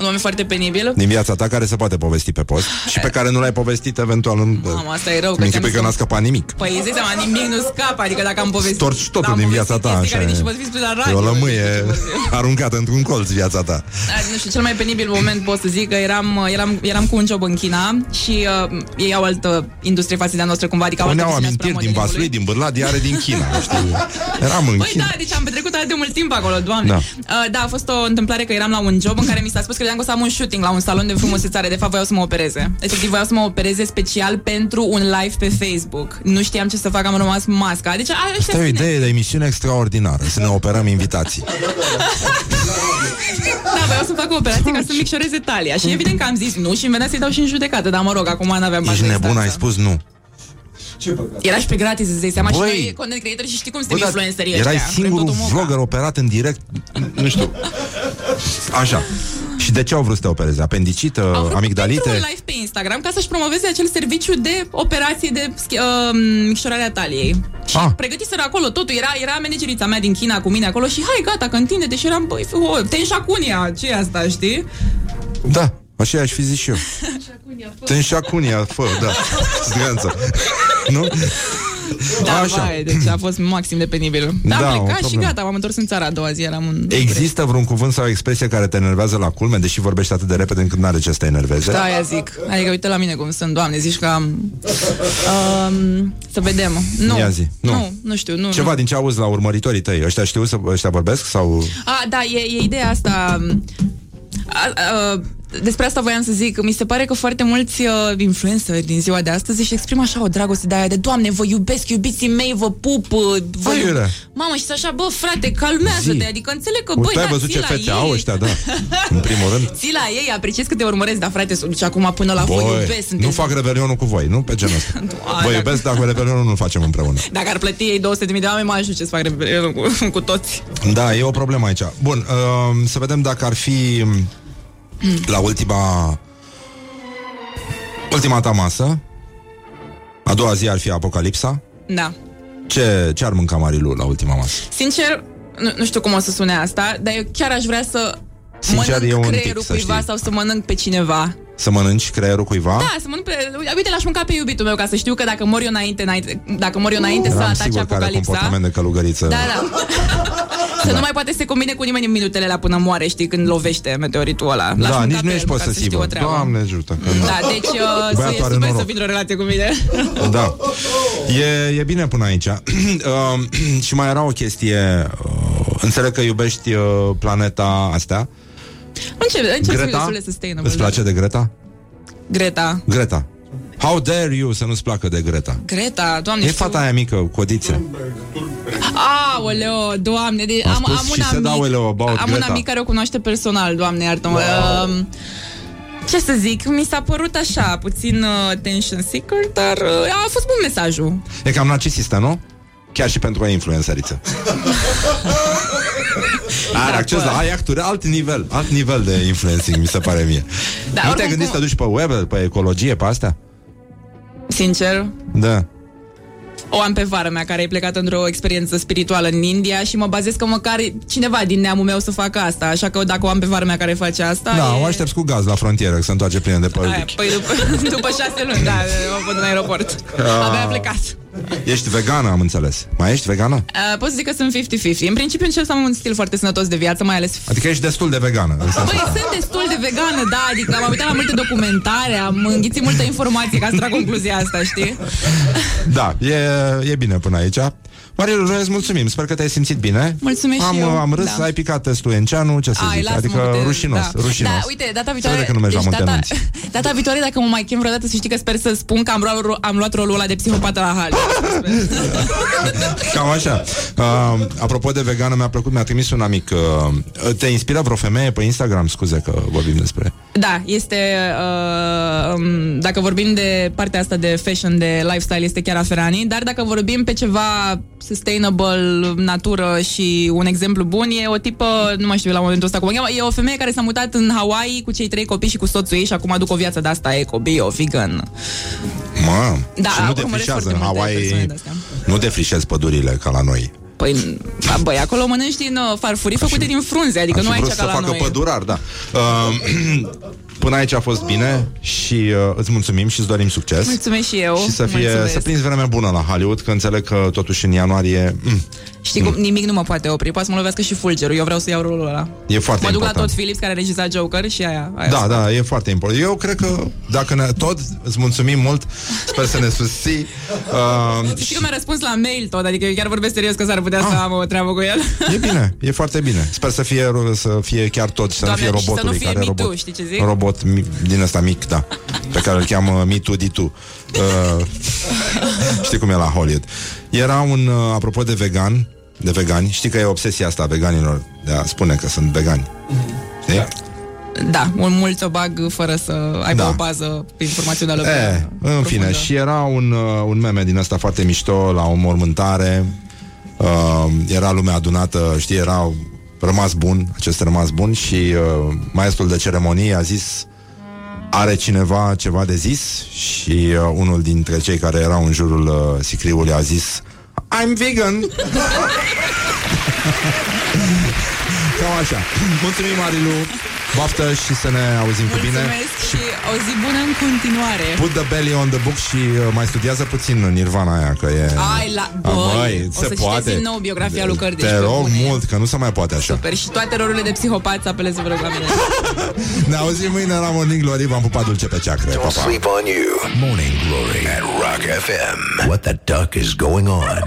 Un moment foarte penibil. din viața ta care se poate povesti pe post și pe care nu l-ai povestit eventual în... Mamă, asta e rău. Mi ți-am închipui zis că n-a scăpat nimic. Păi îți dai seama, nimic nu scapă, adică dacă am povestit... Torci totul am din povestit viața ta, chestii așa care e. nici nu pot fi spuse la E radio. o lămâie aruncată într-un colț viața ta. Da, nu știu, cel mai penibil moment pot să zic că eram, eram, eram cu un job în China și uh, ei au altă industrie față de a noastră cumva, adică au altă Puneau viziune asupra amintiri din modelingului. Vaslui, din Bârlad, iare din China, știi? Eram în Păi China. da, deci am petrecut atât de mult timp acolo, doamne. Da. Da. Uh, da, a fost o întâmplare că eram la un job în care mi s-a spus că credeam că o să am un shooting la un salon de frumusețare. De fapt, voiau să mă opereze. Efectiv, voiau să mă opereze special pentru un live pe Facebook. Nu știam ce să fac, am rămas masca. Deci, a, Asta e o idee de emisiune extraordinară, să ne operăm invitații. Da, voiau să fac o operație ca să micșoreze talia. Și evident că am zis nu și îmi venea să-i dau și în judecată. Dar mă rog, acum n-aveam bani Ești de nebun, instanță. ai spus nu. Era și pe gratis, îți dai seama. Băi! și noi, content creator, și știi cum Bă, suntem dar influencerii erai ăștia. Vrem singurul totul moca. vlogger operat în direct, nu știu. Așa. Și de ce au vrut să te opereze? Apendicită, Au vrut amigdalite? pentru un live pe Instagram ca să-și promoveze acel serviciu de operație de schi- uh, micșorare a taliei. Și Ah. pregătiseră acolo totul. Era, era managerița mea din China cu mine acolo și hai, gata, că întinde și eram, băi, oh, tenșacunia, ce e asta, știi? Da, așa aș fi zis și eu. Tenșacunia, fă, da. Sganță. nu? Da, Așa. vai, deci a fost maxim de penibil. Da, Da, am o plecat și problemă. gata, m-am întors în țara a doua zi, eram un... Există vreun cuvânt sau expresie care te enervează la culme, deși vorbești atât de repede încât n-are ce să te enerveze? Da, aia zic. Adică uite la mine cum sunt, doamne, zici că am... Um, să vedem. Nu, Ia zi. Nu. nu, nu știu, nu. Ceva nu. din ce auzi la urmăritorii tăi? Ăștia știu să ăștia vorbesc? Sau... A, da, e, e ideea asta... A, a, despre asta voiam să zic. Mi se pare că foarte mulți uh, influenceri din ziua de astăzi își exprimă așa o dragoste de aia de Doamne, vă iubesc, iubiții mei, vă pup. uh, Vă Hai, iub- iurea. Mamă, și așa, bă, frate, calmează-te. Zi. Adică înțeleg că, Uite, băi, ai da, văzut ții ce la fețe ei. au ăștia, da. În primul rând. Ții la ei, apreciez că te urmăresc, dar frate, și acum până la voi iubesc. nu sunteți- fac revelionul cu voi, nu? Pe genul ăsta. Doamne, Vă iubesc, dar cu revelionul nu-l facem împreună. Dacă ar plăti ei 200.000 de oameni, mai știu ce să fac rebelionul cu, cu toți. Da, e o problemă aici. Bun, uh, să vedem dacă ar fi um, la ultima ultima ta masă. A doua zi ar fi Apocalipsa. Da. Ce, ce ar mânca Marilu la ultima masă? Sincer, nu, nu știu cum o să sune asta, dar eu chiar aș vrea să Sincer, mănânc e un tic, creierul să cuiva știi. sau să mănânc pe cineva. Să mănânci creierul cuiva? Da, să mănânc pe... Uite, l-aș mânca pe iubitul meu ca să știu că dacă mor eu înainte, înainte dacă mor eu înainte să Eram atace sigur că are apocalipsa... comportament de călugăriță. Da, da. Să nu mai poate să se combine cu nimeni în minutele la până moare, știi, când lovește meteoritul ăla. L-aș Da, mânca nici pe nu el, ești măcar să știu posesivă. o treabă. Doamne ajută. Că nu. Da, deci uh, să Băiatul e are super să noroc. fii într-o relație cu mine. Da. E, e bine până aici. uh, și mai era o chestie. Uh, înțeleg că iubești uh, planeta astea. Încep, încep să fiu Greta? destul de sustainable. Îți place de Greta? Greta. Greta. How dare you să nu-ți placă de Greta? Greta, doamne, E știu- fata aia mică, codițe. Aoleo, doamne, de, Am am, spus am, și un se dau amic, ele about am un Greta. amic care o cunoaște personal, doamne, iartă-mă. Um, ce să zic, mi s-a părut așa, puțin uh, tension seeker, dar uh, a fost bun mesajul. E cam narcisistă, nu? Chiar și pentru o influențăriță. Are Da, acces bă. la ai acturi, alt nivel, alt nivel de influencing, mi se pare mie. Da, nu oricum te-ai gândit cum- să te duci pe web, pe ecologie, pe astea? Sincer, Da. o am pe vara mea care e plecată într-o experiență spirituală în India și mă bazez că măcar cineva din neamul meu să facă asta, așa că dacă o am pe vara mea care face asta, Da, e... o aștepți cu gaz la frontieră, că se întoarce plină de Aia, pălduchi. păi după, după șase luni, da, o văd în aeroport. Ah. Abia a plecat. Ești vegană, am înțeles. Mai ești vegană? Uh, pot să zic că sunt 50-50. În principiu încerc să am un stil foarte sănătos de viață, mai ales Adică ești destul de vegană. în sensul Băi, ăsta. sunt destul de vegană, da, adică am uitat la multe documentare, am înghițit multă informație ca să trag concluzia asta, știi? Da, e, e bine până aici. Marilu, noi îți mulțumim, sper că te-ai simțit bine. Mulțumesc am, și eu, Am râs, da. ai picat testul Enceanu, ce să Ai, zic, lasă-mă adică că te- rușinos, da. rușinos. Da, uite, data Se viitoare... vede că nu mergi la deci multe data, anunți. data viitoare, dacă mă mai chem vreodată, să știi că sper să spun că am luat, ro- am luat rolul ăla de psihopată la hal. Cam așa. Uh, apropo de vegană, mi-a plăcut, mi-a trimis un amic. Uh, te inspiră vreo femeie pe Instagram? Scuze că vorbim despre... Da, este... Uh, um, dacă vorbim de partea asta de fashion, de lifestyle, este chiar Ferrani, dar dacă vorbim pe ceva sustainable, natură și un exemplu bun, e o tipă, nu mai știu la momentul ăsta cum o cheamă, e o femeie care s-a mutat în Hawaii cu cei trei copii și cu soțul ei și acum aduc o viață de asta eco, bio, vegan. Mă, Da, și nu urmăresc defrișează foarte în multe persoane Hawaii, de-astea. nu defrișezi pădurile ca la noi. Păi, a, băi, acolo mănânci din uh, farfurii făcute din frunze, adică Aș nu fi ai vrut cea să ca la facă noi. pădurar, da. Uh, Până aici a fost bine și uh, îți mulțumim și îți dorim succes. Mulțumesc și eu. Și să fie, Mulțumesc. să prinzi vremea bună la Hollywood, că înțeleg că totuși în ianuarie mm, Știi cum, nimic nu mă poate opri, poate să mă lovească și fulgerul. Eu vreau să iau rolul ăla. e foarte mă duc la important. tot Phillips care a regizat Joker și aia. aia Da, da, e foarte important. Eu cred că dacă ne tot îți mulțumim mult, sper să ne susții. Uh, Știi că mi-a răspuns la mail tot, adică eu chiar vorbesc serios că s-ar putea să am o treabă cu el. E bine, e foarte bine. Sper să fie, să fie chiar tot, să Doamne, nu fie și să nu robotului fie care Me Too, robot, știi ce zic? robot mi, din ăsta mic, da, pe care îl cheamă Me Too Ditu. Uh, știi cum e la Hollywood. Era un, uh, apropo de vegan, de vegani, știi că e obsesia asta a veganilor de a spune că sunt vegani. Știi? Da, un mulți o bag fără să aibă Da. o bază informațională. E, prea în fine, profundă. și era un, uh, un meme din ăsta foarte mișto la o mormântare. Uh, era lumea adunată, știi, era rămas bun, acest rămas bun și uh, maestrul de ceremonie a zis are cineva ceva de zis și uh, unul dintre cei care erau în jurul uh, sicriului a zis I'm vegan! Cam așa. Mulțumim, Marilu! Baftă și să ne auzim cu bine. Mulțumesc și o zi bună în continuare. Put the belly on the book și uh, mai studiază puțin Nirvana aia, că e... Ai la... A, Băi, băi, o se să poate. citesc din nou biografia lui Cărdeș. Te pe rog bune. mult, că nu se mai poate așa. Super. Și toate rolurile de psihopat să apeleze vă rog la mine. Ne auzim mâine la Morning Glory, v-am pupat dulce pe ceacre. Pa, Don't pa. sleep on you. Morning Glory at Rock FM. What the duck is going on?